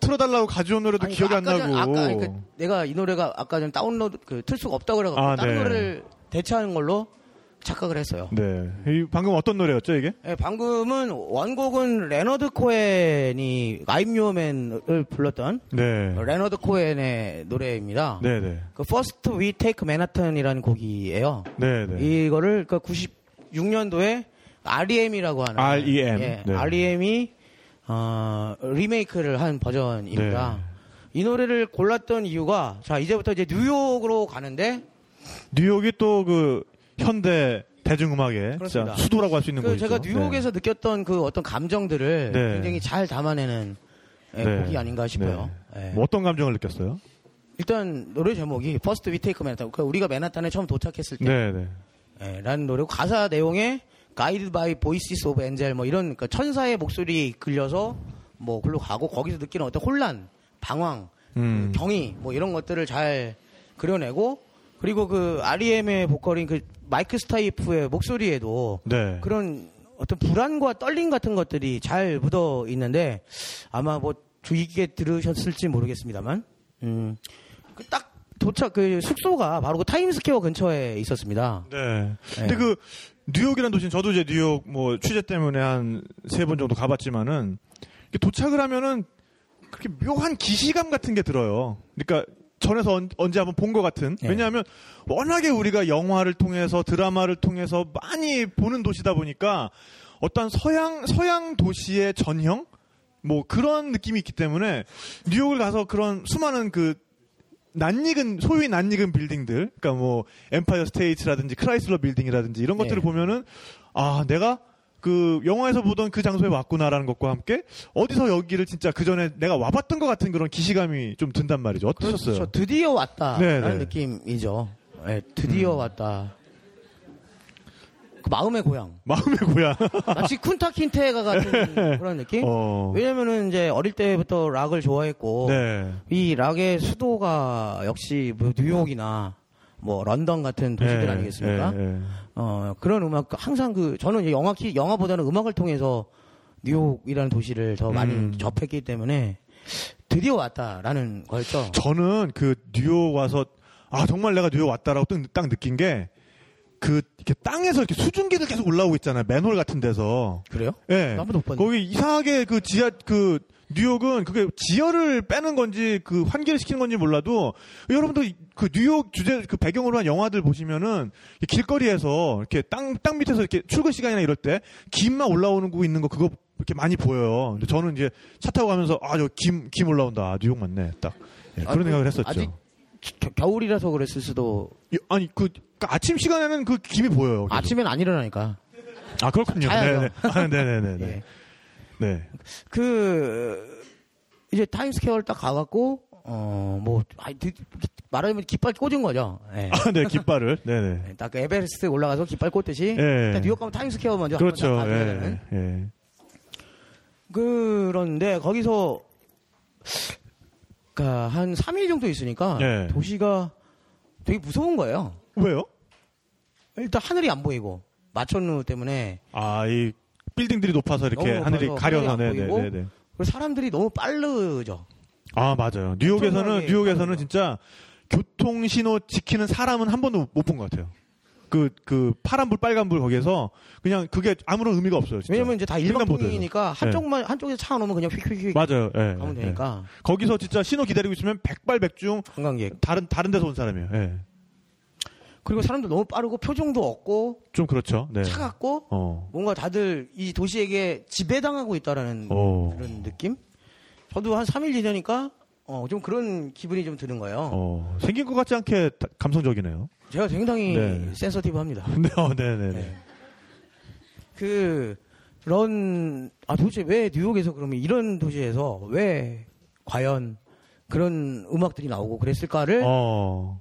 틀어달라고 가져온 노래도 아니, 기억이 그안 아까 나고. 전- 아까 아니, 그 내가 이 노래가 아까 전 다운로드 그 틀 수가 없다고 그래가지고 아, 다른 네. 노래를 대체하는 걸로 착각을 했어요. 네. 이 방금 어떤 노래였죠, 이게? 예, 방금은 원곡은 레너드 코엔이 I'm Your Man을 불렀던 네. 레너드 코엔의 노래입니다. 네, 네. 그 First We Take Manhattan이라는 곡이에요. 네, 네. 이거를 그 96년도에 REM이라고 하는 REM. 예, 네. REM이 어, 리메이크를 한 버전입니다. 이 노래를 골랐던 이유가 자 이제부터 이제 뉴욕으로 가는데 뉴욕이 또 그 현대 대중음악의 수도라고 할 수 있는 그 곳이죠. 제가 뉴욕에서 느꼈던 그 어떤 감정들을 네. 굉장히 잘 담아내는 예, 네. 곡이 아닌가 싶어요. 네. 예. 뭐 어떤 감정을 느꼈어요? 일단 노래 제목이 First We Take Manhattan. 그러니까 우리가 맨하탄에 처음 도착했을 때 네, 네. 예, 라는 노래고 가사 내용에 Guided by Voices of Angel 뭐 이런 그러니까 천사의 목소리 끌려서 뭐 글로 가고 거기서 느끼는 어떤 혼란, 방황, 음. 경의 뭐 이런 것들을 잘 그려내고 그리고 그 REM의 보컬인 그 마이크 스타이프의 목소리에도 네. 그런 어떤 불안과 떨림 같은 것들이 잘 묻어 있는데 아마 뭐 주의 깊게 들으셨을지 모르겠습니다만 음, 그 딱 도착 그 숙소가 바로 그 타임스퀘어 근처에 있었습니다. 네. 근데 그 뉴욕이라는 도시는 저도 이제 뉴욕 뭐 취재 때문에 한 세 번 정도 가봤지만은 도착을 하면은 그렇게 묘한 기시감 같은 게 들어요. 그러니까 전에서 언, 언제 한번 본 것 같은. 예. 왜냐하면 워낙에 우리가 영화를 통해서 드라마를 통해서 많이 보는 도시다 보니까 어떤 서양 서양 도시의 전형 뭐 그런 느낌이 있기 때문에 뉴욕을 가서 그런 수많은 그 낯익은 소위 낯익은 빌딩들, 그러니까 뭐 엠파이어 스테이트라든지 크라이슬러 빌딩이라든지 이런 것들을 예. 보면은 아 내가 그 영화에서 보던 그 장소에 왔구나라는 것과 함께 어디서 여기를 진짜 그 전에 내가 와봤던 것 같은 그런 기시감이 좀 든단 말이죠. 어떠셨어요? 그렇죠. 드디어 왔다라는 네, 네. 느낌이죠. 예, 드디어 음. 왔다. 그 마음의 고향. [LAUGHS] 마음의 고향. 마치 쿤타 킨테가 같은 그런 느낌? 어. 왜냐면은 이제 어릴 때부터 락을 좋아했고 네. 이 락의 수도가 역시 뭐 뉴욕이나 뭐 런던 같은 도시들 예, 아니겠습니까? 예, 예. 어 그런 음악 항상 그 저는 이제 영화 키 영화보다는 음악을 통해서 뉴욕이라는 도시를 더 많이 음. 접했기 때문에 드디어 왔다라는 거였죠. 저는 그 뉴욕 와서 아 정말 내가 뉴욕 왔다라고 딱, 딱 느낀 게 그 이렇게 땅에서 이렇게 수증기들 계속 올라오고 있잖아요. 맨홀 같은 데서. 그래요? 예. 한 번도 못. 거기 이상하게 그 지하 그 뉴욕은 그게 지열을 빼는 건지 그 환기를 시키는 건지 몰라도 여러분들 그 뉴욕 주제 그 배경으로 한 영화들 보시면은 이 길거리에서 이렇게 땅땅 밑에서 이렇게 출근 시간이나 이럴 때 김만 올라오는 거 있는 거 그거 이렇게 많이 보여요. 근데 저는 이제 차 타고 가면서 아 저 김 김 올라온다. 아, 뉴욕 맞네. 딱 예, 아, 그런 그 생각을 했었죠. 아직 겨- 겨울이라서 그랬을 수도 이- 아니 그, 그 아침 시간에는 그 김이 보여요. 계속. 아침엔 안 일어나니까. 아 그렇군요. 네네. 아, [LAUGHS] 네네네. 예. 네. 그 이제 타임스퀘어를 딱 가갖고 어뭐 말하자면 깃발 꽂은 거죠. 예. 아, 네 깃발을. [LAUGHS] 네네. 딱 그 에베레스트 올라가서 깃발 꽂듯이 예. 일단 뉴욕 가면 타임스퀘어 먼저 그렇죠. 딱 예. 예. 그런데 거기서 그러니까 한 3일 정도 있으니까 예. 도시가 되게 무서운 거예요. 왜요? 일단 하늘이 안 보이고 마천루 때문에 아, 이 빌딩들이 높아서 이렇게 하늘이 가려서 하늘이 안 네네네. 보이고 네. 그리고 사람들이 너무 빠르죠. 아, 맞아요. 뉴욕에서는 뉴욕에서는. 진짜 교통 신호 지키는 사람은 한 번도 못 본 것 같아요. 그, 그, 파란불, 빨간불 거기에서 그냥 그게 아무런 의미가 없어요. 진짜. 왜냐면 이제 다 횡단보도에서. 일방통행이니까 한쪽만 한쪽에서 차 놓으면 그냥 휙휙휙 맞아요. 예. 가면 예. 되니까 거기서 진짜 신호 기다리고 있으면 백발백중 관광객. 다른, 다른 데서 온 사람이에요. 예. 그리고 사람도 너무 빠르고 표정도 없고 좀 그렇죠. 네. 차갑고 어. 뭔가 다들 이 도시에게 지배당하고 있다라는 어. 그런 느낌? 저도 한 3일 지나니까 어, 좀 그런 기분이 좀 드는 거예요. 어. 생긴 것 같지 않게 다- 감성적이네요. 제가 굉장히 네. sensitive 합니다. [LAUGHS] 네, 어, 네네네. 네. 그, 런, 아, 도대체 왜 뉴욕에서 그러면 이런 도시에서 왜 과연 그런 음악들이 나오고 그랬을까를 어.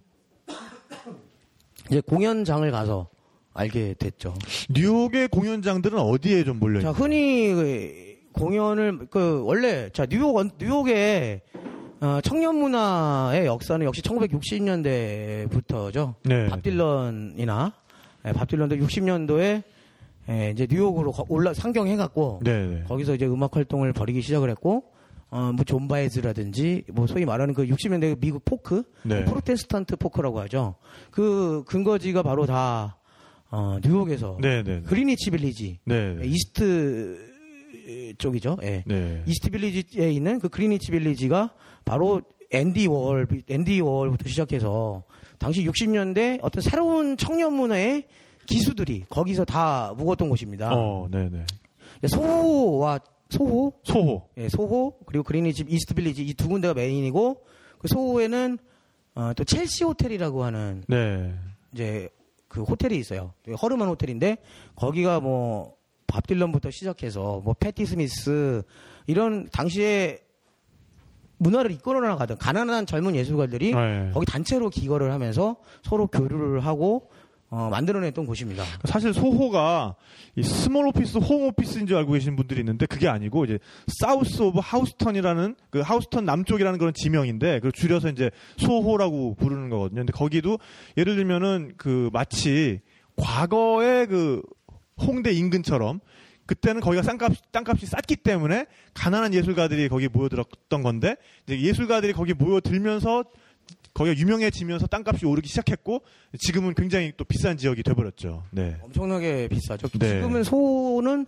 이제 공연장을 가서 알게 됐죠. 뉴욕의 공연장들은 어디에 좀 몰려 자, 있나요? 흔히 그 공연을, 그, 원래, 자, 뉴욕, 원- 뉴욕의 어, 청년 문화의 역사는 역시 1960년대부터죠. 네. 밥 딜런이나, 예, 밥 딜런도 60년도에 예, 이제 뉴욕으로 거- 올라, 상경해갖고, 네네. 거기서 이제 음악 활동을 벌이기 시작을 했고, 어, 뭐, 존 바에즈라든지, 뭐, 소위 말하는 그 60년대 미국 포크, 네. 프로테스탄트 포크라고 하죠. 그 근거지가 바로 다, 어, 뉴욕에서 네, 네. 그리니치 빌리지 네. 네. 이스트 쪽이죠. 예. 네. 이스트 빌리지에 있는 그 그리니치 빌리지가 바로 앤디 워홀, 앤디 워홀부터 시작해서 당시 60년대 어떤 새로운 청년 문화의 기수들이 거기서 다 묵었던 곳입니다. 어, 네, 네. 소호와 소호, 소호. 예, 소호 그리고 그리니치 이스트 빌리지 이 두 군데가 main이고 그 소호에는 어, 또 첼시 호텔이라고 하는 네. 이제 그 호텔이 있어요. 허름한 호텔인데 거기가 뭐 밥 딜런부터 시작해서 뭐 패티 스미스 이런 당시에 문화를 이끌어 나가던 가난한 젊은 예술가들이 네. 거기 단체로 기거를 하면서 서로 교류를 하고 어, 만들어냈던 곳입니다. 사실 소호가 이 small office, home office인 줄 알고 계신 분들이 있는데 그게 아니고 이제 South of 하우스턴이라는 그 하우스턴 남쪽이라는 그런 지명인데 그 줄여서 이제 소호라고 부르는 거거든요. 근데 거기도 예를 들면은 그 마치 과거의 그 홍대 인근처럼 그때는 거기가 쌍값, 땅값이 쌌기 때문에 가난한 예술가들이 거기 모여들었던 건데 이제 예술가들이 거기 모여들면서 거기가 유명해지면서 땅값이 오르기 시작했고 지금은 굉장히 또 비싼 지역이 돼버렸죠. 네. 엄청나게 비싸죠. 네. 지금은 소는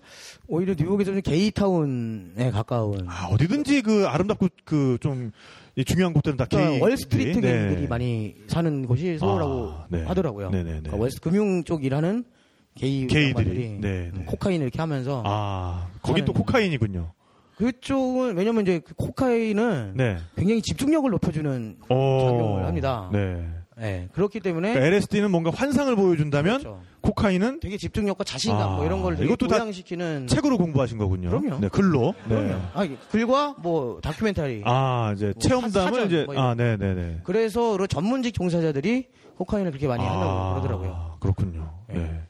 오히려 뉴욕에서 는 게이타운에 가까운 아, 어디든지 그 아름답고 그 좀 중요한 곳들은 다 그러니까 게이 월스트리트 네. 많이 사는 곳이 소라고 아, 네. 하더라고요. 네네네. 그러니까 월스 금융 쪽 일하는 게이 게이들이. 네, 네. 코카인을 이렇게 하면서 아, 거긴 또 코카인이군요. 그쪽은 왜냐면 이제 그 코카인은 네. 굉장히 집중력을 높여주는 어. 작용을 합니다. 네. 예, 그렇기 때문에 그러니까 LSD는 뭔가 환상을 보여준다면 그렇죠. 코카인은 되게 집중력과 자신감 아, 뭐 이런 걸 이것도 다 보양시키는 책으로 공부하신 거군요. 그럼요. 네, 글로. 그럼요. 네. 아, 글과 뭐 다큐멘터리 아, 이제 뭐 체험담을 이제 뭐 아, 네, 네, 네. 그래서 그 전문직 종사자들이 코카인을 그렇게 많이 한다고 아, 그러더라고요. 그렇군요. 네.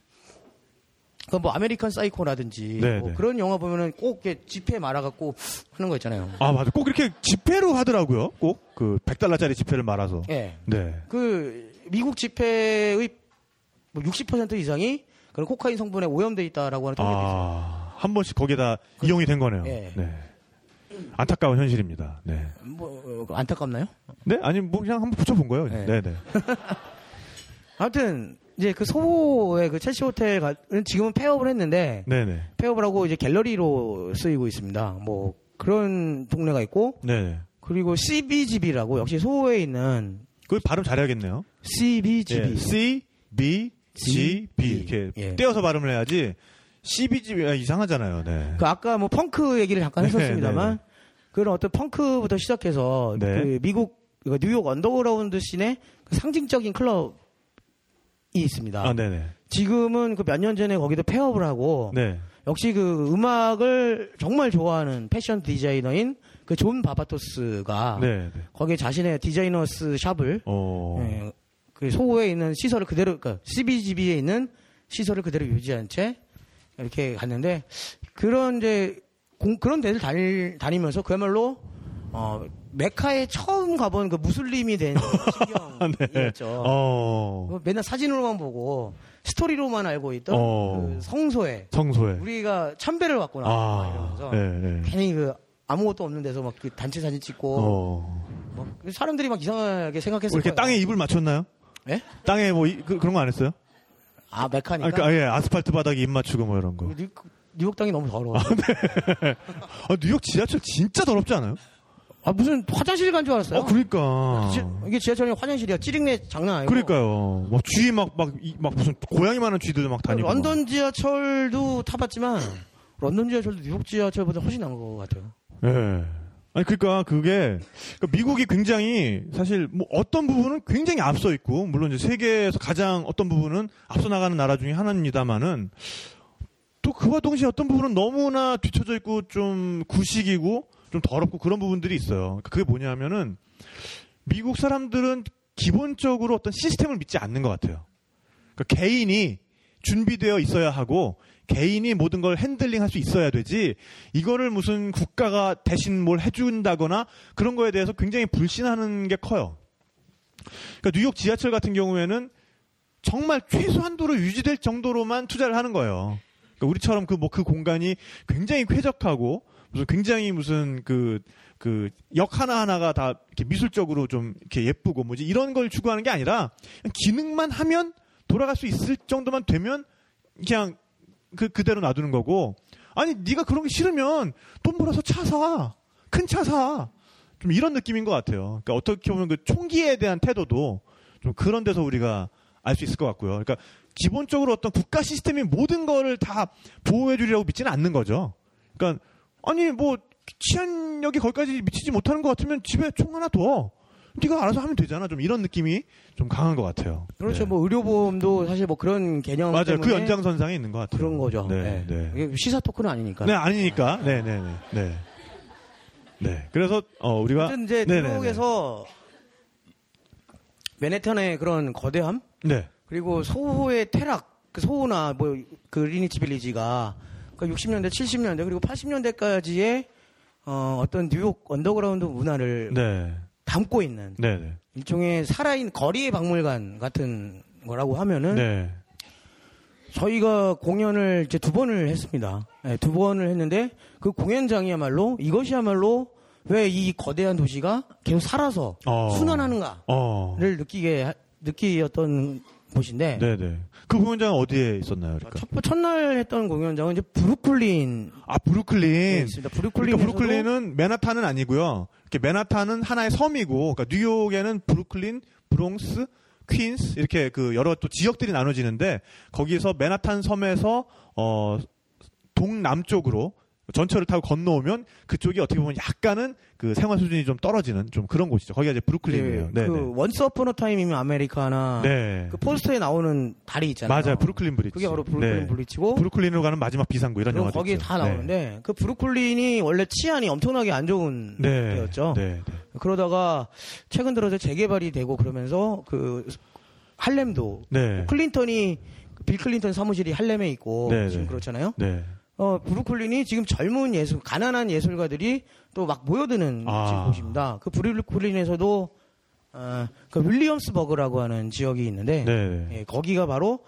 네. 그 뭐 American Psycho라든지 네, 뭐 네. 그런 영화 보면은 꼭 이렇게 지폐 말아갖고 하는 거 있잖아요. 아, 맞아. 꼭 이렇게 지폐로 하더라고요. 꼭 그 100달러짜리 지폐를 말아서. 예. 네. 그 미국 지폐의 뭐 60% 이상이 그런 코카인 성분에 오염돼 있다라고 하는 통계도 있어요. 아, 한 번씩 거기에다 이용이 된 거네요. 예. 네. 안타까운 현실입니다. 네. 뭐 어, 안타깝나요? 네? 아니, 뭐 그냥 한번 붙여본 거예요. 네. 네, 네. [LAUGHS] 아무튼 이제 그 소호의 그 첼시 호텔은 지금은 폐업을 했는데 네, 네. 폐업을 하고 이제 갤러리로 쓰이고 있습니다. 뭐 그런 동네가 있고 네, 네. 그리고 CBGB라고 역시 소호에 있는 그 발음 잘해야겠네요. CBGB 예, C, B, G, B. 이렇게 예. 떼어서 발음을 해야지. CBGB가 이상하잖아요. 네. 그 아까 뭐 펑크 얘기를 잠깐 [LAUGHS] 네, 했었습니다만 네, 네. 그런 어떤 펑크부터 시작해서 네. 그 미국 그 뉴욕 언더그라운드 scene의 그 상징적인 클럽이 있습니다. 아. 지금은 그 몇 년 전에 거기도 폐업을 하고 네. 역시 그 음악을 정말 좋아하는 패션 디자이너인 그 존 바바토스가 네. 네. 거기에 자신의 designer's shop을 어. 예, 그 소호에 있는 시설을 그대로 그러니까 CBGB에 있는 시설을 그대로 유지한 채 이렇게 갔는데 그런 이제 공- 그런 데를 다니, 다니면서 그야말로 어 메카에 처음 가본 그 무슬림이 된 [LAUGHS] 신경이었죠. 네. 어. 뭐 맨날 사진으로만 보고 스토리로만 알고 있던 어. 그 성소에 성소에. 우리가 참배를 왔구나 막 아. 이러면서 네, 네. 괜히 그 아무것도 없는 데서 막 그 단체 사진 찍고 어. 뭐 사람들이 막 이상하게 생각했을 뭐 이렇게. 땅에 입을 맞췄나요? 예? 땅에 뭐 이- 그, 런 거 안 했어요? 아 아, 메카니까 그러니까 예, 아스팔트 바닥에 입 맞추고 뭐 이런 거. 뉴, 뉴욕 땅이 너무 더러워. [LAUGHS] 아, 뉴욕 지하철 진짜 더럽지 않아요? 아 무슨 화장실 간 줄 알았어요. 아, 그러니까. 지- 이게 지하철이 화장실이야. 찌릉내 장난 아니고. 그러니까요. 막 쥐 막 막막 무슨 고양이 많은 쥐들 막 다니고. 런던 지하철도 타봤지만 런던 지하철도 뉴욕 지하철보다 훨씬 나은 것 같아요. 막. 예. 아니 그러니까 그게 그러니까 미국이 굉장히 사실 뭐 어떤 부분은 굉장히 앞서 있고 물론 이제 세계에서 가장 어떤 부분은 앞서 나가는 나라 중에 하나입니다만은 또 그와 동시에 어떤 부분은 너무나 뒤쳐져 있고 좀 구식이고 좀 더럽고 그런 부분들이 있어요. 그러니까 그게 뭐냐면은 미국 사람들은 기본적으로 어떤 시스템을 믿지 않는 것 같아요. 그러니까 개인이 준비되어 있어야 하고 개인이 모든 걸 handling 할 수 있어야 되지 이거를 무슨 국가가 대신 뭘 해준다거나 그런 거에 대해서 굉장히 불신하는 게 커요. 그러니까 뉴욕 지하철 같은 경우에는 정말 최소한도로 유지될 정도로만 투자를 하는 거예요. 그러니까 우리처럼 그 뭐 그 공간이 굉장히 쾌적하고 무슨 굉장히 무슨 그 그 역 하나 하나가 다 이렇게 미술적으로 좀 이렇게 예쁘고 뭐지 이런 걸 추구하는 게 아니라 기능만 하면 돌아갈 수 있을 정도만 되면 그냥 그 그대로 놔두는 거고 아니 네가 그런 게 싫으면 돈 벌어서 차 사. 큰 차 사. 좀 이런 느낌인 것 같아요. 그러니까 어떻게 보면 그 총기에 대한 태도도 좀 그런 데서 우리가 알 수 있을 것 같고요. 그러니까 기본적으로 어떤 국가 시스템이 모든 거를 다 보호해 주리라고 믿지는 않는 거죠. 그러니까 아니 뭐 치안력이 거기까지 미치지 못하는 것 같으면 집에 총 하나 둬. 네가 알아서 하면 되잖아. 좀 이런 느낌이 좀 강한 것 같아요. 그렇죠. 네. 뭐 의료보험도 사실 뭐 그런 개념 맞아요. 그 연장선상에 있는 것 같아요. 그런 거죠. 네, 네. 네. 시사 토크는 아니니까. 네, 아니니까. 네, 네, 네. 네. 네. 그래서 어 우리가 이제 네, 네, 네. 뉴욕에서 맨해튼의 그런 거대함 네. 그리고 소호의 퇴락, 그 소호나 뭐 그 리니치 빌리지가 그 60년대, 70년대 그리고 80년대까지의 어, 어떤 뉴욕 언더그라운드 문화를 네. 담고 있는 네, 네. 일종의 살아있는 거리의 박물관 같은 거라고 하면은 네. 저희가 공연을 이제 두 번을 했습니다. 네, 두 번을 했는데 그 공연장이야말로 이것이야말로 왜 이 거대한 도시가 계속 살아서 어. 순환하는가를 어. 느끼게 하- 느끼었던 곳인데 네, 네. 그 공연장은 어디에 있었나요? 그러니까? 첫, 첫날 했던 공연장은 이제 브루클린 아, 브루클린. 에 있습니다. 브루클린 그러니까 브루클린은 맨하탄은 아니고요. 이렇게 맨하탄은 하나의 섬이고, 그러니까 뉴욕에는 브루클린, 브롱스, 퀸스 이렇게 그 여러 또 지역들이 나눠지는데 거기서 맨하탄 섬에서 어 동남쪽으로 전철을 타고 건너오면 그쪽이 어떻게 보면 약간은 그 생활 수준이 좀 떨어지는 좀 그런 곳이죠. 거기가 이제 브루클린이에요. 네, 그 네. Once Upon a Time in America나 네. 그 포스터에 나오는 다리 있잖아요. 맞아요. 브루클린 브릿지. 그게 바로 브루클린 네. 브릿지고 브루클린으로 가는 마지막 비상구 이런 거기에 있죠. 다 네. 나오는데 그 브루클린이 원래 치안이 엄청나게 안 좋은 네. 데였죠. 네. 네. 그러다가 최근 들어서 재개발이 되고 그러면서 그 할렘도 네. 클린턴이 빌 클린턴 사무실이 할렘에 있고 네, 지금 네. 그렇잖아요. 네. 어 브루클린이 지금 젊은 예술 가난한 예술가들이 또 막 모여드는 아. 지금 곳입니다. 그 브루클린에서도 어, 그 윌리엄스 버그라고 하는 지역이 있는데 네. 네. 예, 거기가 바로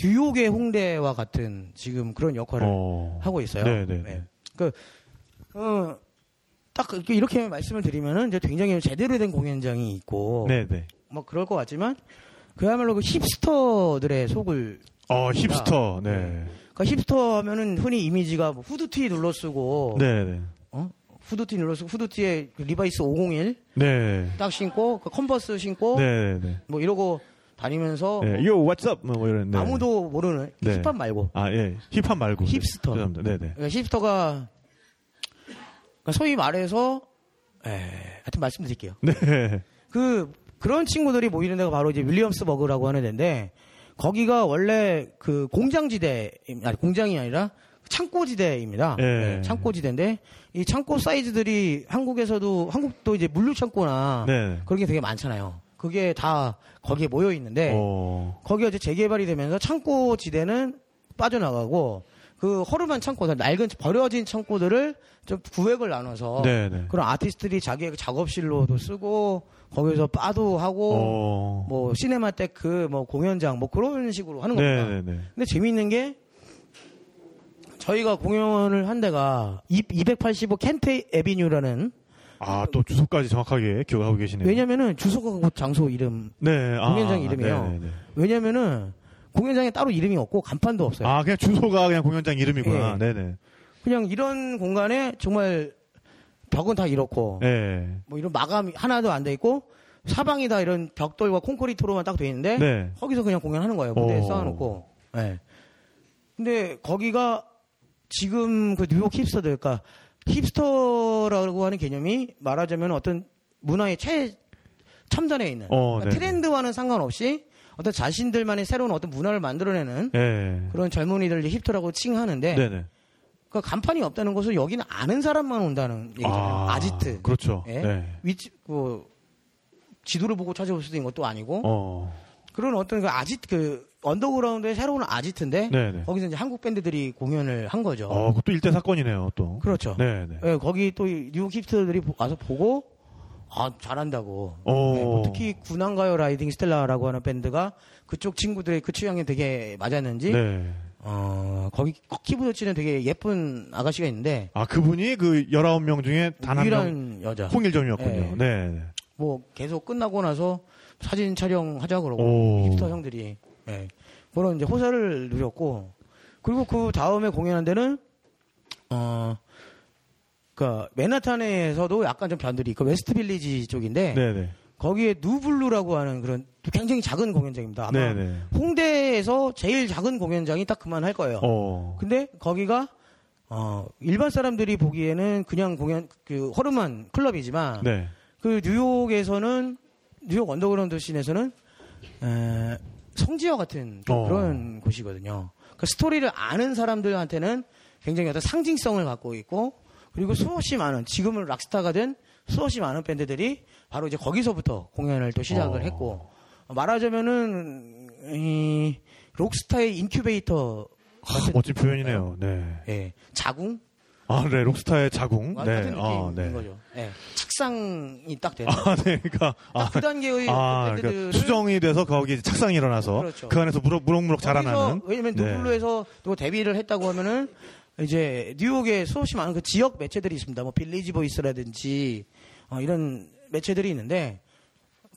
뉴욕의 홍대와 같은 지금 그런 역할을 어. 하고 있어요. 네, 네, 예. 네. 그, 어, 딱 이렇게, 이렇게 말씀을 드리면은 이제 굉장히 제대로 된 공연장이 있고, 네, 네. 뭐 그럴 것 같지만, 그야말로 그 hipster들의 소굴, 어, 힙스터. 네. 그러니까 힙스터 하면은 흔히 이미지가 뭐 후드티 눌러 쓰고, 네, 네. 어? 후드티 눌러 쓰고, 후드티에 그 리바이스 501 네. 딱 신고, 그 컨버스 신고, 네, 네. 뭐 이러고 다니면서, 네. Yo, what's up? 뭐 이런. 네. 아무도 모르는 네. 힙합 말고, 아, 예. 힙합 말고. 힙스터. 네. 죄송합니다. 네, 네. 그러니까 hipster가 그러니까 소위 말해서 에, 하여튼 말씀드릴게요. 네. 그 그런 친구들이 모이는 데가 바로 이제 윌리엄스 버그라고 하는 데인데 거기가 원래 그 공장지대 아니 공장이 아니라 창고지대입니다. 예. 네, 창고지대인데 이 창고 사이즈들이 한국에서도 한국도 이제 물류 창고나 네. 그런 게 되게 많잖아요. 그게 다 거기에 모여 있는데 어. 거기가 이제 재개발이 되면서 창고 지대는 빠져나가고 그 허름한 창고들, 낡은 버려진 창고들을 좀 구획을 나눠서 네, 네. 그런 아티스트들이 자기의 그 작업실로도 쓰고 거기서 바도 하고 어. 뭐 시네마테크 뭐 공연장 뭐 그런 식으로 하는 네, 겁니다. 네, 네. 근데 재미있는 게 저희가 공연을 한 데가 285 켄트 에비뉴라는 아, 또 주소까지 정확하게 기억하고 계시네요. 왜냐면은 주소가 그 장소 이름 네. 아, 공연장 이름이에요. 네, 네, 네. 왜냐면은 공연장에 따로 이름이 없고 간판도 없어요. 아, 그냥 주소가 그냥 공연장 이름이구나. 예. 네, 네. 그냥 이런 공간에 정말 벽은 다 이렇고 네. 뭐 이런 마감이 하나도 안 돼 있고 사방이 다 이런 벽돌과 콘크리트로만 딱 돼 있는데 네. 거기서 그냥 공연하는 거예요. 무대에 어. 쌓아놓고. 예. 근데 거기가 지금 그 뉴욕 hipster들, 그러니까 hipster라고 하는 개념이 말하자면 어떤 문화의 최첨단에 있는 어, 그러니까 네. 트렌드와는 상관없이 어떤 자신들만의 새로운 어떤 문화를 만들어내는 네. 그런 젊은이들 이제 hipster라고 칭하는데 그 간판이 없다는 것은 여기는 아는 사람만 온다는 얘기잖아요. 아지트 그렇죠. 예? 네. 위치 그 지도를 보고 찾아올 수도 있는 것도 아니고 어. 그런 어떤 그 아지트 그 언더그라운드의 새로운 아지트인데 네, 네. 거기서 이제 한국 밴드들이 공연을 한 거죠. 어, 그것도 일대 사건이네요, 또. 그렇죠. 네, 네. 예, 거기 또 뉴욕 hipster들이 보- 와서 보고 아 잘한다고. 어. 네, 뭐 특히 구남과여 라이딩 스텔라라고 하는 밴드가 그쪽 친구들의 그 취향에 되게 맞았는지 네. 어 거기 키보드 치는 되게 예쁜 아가씨가 있는데 아, 그분이 그 19명 중에 단 한명 유일한 여자. 홍일점이었군요. 예. 네. 네. 뭐 계속 끝나고 나서 사진 촬영하자 그러고 오. 힙스터 형들이 예. 그런 이제 호사를 누렸고 그리고 그 다음에 공연한 데는 어 그니까 맨하탄에서도 약간 좀 변들이 있고 웨스트 빌리지 쪽인데 네네. 거기에 누블루라고 하는 그런 굉장히 작은 공연장입니다. 아마 네네. 홍대에서 제일 작은 공연장이 딱 그만 할 거예요. 어. 근데 거기가 어 일반 사람들이 보기에는 그냥 공연 그 허름한 클럽이지만 네. 그 뉴욕에서는 뉴욕 underground scene에서는 에, 성지와 같은 좀 어. 그런 곳이거든요. 그 스토리를 아는 사람들한테는 굉장히 어떤 상징성을 갖고 있고 그리고 수없이 많은 지금은 락스타가 된 수없이 많은 밴드들이 바로 이제 거기서부터 공연을 또 시작을 어. 했고 말하자면은 이 록스타의 인큐베이터 아, 멋진 표현이네요. 네. 예, 자궁 아, 네. 록스타의 자궁. 같은 네. 아, 네. 거죠. 예, 착상이 딱 되는 아, 네. 그러니까 아, 딱그 단계의 아, 밴드들을 그러니까 수정이 돼서 거기 착상이 일어나서 그렇죠. 그 안에서 무럭, 무럭무럭 자라나는. 왜냐면 네. 누블루에서 또 데뷔를 했다고 하면은 이제 뉴욕에 수없이 많은 그 지역 매체들이 있습니다. 뭐 빌리지 보이스라든지 어, 이런 매체들이 있는데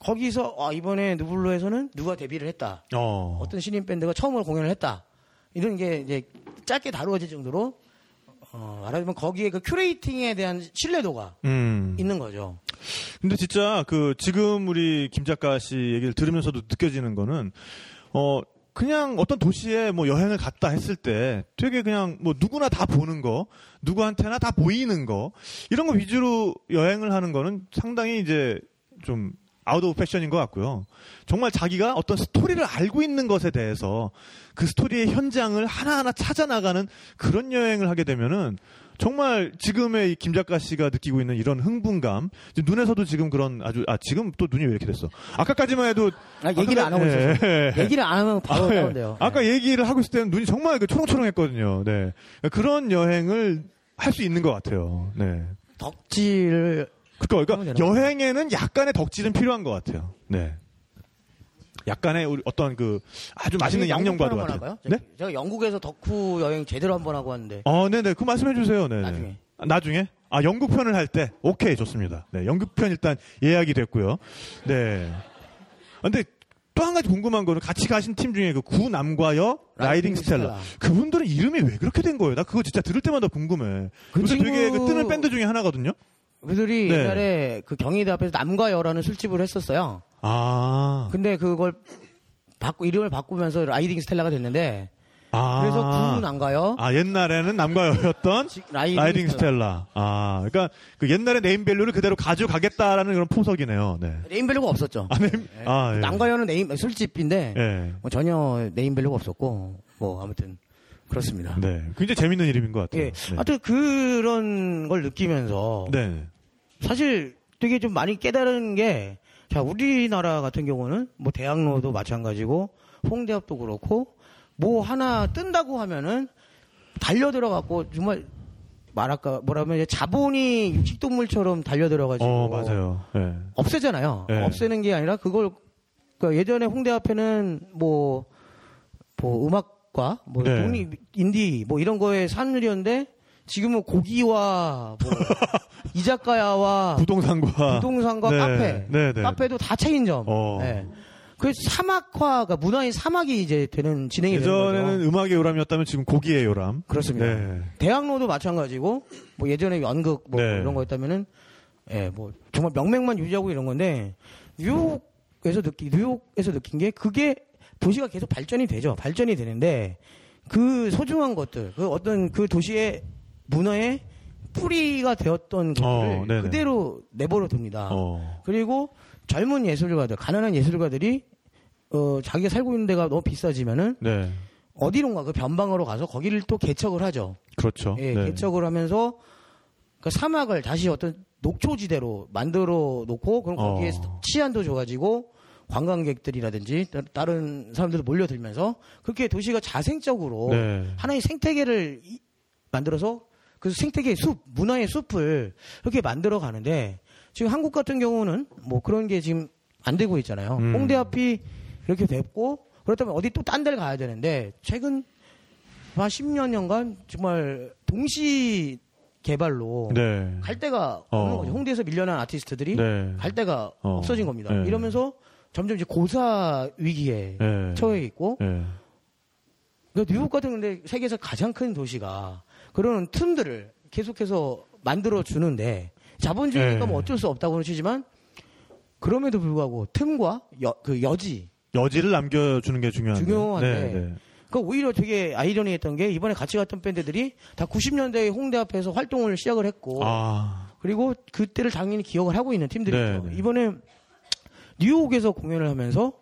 거기서 아, 이번에 누블루에서는 누가 데뷔를 했다. 어. 어떤 신인 밴드가 처음으로 공연을 했다. 이런 게 이제 짧게 다루어질 정도로 어, 말하자면 거기에 그 curating에 대한 신뢰도가 음. 있는 거죠. 근데 진짜 그 지금 우리 김 작가 씨 얘기를 들으면서도 느껴지는 거는 어 그냥 어떤 도시에 뭐 여행을 갔다 했을 때 되게 그냥 뭐 누구나 다 보는 거, 누구한테나 다 보이는 거 이런 거 위주로 여행을 하는 거는 상당히 이제 좀 out of fashion인 것 같고요. 정말 자기가 어떤 스토리를 알고 있는 것에 대해서 그 스토리의 현장을 하나하나 찾아 나가는 그런 여행을 하게 되면은 정말 지금의 이김 작가 씨가 느끼고 있는 이런 흥분감, 눈에서도 지금 그런 아주 아 지금 또 눈이 왜 이렇게 됐어? 아까까지만 해도 아, 얘기를 안 하고 예, 있어서 예. 얘기를 안 하면 바로 아, 예. 다운돼요. 아까 얘기를 하고 있을 때는 눈이 정말 그 초롱초롱했거든요. 네. 그런 여행을 할 수 있는 것 같아요. 네. 덕질을 그러니까, 그러니까? 여행에는 약간의 덕질은 필요한 것 같아요. 네. 약간의 우리 어떤 그 아주 맛있는 나중에 양념과도 같아요. 네? 할까요? 제가 영국에서 덕후 여행 제대로 한번 하고 왔는데 어, 네네. 그 말씀해 주세요. 네. 나중에. 나중에? 아, 영국 편을 할 때? 오케이, 좋습니다. 네, 영국 편 일단 예약이 됐고요. 네. 아, 근데 또 한 가지 궁금한 거는 같이 가신 팀 중에 그 구남과여 라이딩 스텔라. 그분들은 이름이 왜 그렇게 된 거예요? 나 그거 진짜 들을 때마다 궁금해. 그 요새 되게 친구- 그 뜨는 밴드 중에 하나거든요? 그들이 네. 옛날에 그 경희대 앞에서 남과 여라는 술집을 했었어요. 아. 근데 그걸 바꾸 이름을 바꾸면서 라이딩 스텔라가 됐는데 아. 그래서 구남과여요. 아, 옛날에는 남과여였던 지- 라이딩, 라이딩 스텔라. 아, 그러니까 그 옛날의 name value를 그대로 가져가겠다라는 그런 포석이네요. 네. name value가 없었죠. 아, name, 아, 예. 남과여는 name 술집인데 예. 뭐 전혀 name value가 없었고 뭐 아무튼 그렇습니다. 네. 굉장히 재밌는 이름인 것 같아요. 예. 네. 하여튼 그런 걸 느끼면서 네. 사실 되게 좀 많이 깨달은 게, 자, 우리나라 같은 경우는 뭐 대학로도 마찬가지고, 홍대 앞도 그렇고, 뭐 하나 뜬다고 하면은 달려들어갖고 정말 말할까, 뭐라면 이제 자본이 육식동물처럼 달려들어가지고. 어, 맞아요. 예. 없애잖아요. 네. 없애는 게 아니라 그걸, 그러니까 예전에 홍대 앞에는 뭐, 뭐 음악 과, 뭐 네. 독립, 인디, 뭐 이런 거에 산물이었는데, 지금은 고기와 뭐 [LAUGHS] 이자카야와 부동산과 부동산과 네. 카페, 네, 네. 카페도 다 체인점. 어. 네. 그 사막화가 문화의 사막이 이제 되는 진행이 예전에는. 음악의 요람이었다면 지금 고기의 요람. 그렇습니다. 네. 대학로도 마찬가지고 뭐 예전에 연극 뭐 네. 이런 거였다면은 예, 뭐 정말 명맥만 유지하고 이런 건데 뉴욕에서 느끼 뉴욕에서 느낀 게 그게 도시가 계속 발전이 되죠. 발전이 되는데 그 소중한 것들, 그 어떤 그 도시의 문화의 뿌리가 되었던 것들을 어. 그대로 내버려 둡니다. 어. 그리고 젊은 예술가들, 가난한 예술가들이 어, 자기가 살고 있는 데가 너무 비싸지면은 네. 어디론가 그 변방으로 가서 거기를 또 개척을 하죠. 그렇죠. 예, 네. 개척을 하면서 그 사막을 다시 어떤 녹초지대로 만들어 놓고 그럼 거기에 어. 치안도 좋아지고 관광객들이라든지 따- 다른 사람들도 몰려들면서 그렇게 도시가 자생적으로 네. 하나의 생태계를 이- 만들어서 그 생태계 숲, 문화의 숲을 그렇게 만들어 가는데 지금 한국 같은 경우는 뭐 그런 게 지금 안 되고 있잖아요. 음. 홍대 앞이 이렇게 됐고 그렇다면 어디 또 딴 데를 가야 되는데 최근 한 10년 년간 정말 동시 개발로 네. 갈 데가 없는 어. 거죠. 홍대에서 밀려난 아티스트들이 네. 갈 데가 어. 없어진 겁니다. 네. 이러면서 점점 이제 고사 위기에 예. 처해 있고 예. 그 뉴욕 같은 근데 세계에서 가장 큰 도시가 그런 틈들을 계속해서 만들어 주는데 자본주의니까 네. 뭐 어쩔 수 없다고는 치지만 그럼에도 불구하고 틈과 여, 그 여지 여지를 남겨주는 게 중요한데. 중요한데. 네, 네. 그러니까 오히려 되게 아이러니했던 게 이번에 같이 갔던 밴드들이 다 90년대에 홍대 앞에서 활동을 시작을 했고 아, 그리고 그때를 당연히 기억을 하고 있는 팀들이죠. 네, 네. 이번에 뉴욕에서 공연을 하면서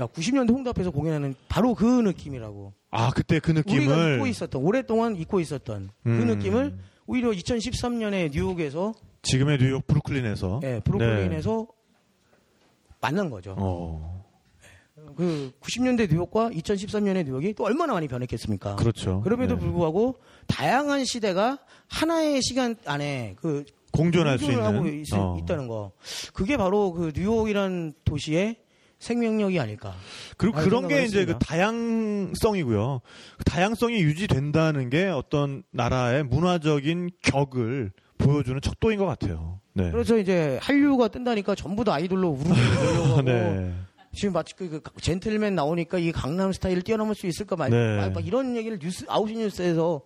야 90년대 홍대 앞에서 공연하는 바로 그 느낌이라고. 아 그때 그 우리가 느낌을 잊고 있었던 오랫동안 잊고 있었던 그 음. 느낌을 오히려 2013년에 뉴욕에서 지금의 뉴욕 브루클린에서 예, 브루클린에서 만난 거죠. 어, 그 90년대 뉴욕과 2013년의 뉴욕이 또 얼마나 많이 변했겠습니까? 그렇죠. 그럼에도 네. 불구하고 다양한 시대가 하나의 시간 안에 그 공존할 수 있는 하고 있, 어. 다는 거. 그게 바로 그 뉴욕이란 도시의 생명력이 아닐까. 그리고 그런 게 생각을 이제 그 했습니다. 다양성이고요. 그 다양성이 유지된다는 게 어떤 나라의 문화적인 격을 보여주는 척도인 것 같아요. 네. 그래서 이제 한류가 뜬다니까 전부 다 아이돌로 우르르 [LAUGHS] 네. 지금 마치 그, 그 젠틀맨 나오니까 이 강남 스타일 뛰어넘을 수 있을까 말, 네. 이런 얘기를 뉴스 아웃시 뉴스에서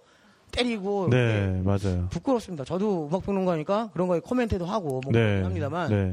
때리고 네, 맞아요. 부끄럽습니다. 저도 음악 평론가니까 그런 거에 코멘트도 하고 뭐 네. 합니다만 네.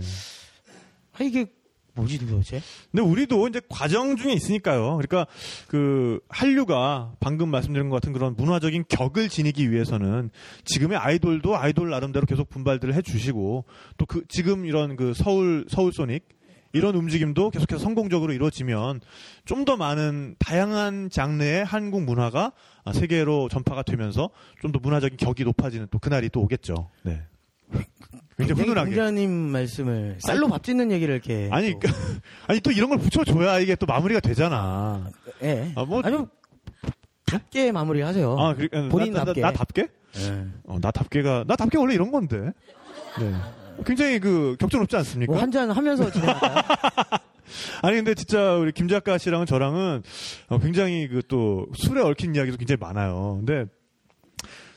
아, 이게 뭐지 도대체? 근데 우리도 이제 과정 중에 있으니까요. 그러니까 그 한류가 방금 말씀드린 것 같은 그런 문화적인 격을 지니기 위해서는 지금의 아이돌도 아이돌 나름대로 계속 분발들을 해주시고 또 그 지금 이런 그 서울 서울 소닉 이런 움직임도 계속해서 성공적으로 이루어지면 좀 더 많은 다양한 장르의 한국 문화가 아, 세계로 전파가 되면서 좀 더 문화적인 격이 높아지는 또 그날이 또 오겠죠. 네. 굉장히 훈훈하게. 공자님 말씀을 쌀로 밥 짓는 얘기를 이렇게 아니, 또, 그- 아니 또 이런 걸 붙여줘야 이게 또 마무리가 되잖아. 예. 아, 뭐- 아주 답게 마무리하세요. 아, 그러니까 나- 본인답게. 나, 나, 답게? 예. 어, 나 답게가 나 답게 원래 이런 건데. 네. 굉장히 그 격조 높지 않습니까? 뭐 한잔 하면서 진행할까요? [LAUGHS] 아니 근데 진짜 우리 김 작가 씨랑은 저랑은 어, 굉장히 그 또 술에 얽힌 이야기도 굉장히 많아요. 근데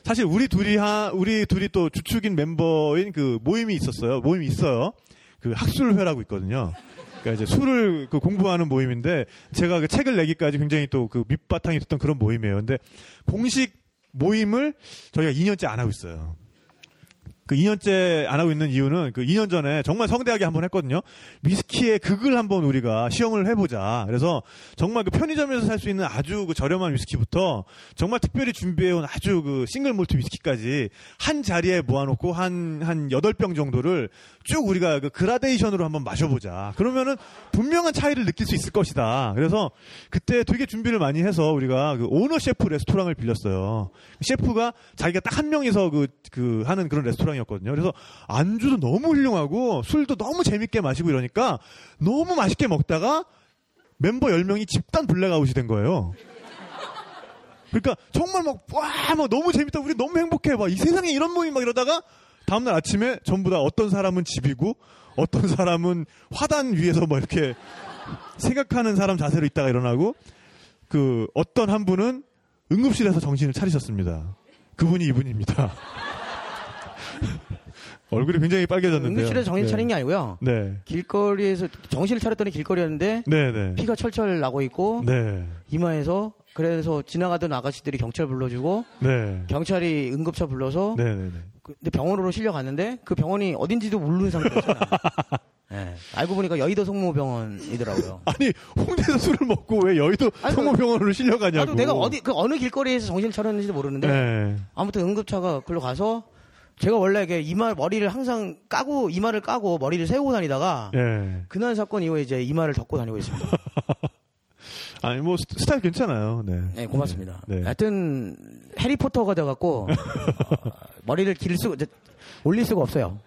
사실 우리 둘이 하 우리 둘이 또 주축인 멤버인 그 모임이 있었어요. 모임이 있어요. 그 학술회라고 있거든요. 그러니까 이제 술을 그 공부하는 모임인데 제가 그 책을 내기까지 굉장히 또 그 밑바탕이 됐던 그런 모임이에요. 근데 공식 모임을 저희가 2년째 안 하고 있어요. 그 2년째 안 하고 있는 이유는 그 2년 전에 정말 성대하게 한번 했거든요. 위스키의 극을 한번 우리가 시험을 해보자. 그래서 정말 그 편의점에서 살 수 있는 아주 그 저렴한 위스키부터 정말 특별히 준비해온 아주 그 싱글 몰트 위스키까지 한 자리에 모아놓고 한, 한 8병 정도를 쭉 우리가 그 그라데이션으로 한번 마셔보자. 그러면은 분명한 차이를 느낄 수 있을 것이다. 그래서 그때 되게 준비를 많이 해서 우리가 그 owner chef 레스토랑을 빌렸어요. 셰프가 자기가 딱 한 명이서 그, 그 하는 그런 레스토랑이었거든요. 그래서 안주도 너무 훌륭하고 술도 너무 재밌게 마시고 이러니까 너무 맛있게 먹다가 멤버 10명이 집단 blackout이 된 거예요. 그러니까 정말 막, 와, 막 너무 재밌다. 우리 너무 행복해. 막 이 세상에 이런 모임 막 이러다가 다음날 아침에 전부 다 어떤 사람은 집이고 어떤 사람은 화단 위에서 뭐 이렇게 생각하는 사람 자세로 있다가 일어나고 그 어떤 한 분은 응급실에서 정신을 차리셨습니다. 그분이 이분입니다. [LAUGHS] 얼굴이 굉장히 빨개졌는데요. 응급실에서 정신 네. 차린 게 아니고요. 네. 길거리에서 정신을 차렸더니 길거리였는데 네, 네. 피가 철철 나고 있고 네. 이마에서 그래서 지나가던 아가씨들이 경찰 불러주고 네. 경찰이 응급차 불러서 네, 네, 네. 그- 근데 병원으로 실려갔는데 그 병원이 어딘지도 모르는 상태였어요. [LAUGHS] 예. 알고 보니까 여의도 성모병원이더라고요. [LAUGHS] 아니 홍대에서 술을 먹고 왜 여의도 아니, 성모병원으로 실려가냐고. 나도 내가 어디 그 어느 길거리에서 정신을 차렸는지도 모르는데 네. 아무튼 응급차가 글로 가서 제가 원래 이게 이마 머리를 항상 까고 이마를 까고 머리를 세우고 다니다가 예. 그날 사건 이후에 이제 이마를 덮고 다니고 있습니다. [LAUGHS] 아니 뭐 스- 스타일 괜찮아요. 네. 네, 고맙습니다. 네. 하여튼 해리포터가 돼갖고 [LAUGHS] 어, 머리를 길 수, 이제 올릴 수가 없어요.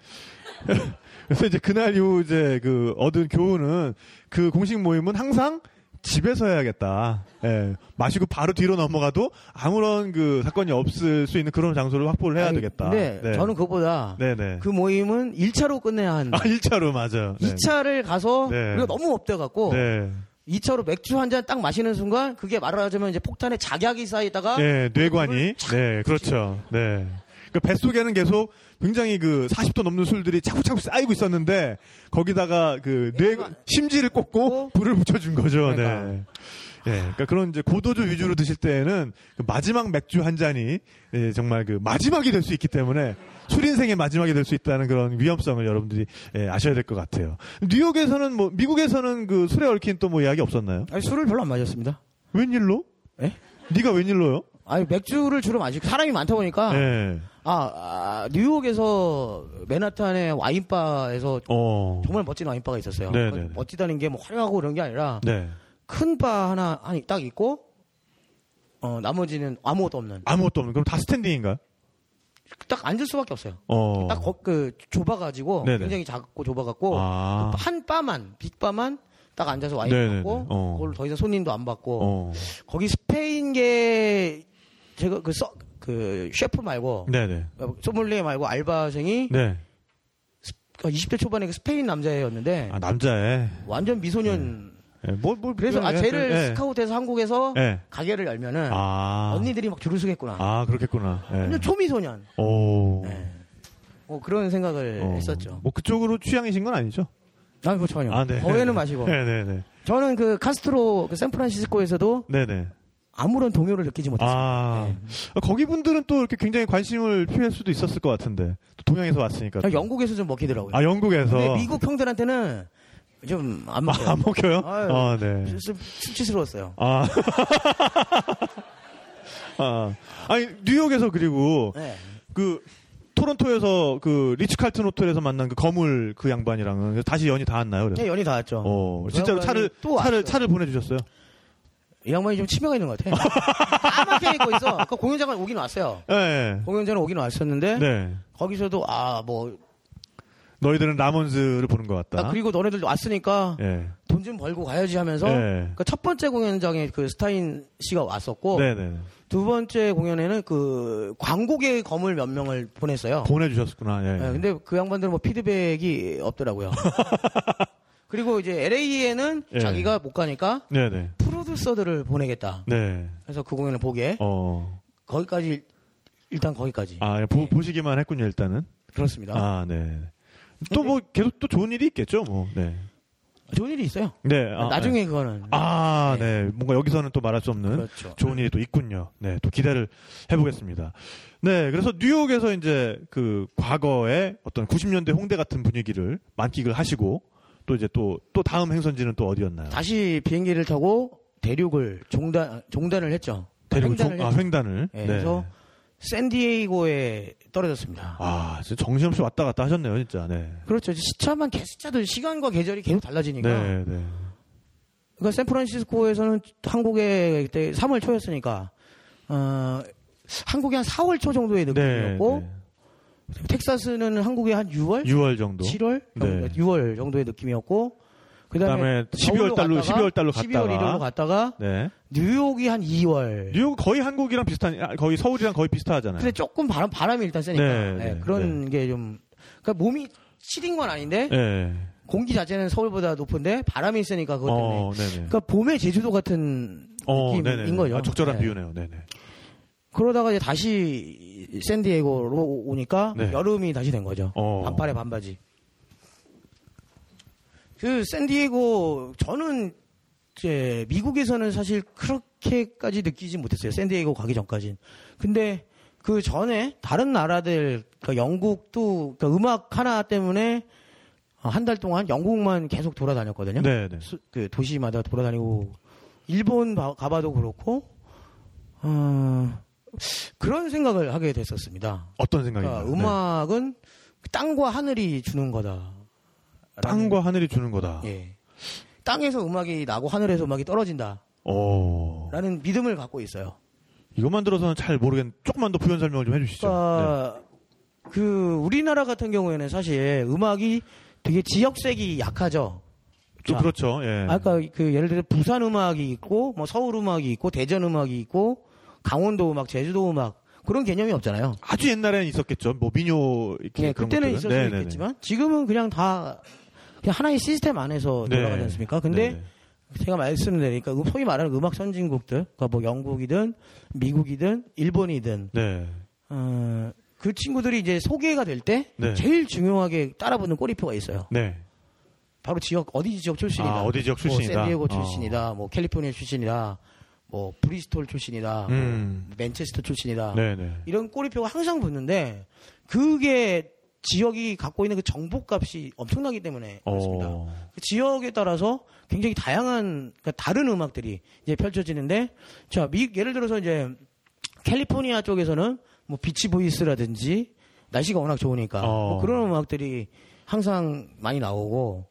[LAUGHS] 그래서 이제 그날 이후 이제 그 얻은 교훈은 그 공식 모임은 항상 집에서 해야겠다. 예. 마시고 바로 뒤로 넘어가도 아무런 그 사건이 없을 수 있는 그런 장소를 확보를 해야 아니, 되겠다. 네. 저는 그거보다 네네. 그 모임은 1차로 끝내야 한다. 아, 1차로 맞아요. 네. 2차를 가서 네. 우리가 너무 up돼 갖고 네. 2차로 맥주 한 잔 딱 마시는 순간 그게 말하자면 이제 폭탄에 작약이 쌓이다가 네, 뇌관이. 네, 그렇죠. 네. 그 뱃속에는 계속 굉장히 그 40도 넘는 술들이 차곡차곡 쌓이고 있었는데 거기다가 그 뇌, 심지를 꽂고 불을 붙여준 거죠. 네. 예, 그러니까 그런 이제 고도주 위주로 드실 때는 그 마지막 맥주 한 잔이 예, 정말 그 마지막이 될 수 있기 때문에 술 인생의 마지막이 될 수 있다는 그런 위험성을 여러분들이 예, 아셔야 될 것 같아요. 뉴욕에서는 뭐 미국에서는 그 술에 얽힌 또 뭐 이야기 없었나요? 아니, 술을 별로 안 마셨습니다. 웬일로? 예? 네가 웬일로요? 아니 맥주를 주로 마시고 사람이 많다 보니까 예. 아, 아, 뉴욕에서 맨하탄의 와인바에서 어. 정말 멋진 와인바가 있었어요. 네, 그 네, 네. 멋지다는 게 뭐 화려하고 그런 게 아니라 네. 큰 바 하나 아니 딱 있고 어 나머지는 아무것도 없는 아무것도 없는. 그럼 다 스탠딩인가요? 딱 앉을 수밖에 없어요. 어. 딱그 좁아가지고 네네. 굉장히 작고 좁아갖고 아. 그한 바만 빅바만 딱 앉아서 와인. 먹고 어. 그걸 더 이상 손님도 안 받고 어. 거기 스페인계 제가 그, 서, 그 셰프 말고 네네. 어, 소믈리에 말고 알바생이 네. 20대 초반에 그 스페인 남자애였는데 아, 남자애. 완전 미소년. 예, 뭐, 뭐, 그래서 아 예, 쟤를 예. 스카우트해서 한국에서 예. 가게를 열면은 아. 언니들이 막 줄을 서겠구나. 아, 그렇겠구나. 예. 완전 초미소년. 오. 뭐 그런 생각을 어. 했었죠. 뭐 그쪽으로 취향이신 건 아니죠? 아, 그 전혀. 아, 네. 오해는 마시고. 네네네. [LAUGHS] 저는 그 카스트로 그 샌프란시스코에서도 네네. 아무런 동요를 느끼지 못했어요. 아, 네. 아, 거기 분들은 또 이렇게 굉장히 관심을 표할 수도 있었을 것 같은데. 또 동양에서 왔으니까. 또. 아, 영국에서 좀 먹히더라고요. 아, 영국에서. 미국 형들한테는 좀 안 먹혀요. 아, 안 먹혀요? 아유, 아, 네. 수- 수치스러웠어요. 아. [LAUGHS] 아. 아니, 뉴욕에서 그리고 네. 그 토론토에서 그 리츠 칼튼 호텔에서 만난 그 거물 그 양반이랑은 다시 연이 닿았나요? 그래서? 네, 연이 닿았죠. 어, 진짜로 그 차를 양반이 또 차를 왔어요. 차를 보내주셨어요. 이 양반이 좀 치매가 있는 것 같아. [LAUGHS] 까맣게 입고 있어. 아까 공연장을 오긴 왔어요. 네. 공연장을 오긴 왔었는데 네. 거기서도 아 뭐 너희들은 라몬즈를 보는 것 같다. 아, 그리고 너네들도 왔으니까 예. 돈좀 벌고 가야지 하면서 네. 그첫 번째 공연장에 그 스타인 씨가 왔었고 네네. 두 번째 공연에는 그 광고계 검을 몇 명을 보냈어요. 보내주셨구나. 예. 네, 근데 그 양반들은 뭐 피드백이 없더라고요. [LAUGHS] 그리고 이제 LA에는 예. 자기가 못 가니까 네네. 프로듀서들을 보내겠다. 네. 그래서 그 공연을 보게 어. 거기까지 일단 거기까지 아, 예, 보, 보시기만 했군요, 일단은. 그렇습니다. 아, 네. 또 뭐 계속 또 좋은 일이 있겠죠, 뭐. 네. 좋은 일이 있어요. 네. 아, 나중에 네. 그거는 아, 네. 뭔가 여기서는 또 말할 수 없는 그렇죠. 좋은 일이 또 있군요. 네. 또 기대를 해보겠습니다. 네. 그래서 뉴욕에서 이제 그 과거의 어떤 90년대 홍대 같은 분위기를 만끽을 하시고 또 이제 또, 또 다음 행선지는 또 어디였나요? 다시 비행기를 타고 대륙을 종단 종단을 했죠. 대륙 횡단을 종, 아, 했죠. 횡단을. 네, 그래서 샌디에이고에 떨어졌습니다. 아, 진짜 정신없이 왔다 갔다 하셨네요, 진짜. 네. 그렇죠. 시차만 계- 시차도 시간과 계절이 계속 달라지니까. 네, 네. 그러니까 샌프란시스코에서는 한국에 그때 3월 초였으니까 어 한국에 한 4월 초 정도의 네. 느낌이었고 네. 텍사스는 한국에 한 6월, 6월 정도. 7월, 네. 6월 정도의 느낌이었고 그다음에 그다음에 12월 달로 12월 달로 12월 갔다가 1월로 갔다가 네. 뉴욕이 한 2월. 뉴욕 거의 한국이랑 비슷한 아, 거의 서울이랑 거의 비슷하잖아요. 근데 조금 바람 바람이 일단 세니까 네, 네, 네, 그런 게 좀 그러니까 몸이 시린 건 아닌데 네. 공기 자체는 서울보다 높은데 바람이 세니까 그것 때문에 어. 그러니까 봄의 제주도 같은 어, 느낌인 네네. 거죠. 아, 적절한 네. 비유네요. 네네. 그러다가 이제 다시 샌디에고로 오니까 네. 여름이 다시 된 거죠. 어. 반팔에 반바지. 그 샌디에고 저는 이제 미국에서는 사실 그렇게까지 느끼지 못했어요. 샌디에고 가기 전까진. 근데 그 전에 다른 나라들 그러니까 영국도 그러니까 음악 하나 때문에 한 달 동안 영국만 계속 돌아다녔거든요. 네네. 수- 그 도시마다 돌아다니고 일본 바- 가봐도 그렇고 어, 그런 생각을 하게 됐었습니다. 어떤 생각인가요? 그러니까 음악은 땅과 하늘이 주는 거다. 네. 땅과 하늘이 주는 거다. 예. 땅에서 음악이 나고 하늘에서 음악이 떨어진다라는 오. 믿음을 갖고 있어요. 이것만 들어서는 잘 모르겠. 조금만 더 부연 설명을 좀 해주시죠. 그러니까 그 우리나라 같은 경우에는 사실 음악이 되게 지역색이 약하죠. 좀 자, 그렇죠. 예. 아까 그 예를 들어 부산 음악이 있고 뭐 서울 음악이 있고 대전 음악이 있고 강원도 음악, 제주도 음악 그런 개념이 없잖아요. 아주 옛날에는 있었겠죠. 뭐 민요 이렇게 예, 그때는 수 네네네. 있겠지만 지금은 그냥 다 하나의 시스템 안에서 네. 돌아가지 않습니까? 근데 네네. 제가 말씀드리니까 음- 소위 말하는 음악 선진국들, 그러니까 뭐 영국이든 미국이든 일본이든 네. 어, 그 친구들이 이제 소개가 될때 네. 제일 중요하게 따라붙는 꼬리표가 있어요. 네. 바로 지역 어디 지역 출신이다. 아, 어디 지역 출신이다. 뭐 샌디에고 어. 출신이다. 뭐 캘리포니아 출신이다. 뭐 브리스톨 출신이다. 음. 뭐 맨체스터 출신이다. 네네. 이런 꼬리표가 항상 붙는데 그게 지역이 갖고 있는 그 정보값이 엄청나기 때문에 그렇습니다. 어. 그 지역에 따라서 굉장히 다양한 그러니까 다른 음악들이 이제 펼쳐지는데 자 미, 예를 들어서 이제 캘리포니아 쪽에서는 뭐 비치 보이스라든지 날씨가 워낙 좋으니까 어. 뭐 그런 음악들이 항상 많이 나오고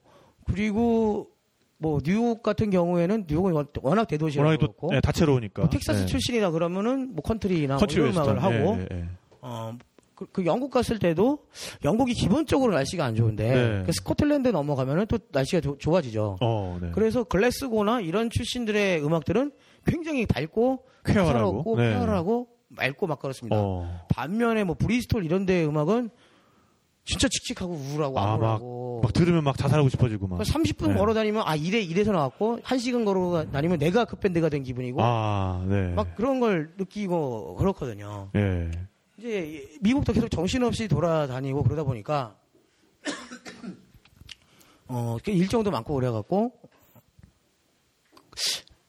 그리고 뭐 뉴욕 같은 경우에는 뉴욕은 워- 워낙 대도시라고 워낙에 또 그렇고 네, 다채로우니까. 뭐 텍사스 네. 출신이다 그러면은 뭐 컨트리나 뭐 컨트리 이런 음악을. 하고 예. 어, 그, 그 영국 갔을 때도 영국이 기본적으로 날씨가 안 좋은데 네. 그 스코틀랜드 넘어가면은 또 날씨가 조- 좋아지죠. 어, 네. 그래서 글래스고나 이런 출신들의 음악들은 굉장히 밝고 쾌활하고, 네. 쾌활하고 맑고 막 그렇습니다. 어. 반면에 뭐 브리스톨 이런 데 음악은 진짜 칙칙하고 우울하고 아, 막, 암울하고 막 들으면 막 자살하고 싶어지고 막. 30분 네. 걸어 다니면 아 이래 이래서 나왔고 1시간 걸어 다니면 내가 그 밴드가 된 기분이고 아, 네. 막 그런 걸 느끼고 그렇거든요. 예. 이제 미국도 계속 정신없이 돌아다니고 그러다 보니까 [COUGHS] 어 일정도 많고 그래갖고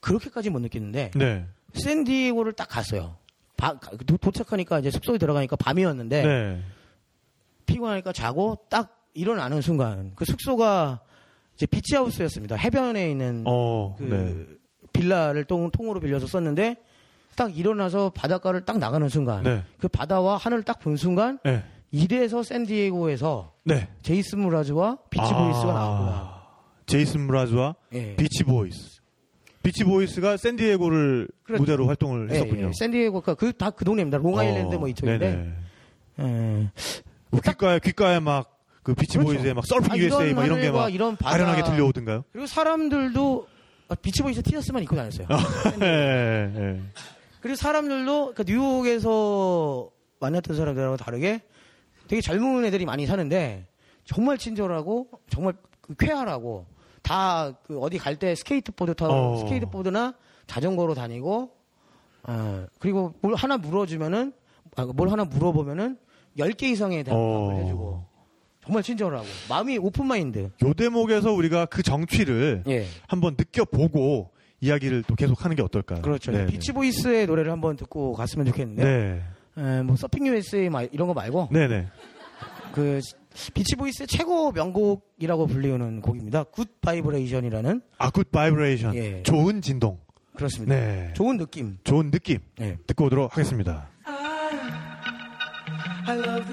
그렇게까지 못 느끼는데 네. 샌디에고를 딱 갔어요. 바- 도착하니까 이제 숙소에 들어가니까 밤이었는데 네. 피곤하니까 자고 딱 일어나는 순간 그 숙소가 이제 beach house였습니다. 해변에 있는 어, 그 네. 빌라를 통, 통으로 빌려서 썼는데 딱 일어나서 바닷가를 딱 나가는 순간 네. 그 바다와 하늘을 딱 본 순간 네. 이래서 샌디에고에서 네. 제이슨 므라즈와 비치 아. 보이스가 나왔구나. 제이슨 므라즈와 예. 비치 보이스. 비치 보이스가 샌디에고를 그렇죠. 무대로 활동을 예, 했었군요. 예. 샌디에고가 그 다 그 동네입니다. 롱아일랜드 어, 뭐 이쪽인데. 예. 뭐 귓가에 귓가에 막 그 비치 그렇죠. 보이스의 막 서핑 아, USA 막 이런 게 하늘과 막 이런 바다. 아련하게 들려오던가요? 그리고 사람들도 아, 비치 보이스 티셔츠만 입고 다녔어요. [LAUGHS] 예, 예. 그리고 사람들도 그 뉴욕에서 만났던 사람들하고 다르게 되게 젊은 애들이 많이 사는데 정말 친절하고 정말 그 쾌활하고 다 그 어디 갈 때 스케이트보드 타고 어. 스케이트보드나 자전거로 다니고 어, 그리고 뭘 하나 물어주면은 아, 뭘 하나 물어보면은 10개 이상의 대답을 어. 해주고 정말 친절하고 마음이 open mind 요 대목에서 우리가 그 정취를 예 한번 느껴보고 이야기를 또 계속 하는 게 어떨까요? 그렇죠 네, 비치 보이스의 노래를 한번 듣고 갔으면 좋겠는데 네. 에, 뭐 Surfin' USA 막 이런 거 말고 네, 네. 그 비치 보이스의 최고 명곡이라고 불리우는 곡입니다. Good Vibration이라는 아, Good Vibration. 예. 좋은 진동. 그렇습니다. 네. 좋은 느낌. 좋은 느낌. 예. 듣고 오도록 하겠습니다. I love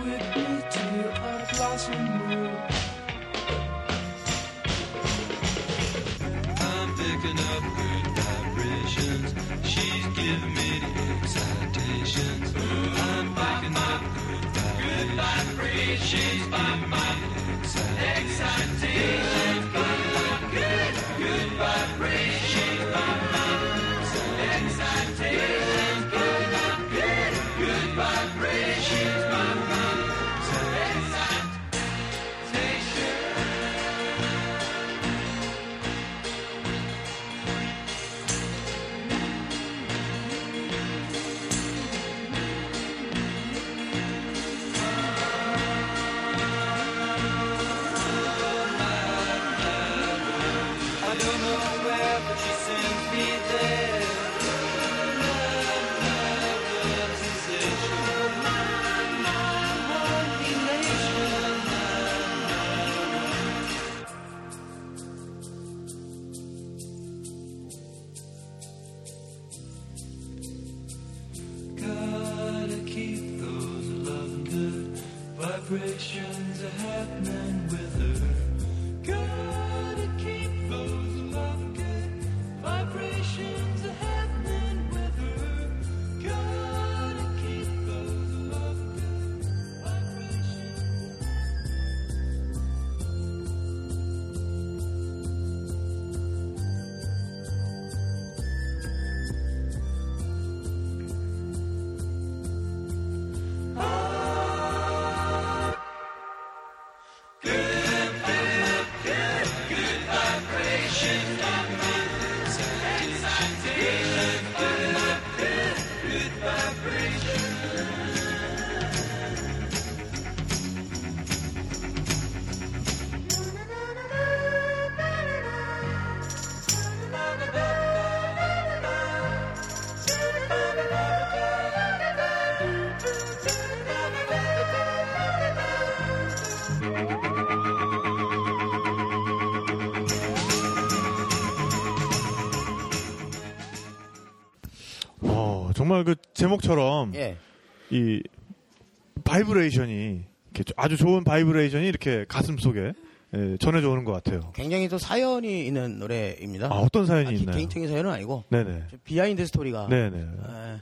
with me to a blossom room. I'm picking up good vibrations. She's giving me the excitations. I'm picking up good vibrations. She's giving 정말 그 제목처럼 예. 이 바이브레이션이 이렇게 아주 좋은 바이브레이션이 이렇게 가슴 속에 예, 전해져 오는 것 같아요. 굉장히 또 사연이 있는 노래입니다. 아, 어떤 사연이 아, 기- 있나요? 개인적인 사연은 아니고 네네. 좀 비하인드 스토리가. 네네. 예.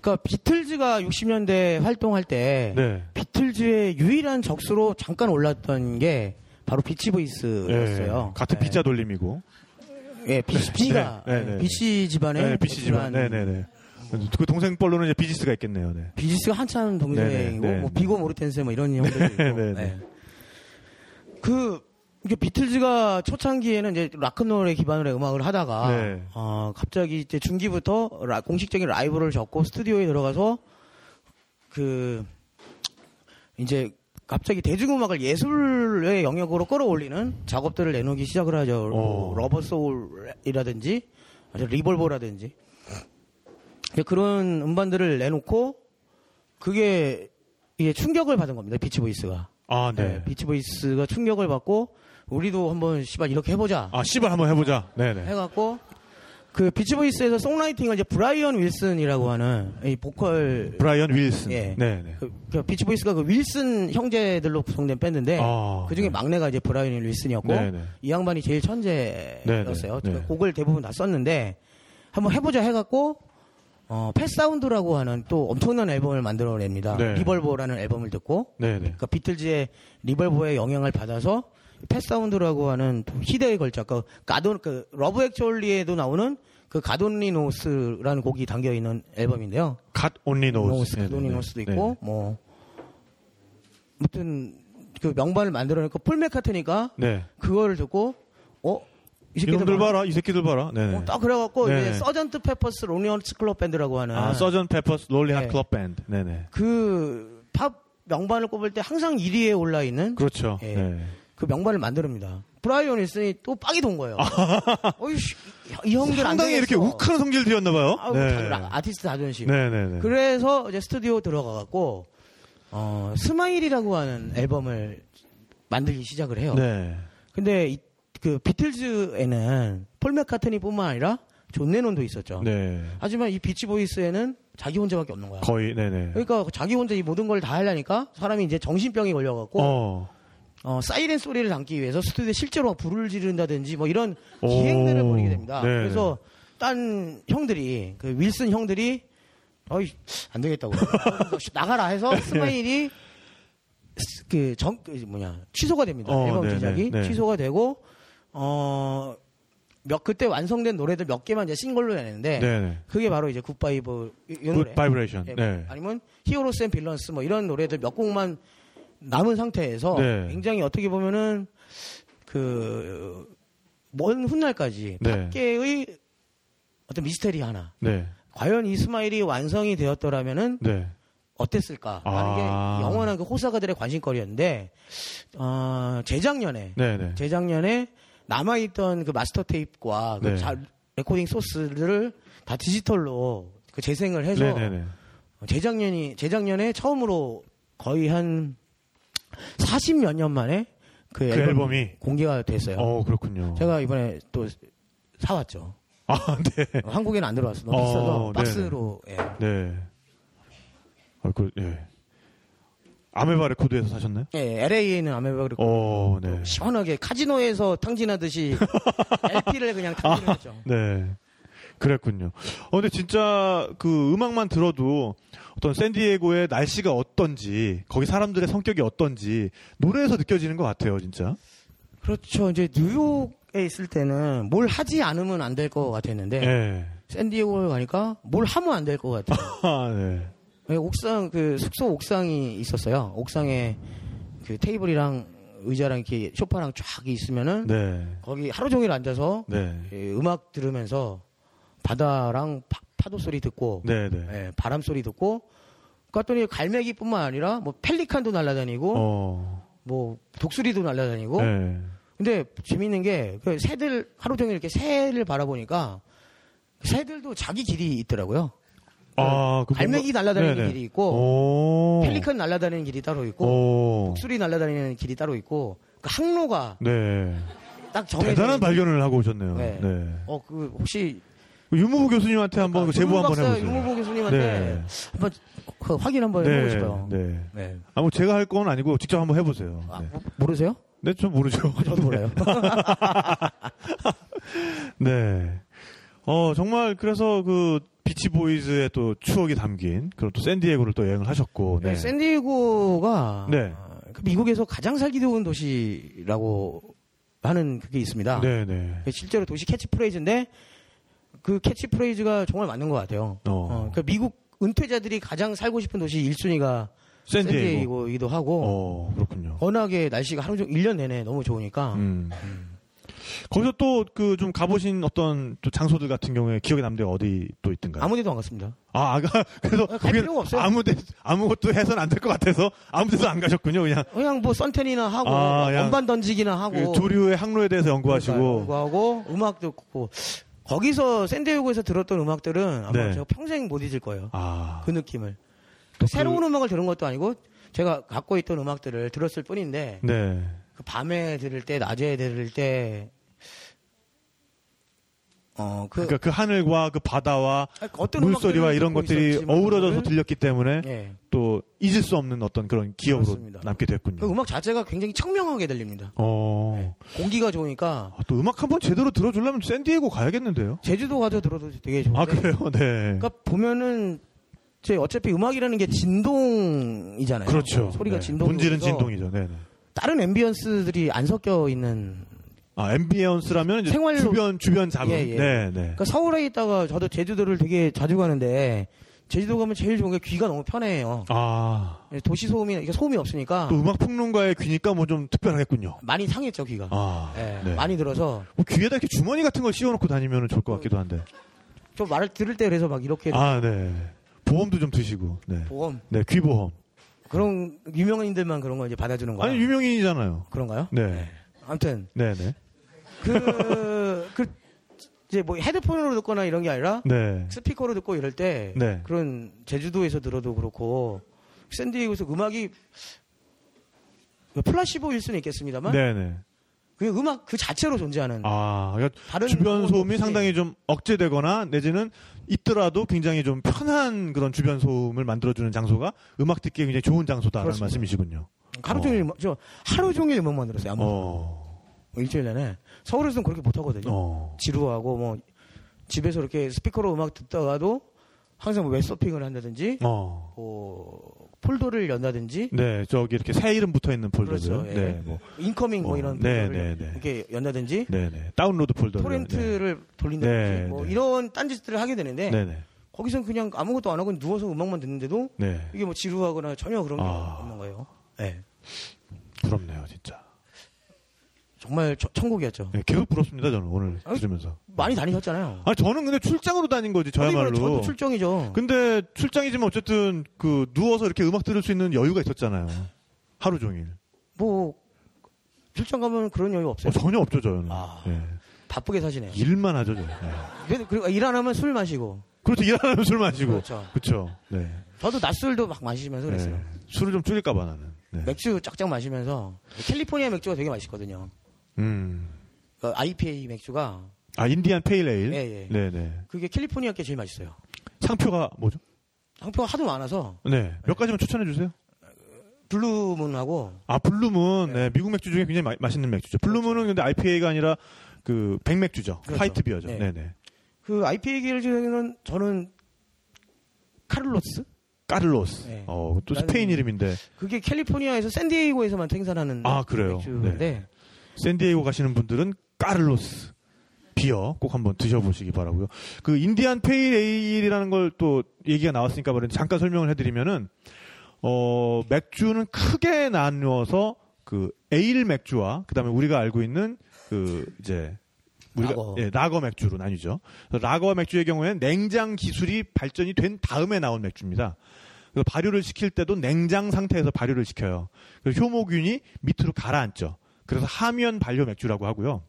그러니까 비틀즈가 60년대 활동할 때 네. 비틀즈의 유일한 적수로 잠깐 올랐던 게 바로 비치 보이스였어요. 예, 같은 예. B자 돌림이고. 예, B씨, B가 네, 네, 네. B씨 집안의 네, B씨 집안. 독수란 네네 네. 그 동생 뻘로는 이제 비지스가 있겠네요. 네. 비지스가 한참 동생이고 네, 네, 네. 뭐 비고 모르텐세 뭐 이런 형들도 있고. 그 이게 비틀즈가 초창기에는 이제 락큰롤에 기반으로 해 음악을 하다가 네. 어, 갑자기 이제 중기부터 라- 공식적인 라이브를 적고 스튜디오에 들어가서 그 이제 갑자기 대중음악을 예술의 영역으로 끌어올리는 작업들을 내놓기 시작을 하죠. 뭐 오. Rubber Soul이라든지 이제 그런 음반들을 내놓고 그게 이게 충격을 받은 겁니다. 비치 보이스가. 아, 네. 네, 비치 보이스가 충격을 받고 우리도 한번 씨발 이렇게 해보자. 아, 씨발 한번 해보자. 네네. 해갖고 그 비치 보이스에서 songwriting을 이제 브라이언 윌슨이라고 하는 이 보컬 브라이언 윌슨. 예. 네네. 그, 그 비치 보이스가 그 윌슨 형제들로 구성된 밴드인데 아, 그 중에 막내가 이제 브라이언 윌슨이었고 네네. 이 양반이 제일 천재였어요. 네네. 네. 곡을 대부분 다 썼는데 한번 해보자 해갖고 어, Pet Sounds라고 하는 또 엄청난 앨범을 만들어냅니다. 네. Revolver라는 앨범을 듣고 네 네. 그러니까 비틀즈의 Revolver의 영향을 받아서 Pet Sounds라고 하는 또 희대의 걸작, 그 God On 그 Love Actually에도 나오는 그 God Only Knows라는 곡이 담겨 있는 앨범인데요. God Only Knows. Knows, God Only Knows도 있고 뭐 아무튼 그 명반을 폴 맥카트니가 네. 그거를 듣고 어? 이 새끼들 봐. 봐라. 이 새끼들 봐라. 네네. 어, 딱 그래갖고 네. 이제 Sgt. Pepper's Lonely Hearts Club Band라고 하는 아, Sgt. Pepper's Lonely Hearts 네. Club Band. 네네. 그 팝 명반을 꼽을 때 항상 1위에 올라 있는 그렇죠. 예. 네. 그 명반을 만듭니다. 브라이언 윌슨이 또 빡이 돈 거예요. [LAUGHS] 어이씨, 이 형들 안 상당히 이렇게. 욱하는 성질을 들였나 봐요. 아우, 다- 아티스트 자존심. 네네네. 그래서 이제 스튜디오 들어가갖고 어, Smile이라고 하는 앨범을 만들기 시작을 해요. 네. 근데 이, 그 비틀즈에는 폴 맥카트니뿐만 아니라 존 레논도 있었죠. 네. 하지만 이 비치 보이스에는 자기 혼자밖에 없는 거야. 거의, 네네. 그러니까 자기 혼자 이 모든 걸 다 하려니까 사람이 이제 정신병이 걸려갖고 어. 어, 사이렌 소리를 담기 위해서 스튜디오에 실제로 막 불을 지른다든지 뭐 이런 오. 기행들을 벌이게 됩니다. 네. 그래서 딴 형들이 그 윌슨 형들이 어이 안 되겠다고 너 [LAUGHS] 나가라 해서 Smile이 그 정 그 뭐냐 취소가 됩니다. 어, 앨범 네네, 제작이 네. 취소가 되고 어. 몇 그때 완성된 노래들 몇 개만 이제 싱글로 내는데 네네. 그게 바로 이제 Good Vib 이, 이 노래 Good Vibration. 예, 네. 아니면 Heroes and Villains 뭐 이런 노래들 몇 곡만 남은 상태에서 네. 굉장히 어떻게 보면은 그 먼 훗날까지 네. 팝계의 어떤 미스테리 하나 네. 과연 이 Smile이 완성이 되었더라면은 네. 어땠을까 하는 아. 게 영원한 그 호사가들의 관심거리였는데 어, 재작년에 네네. 재작년에 남아있던 그 마스터 테이프와 그 네. 자- 레코딩 소스들을 다 디지털로 그 재생을 해서 네네네. 재작년이 재작년에 처음으로 거의 한 40몇 년 만에 그, 그 앨범이, 앨범 이? 공개가 됐어요. 어, 그렇군요. 제가 이번에 또 사왔죠. 아, 네. 한국에는 안 들어왔어. 너무 어, 비싸서. 박스로. 예. 네. 아, 그, 예. 아메바 레코드에서 사셨나요? 예, LA에 있는 아메바 그리고 어, 네. 시원하게 카지노에서 탕진하듯이 [LAUGHS] LP를 그냥 탕진했죠. 네. 그랬군요. 어, 근데 진짜 그 음악만 들어도 어떤 샌디에고의 날씨가 어떤지, 거기 사람들의 성격이 어떤지 노래에서 느껴지는 것 같아요, 진짜. 그렇죠. 이제 뉴욕에 있을 때는 뭘 하지 않으면 안 될 것 같았는데 네. 샌디에고에 가니까 뭘 하면 안 될 것 같아요. [LAUGHS] 아, 네. 네, 옥상 그 숙소 옥상이 있었어요. 옥상에 그 테이블이랑 의자랑 이렇게 소파랑 쫙 있으면은 네. 거기 하루 종일 앉아서 네. 예, 음악 들으면서 바다랑 파, 도 소리 듣고 네, 네. 예, 바람 소리 듣고 그랬더니 갈매기뿐만 아니라 뭐 펠리칸도 날아다니고 어. 뭐 독수리도 날아다니고 네. 근데 재밌는 게 그 새들 하루 종일 이렇게 새를 바라보니까 새들도 자기 길이 있더라고요. 아, 그 갈매기 뭔가- 날아다니는 네네. 길이 있고 오. 펠리칸 날아다니는 길이 따로 있고 오. 독수리 날아다니는 길이 따로 있고 그 항로가 네. 딱 정해져 대단한 발견을 하고 오셨네요. 네. 네. 어, 그 혹시 유무부 교수님한테 한번 그 제보 한번 해보세요. 유무보 교수님한테 네. 한번 그 확인 한번 해보고 싶어요. 네. 네. 아, 뭐 제가 할 건 아니고 직접 한번 해보세요. 아, 네. 모- 모르세요? 네, 좀 모르죠. 저도 몰라요. [LAUGHS] 네. 어, 정말 그래서 그 비치 보이즈의 또 추억이 담긴 그런 또 샌디에고를 또 여행을 하셨고. 네. 샌디에고가 네. 그 미국에서 가장 살기 좋은 도시라고 하는 그게 있습니다. 네, 네. 실제로 도시 캐치프레이즈인데 그 캐치프레이즈가 정말 맞는 것 같아요. 어. 어, 그 미국 은퇴자들이 가장 살고 싶은 도시 1순위가 샌디에고. 샌디에고이기도 하고 어, 그렇군요. 워낙에 날씨가 하루 종일 1년 내내 너무 좋으니까 음. 거기서 또 그 좀 가보신 어떤 또 장소들 같은 경우에 기억에 남는 데가 어디 또 있던가요? 아무 데도 안 갔습니다. 아, 아가 그래서 갈 필요가 없어요. 아무 데 아무것도 해서는 안될 것 같아서 아무 데도 안 가셨군요. 그냥 그냥 뭐 썬텐이나 하고 아, 뭐 그냥 건반 던지기나 하고 그 조류의 항로에 대해서 연구하시고 그러니까요. 연구하고 음악 듣고 거기서 샌디에고에서 들었던 음악들은 아마 네. 제가 평생 못 잊을 거예요. 아, 그 느낌을. 또 새로운 그- 음악을 들은 것도 아니고 제가 갖고 있던 음악들을 들었을 뿐인데 네. 그 밤에 들을 때 낮에 들을 때 어, 그, 그러니까 그 하늘과 그 바다와 어떤 물소리와 음악들을 이런 것들이 어우러져서 들렸기 때문에 예. 또 잊을 수 없는 어떤 그런 기억으로 그렇습니다. 남게 됐군요. 그 음악 자체가 굉장히 청명하게 들립니다. 어. 공기가 좋으니까 아, 또 음악 한번 제대로 들어주려면 샌디에고 가야겠는데요. 제주도 가서 들어도 되게 좋은데. 아 그래요? 네. 그러니까 보면은 제 어차피 음악이라는 게 진동이잖아요. 그렇죠. 소리가 네. 진동. 본질은 진동이죠. 네. 네. 다른 앰비언스들이 안 섞여 있는. 아 앰비언스라면 이제 생활로- 주변 주변 자극. 예, 예. 네, 네. 그러니까 서울에 있다가 저도 제주도를 되게 자주 가는데 제주도 가면 제일 좋은 게 귀가 너무 편해요. 아. 도시 소음이 이게 소음이 없으니까 또 음악 평론가의 귀니까 뭐 좀 특별하겠군요. 많이 상했죠 귀가. 아. 예, 네. 많이 들어서 뭐 귀에다 이렇게 주머니 같은 걸 씌워놓고 다니면 좋을 것 같기도 한데. 저 말을 들을 때 그래서 막 이렇게 아, 네. 보험도 좀 드시고. 네. 보험 네, 귀보험. 그런 유명인들만 그런 거 이제 받아주는 거야. 아니 유명인이잖아요. 그런가요? 네. 아무튼 네, 네. 그, 그, 이제 뭐 헤드폰으로 듣거나 이런 게 아니라 네. 스피커로 듣고 이럴 때 네. 그런 제주도에서 들어도 그렇고 샌디에고에서 음악이 그 플라시보일 수는 있겠습니다만 네, 네. 그 음악 그 자체로 존재하는 아, 그러니까 다른 주변 뭐 소음이. 상당히 좀 억제되거나 내지는 있더라도 굉장히 좀 편한 그런 주변 소음을 만들어주는 장소가 음악 듣기에 굉장히 좋은 장소다라는 그렇습니다. 말씀이시군요. 하루 종일 음악- 저 하루 종일 음악만 들었어요. 아무 어, 일주일 내내 서울에서는 그렇게 못 하거든요. 어, 지루하고 뭐 집에서 이렇게 스피커로 음악 듣다가도 항상 뭐 웹서핑을 한다든지 어. 뭐 폴더를 연다든지 네, 저기 이렇게 새 이름 붙어 있는 폴더들. 그렇죠, 예. 네, 뭐, incoming 뭐 어, 이런 네, 폴더를 네, 네. 이렇게 연다든지 네, 네. 다운로드 폴더. 토렌트를 돌린다든지 네, 뭐 네. 이런 딴짓들을 하게 되는데 네, 네. 거기서는 그냥 아무것도 안 하고 누워서 음악만 듣는데도 네. 이게 뭐 지루하거나 전혀 그런 게 아. 없는 거예요. 네. 부럽네요, 진짜. 정말 저- 천국이었죠. 네, 계속 부럽습니다, 저는 오늘 아니, 들으면서. 많이 다니셨잖아요. 아, 저는 근데 출장으로 다닌 거지, 저야말로. 저도 출정이죠. 근데 출장이지만 어쨌든 그 누워서 이렇게 음악 들을 수 있는 여유가 있었잖아요. 하루 종일. 뭐 출장 가면 그런 여유 없어요. 어, 전혀 없죠, 저는. 아. 예. 바쁘게 사시네요. 일만 하죠, 저. 예. 그래도 그리고 일 안 하면 술 마시고. 그렇죠, 일 안 하면 술 마시고. 그렇죠. 그렇죠. 네. 저도 낮술도 막 마시면서 그랬어요. 네. 술을 좀 줄일까 봐 나는. 네. 맥주 쫙쫙 마시면서 캘리포니아 맥주가 되게 맛있거든요. 음. 그 IPA 맥주가 아, 인디안 페일에일? 예, 예. 네네. 그게 캘리포니아 게 제일 맛있어요. 상표가 뭐죠? 상표가 하도 많아서 네. 몇 가지만 추천해 주세요. 블루문하고 아 블루문 네, 미국 맥주 중에 굉장히 마- 맛있는 맥주죠. 블루문은 근데 IPA가 아니라 그 백맥주죠. 그렇죠. white beer죠. 네. 네, 네. 그 IPA 중에는 저는 카를로스 까를로스. 네. 어, 또 스페인 이름인데. 그게 캘리포니아에서 샌디에이고에서만 생산하는 아, 그래요? 맥주인데 샌디에이고 가시는 분들은 까를로스 beer 꼭 한번 드셔보시기 바라고요. 그 Indian pale ale이라는 걸 또 얘기가 나왔으니까 말인데 잠깐 설명을 해드리면은 어 맥주는 크게 나누어서 그 에일 맥주와 그다음에 우리가 알고 있는 그 이제 우리가 라거. 예, 라거 맥주로 나뉘죠. 라거 맥주의 경우에는 냉장 기술이 발전이 된 다음에 나온 맥주입니다. 그래서 발효를 시킬 때도 냉장 상태에서 발효를 시켜요. 그래서 효모균이 밑으로 가라앉죠. 그래서 하면 발효 맥주라고 하고요.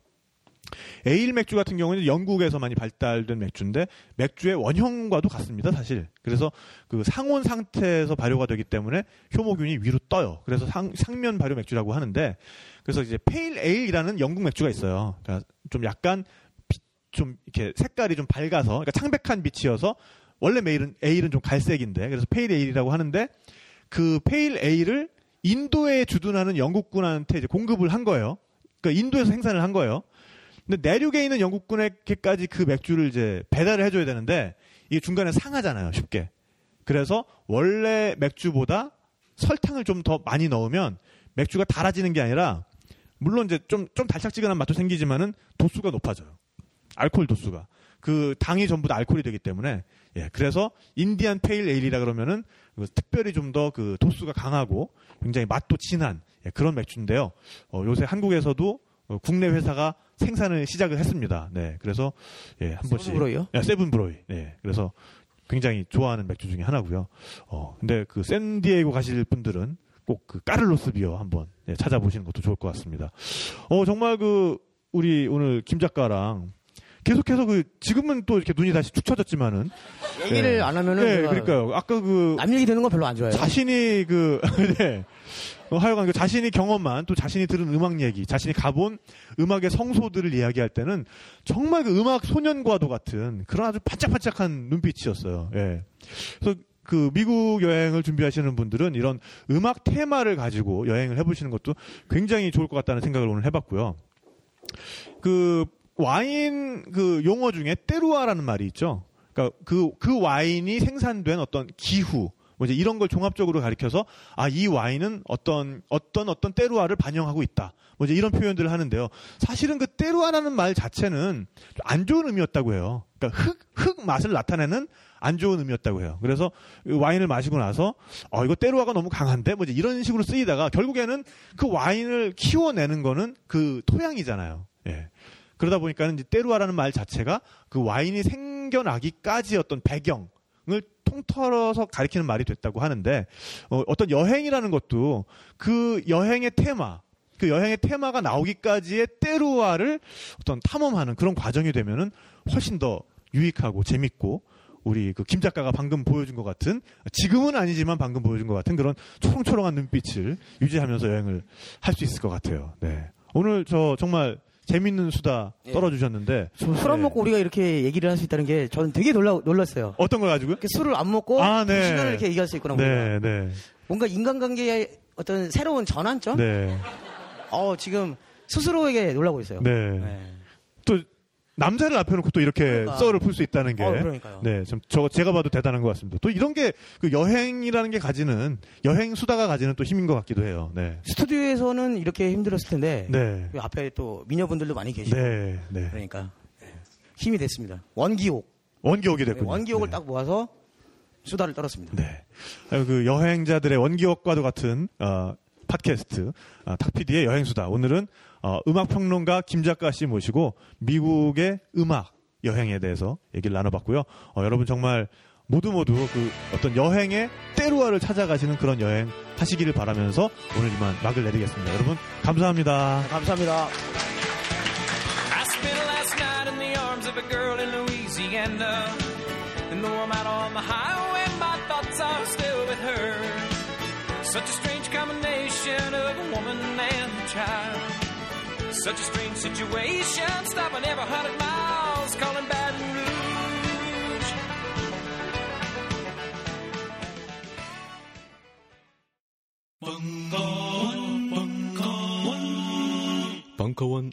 에일 맥주 같은 경우는 영국에서 많이 발달된 맥주인데 맥주의 원형과도 같습니다, 사실. 그래서 그 상온 상태에서 발효가 되기 때문에 효모균이 위로 떠요. 그래서 상, 상면 발효 맥주라고 하는데 그래서 이제 pale ale이라는 영국 맥주가 있어요. 그러니까 좀 약간 빛- 좀 이렇게 색깔이 좀 밝아서 그러니까 창백한 빛이어서 원래 메일은 에일은 좀 갈색인데 그래서 pale ale이라고 하는데 그 pale ale을 인도에 주둔하는 영국군한테 이제 공급을 한 거예요. 그러니까 인도에서 생산을 한 거예요. 근데 내륙에 있는 영국군에게까지 그 맥주를 이제 배달을 해줘야 되는데 이게 중간에 상하잖아요, 쉽게. 그래서 원래 맥주보다 설탕을 좀 더 많이 넣으면 맥주가 달아지는 게 아니라 물론 이제 좀, 좀 달짝지근한 맛도 생기지만은 도수가 높아져요. 알코올 도수가. 그 당이 전부 다 알코올이 되기 때문에 예, 그래서 인디안 페일 에일이라 그러면은 그 특별히 좀 더 그 도수가 강하고 굉장히 맛도 진한 예, 그런 맥주인데요. 어, 요새 한국에서도 어, 국내 회사가 생산을 시작을 했습니다. 네, 그래서 예, 한 번씩 세븐브로이요? 예, 세븐브로이. 네, 그래서 굉장히 좋아하는 맥주 중에 하나고요. 어, 근데 그 샌디에이고 가실 분들은 꼭 그 까를로스 비어 한번 예, 찾아보시는 것도 좋을 것 같습니다. 어, 정말 그 우리 오늘 김 작가랑 계속해서 그 지금은 또 이렇게 눈이 다시 축 처졌지만은 얘기를 예. 안 하면은 네, 그러니까요. 아까 그 남 얘기 듣는 건 별로 안 좋아해요. 자신이 그, [LAUGHS] 네. 어, 하여간 그 자신이 경험한 또 자신이 들은 음악 얘기, 자신이 가본 음악의 성소들을 이야기할 때는 정말 그 음악 소년과도 같은 그런 아주 반짝반짝한 눈빛이었어요. 예. 그래서 그 미국 여행을 준비하시는 분들은 이런 음악 테마를 가지고 여행을 해보시는 것도 굉장히 좋을 것 같다는 생각을 오늘 해봤고요. 그 와인 그 용어 중에 때루아라는 말이 있죠. 그러니까 그, 그 와인이 생산된 어떤 기후, 뭐 이제 이런 걸 종합적으로 가리켜서 아, 이 와인은 어떤, 어떤 어떤 때루아를 반영하고 있다. 뭐 이제 이런 표현들을 하는데요. 사실은 그 때루아라는 말 자체는 안 좋은 의미였다고 해요. 그러니까 흙, 흙 맛을 나타내는 안 좋은 의미였다고 해요. 그래서 이 와인을 마시고 나서 어, 이거 때루아가 너무 강한데? 뭐 이제 이런 식으로 쓰이다가 결국에는 그 와인을 키워내는 거는 그 토양이잖아요. 예. 그러다 보니까는 때루아라는 말 자체가 그 와인이 생겨나기까지 어떤 배경을 통틀어서 가리키는 말이 됐다고 하는데 어, 어떤 여행이라는 것도 그 여행의 테마 그 여행의 테마가 나오기까지의 때루아를 어떤 탐험하는 그런 과정이 되면은 훨씬 더 유익하고 재밌고 우리 그 김 작가가 방금 보여준 것 같은 지금은 아니지만 방금 보여준 것 같은 그런 초롱초롱한 눈빛을 유지하면서 여행을 할 수 있을 것 같아요. 네. 오늘 저 정말 재밌는 수다 예. 떨어주셨는데 술안 네. 먹고 우리가 이렇게 얘기를 할 수 있다는 게 저는 되게 놀라, 놀랐어요. 어떤 걸 가지고요? 이렇게 술을 안 먹고 아, 네. 두 시간을 이렇게 얘기할 수 있구나. 네, 네, 뭔가 인간관계의 어떤 새로운 전환점? 네, 어, 지금 스스로에게 놀라고 있어요. 네. 네. 또 남자를 앞에 놓고 또 이렇게 그러니까. 썰을 풀 수 있다는 게, 어, 그러니까요. 네, 좀 저 제가 봐도 대단한 것 같습니다. 또 이런 게 그 여행이라는 게 가지는 여행 수다가 가지는 또 힘인 것 같기도 해요. 네, 스튜디오에서는 이렇게 힘들었을 텐데 네, 그 앞에 또 미녀분들도 많이 계시고 네, 네. 그러니까 네. 힘이 됐습니다. 원기옥. 원기옥이 네, 됐군요. 원기옥을 네. 딱 모아서 수다를 떨었습니다. 네. 그 여행자들의 원기옥과도 같은 어, 팟캐스트 어, 탁피디의 여행수다. 오늘은 어, 음악 평론가 김 작가 씨 모시고 미국의 음악 여행에 대해서 얘기를 나눠봤고요. 어, 여러분 정말 모두 모두 그 어떤 여행의 때루아를 찾아가시는 그런 여행 하시기를 바라면서 오늘 이만 막을 내리겠습니다. 여러분 감사합니다. 감사합니다. I spent last night in the arms of a girl in Louisiana. And though I'm out on the highway, my thoughts are still with her. Such a strange combination of a woman and a child. Such a strange situation, stopping every hundred miles, calling Baton Rouge. 벙커원, 벙커원, 벙커원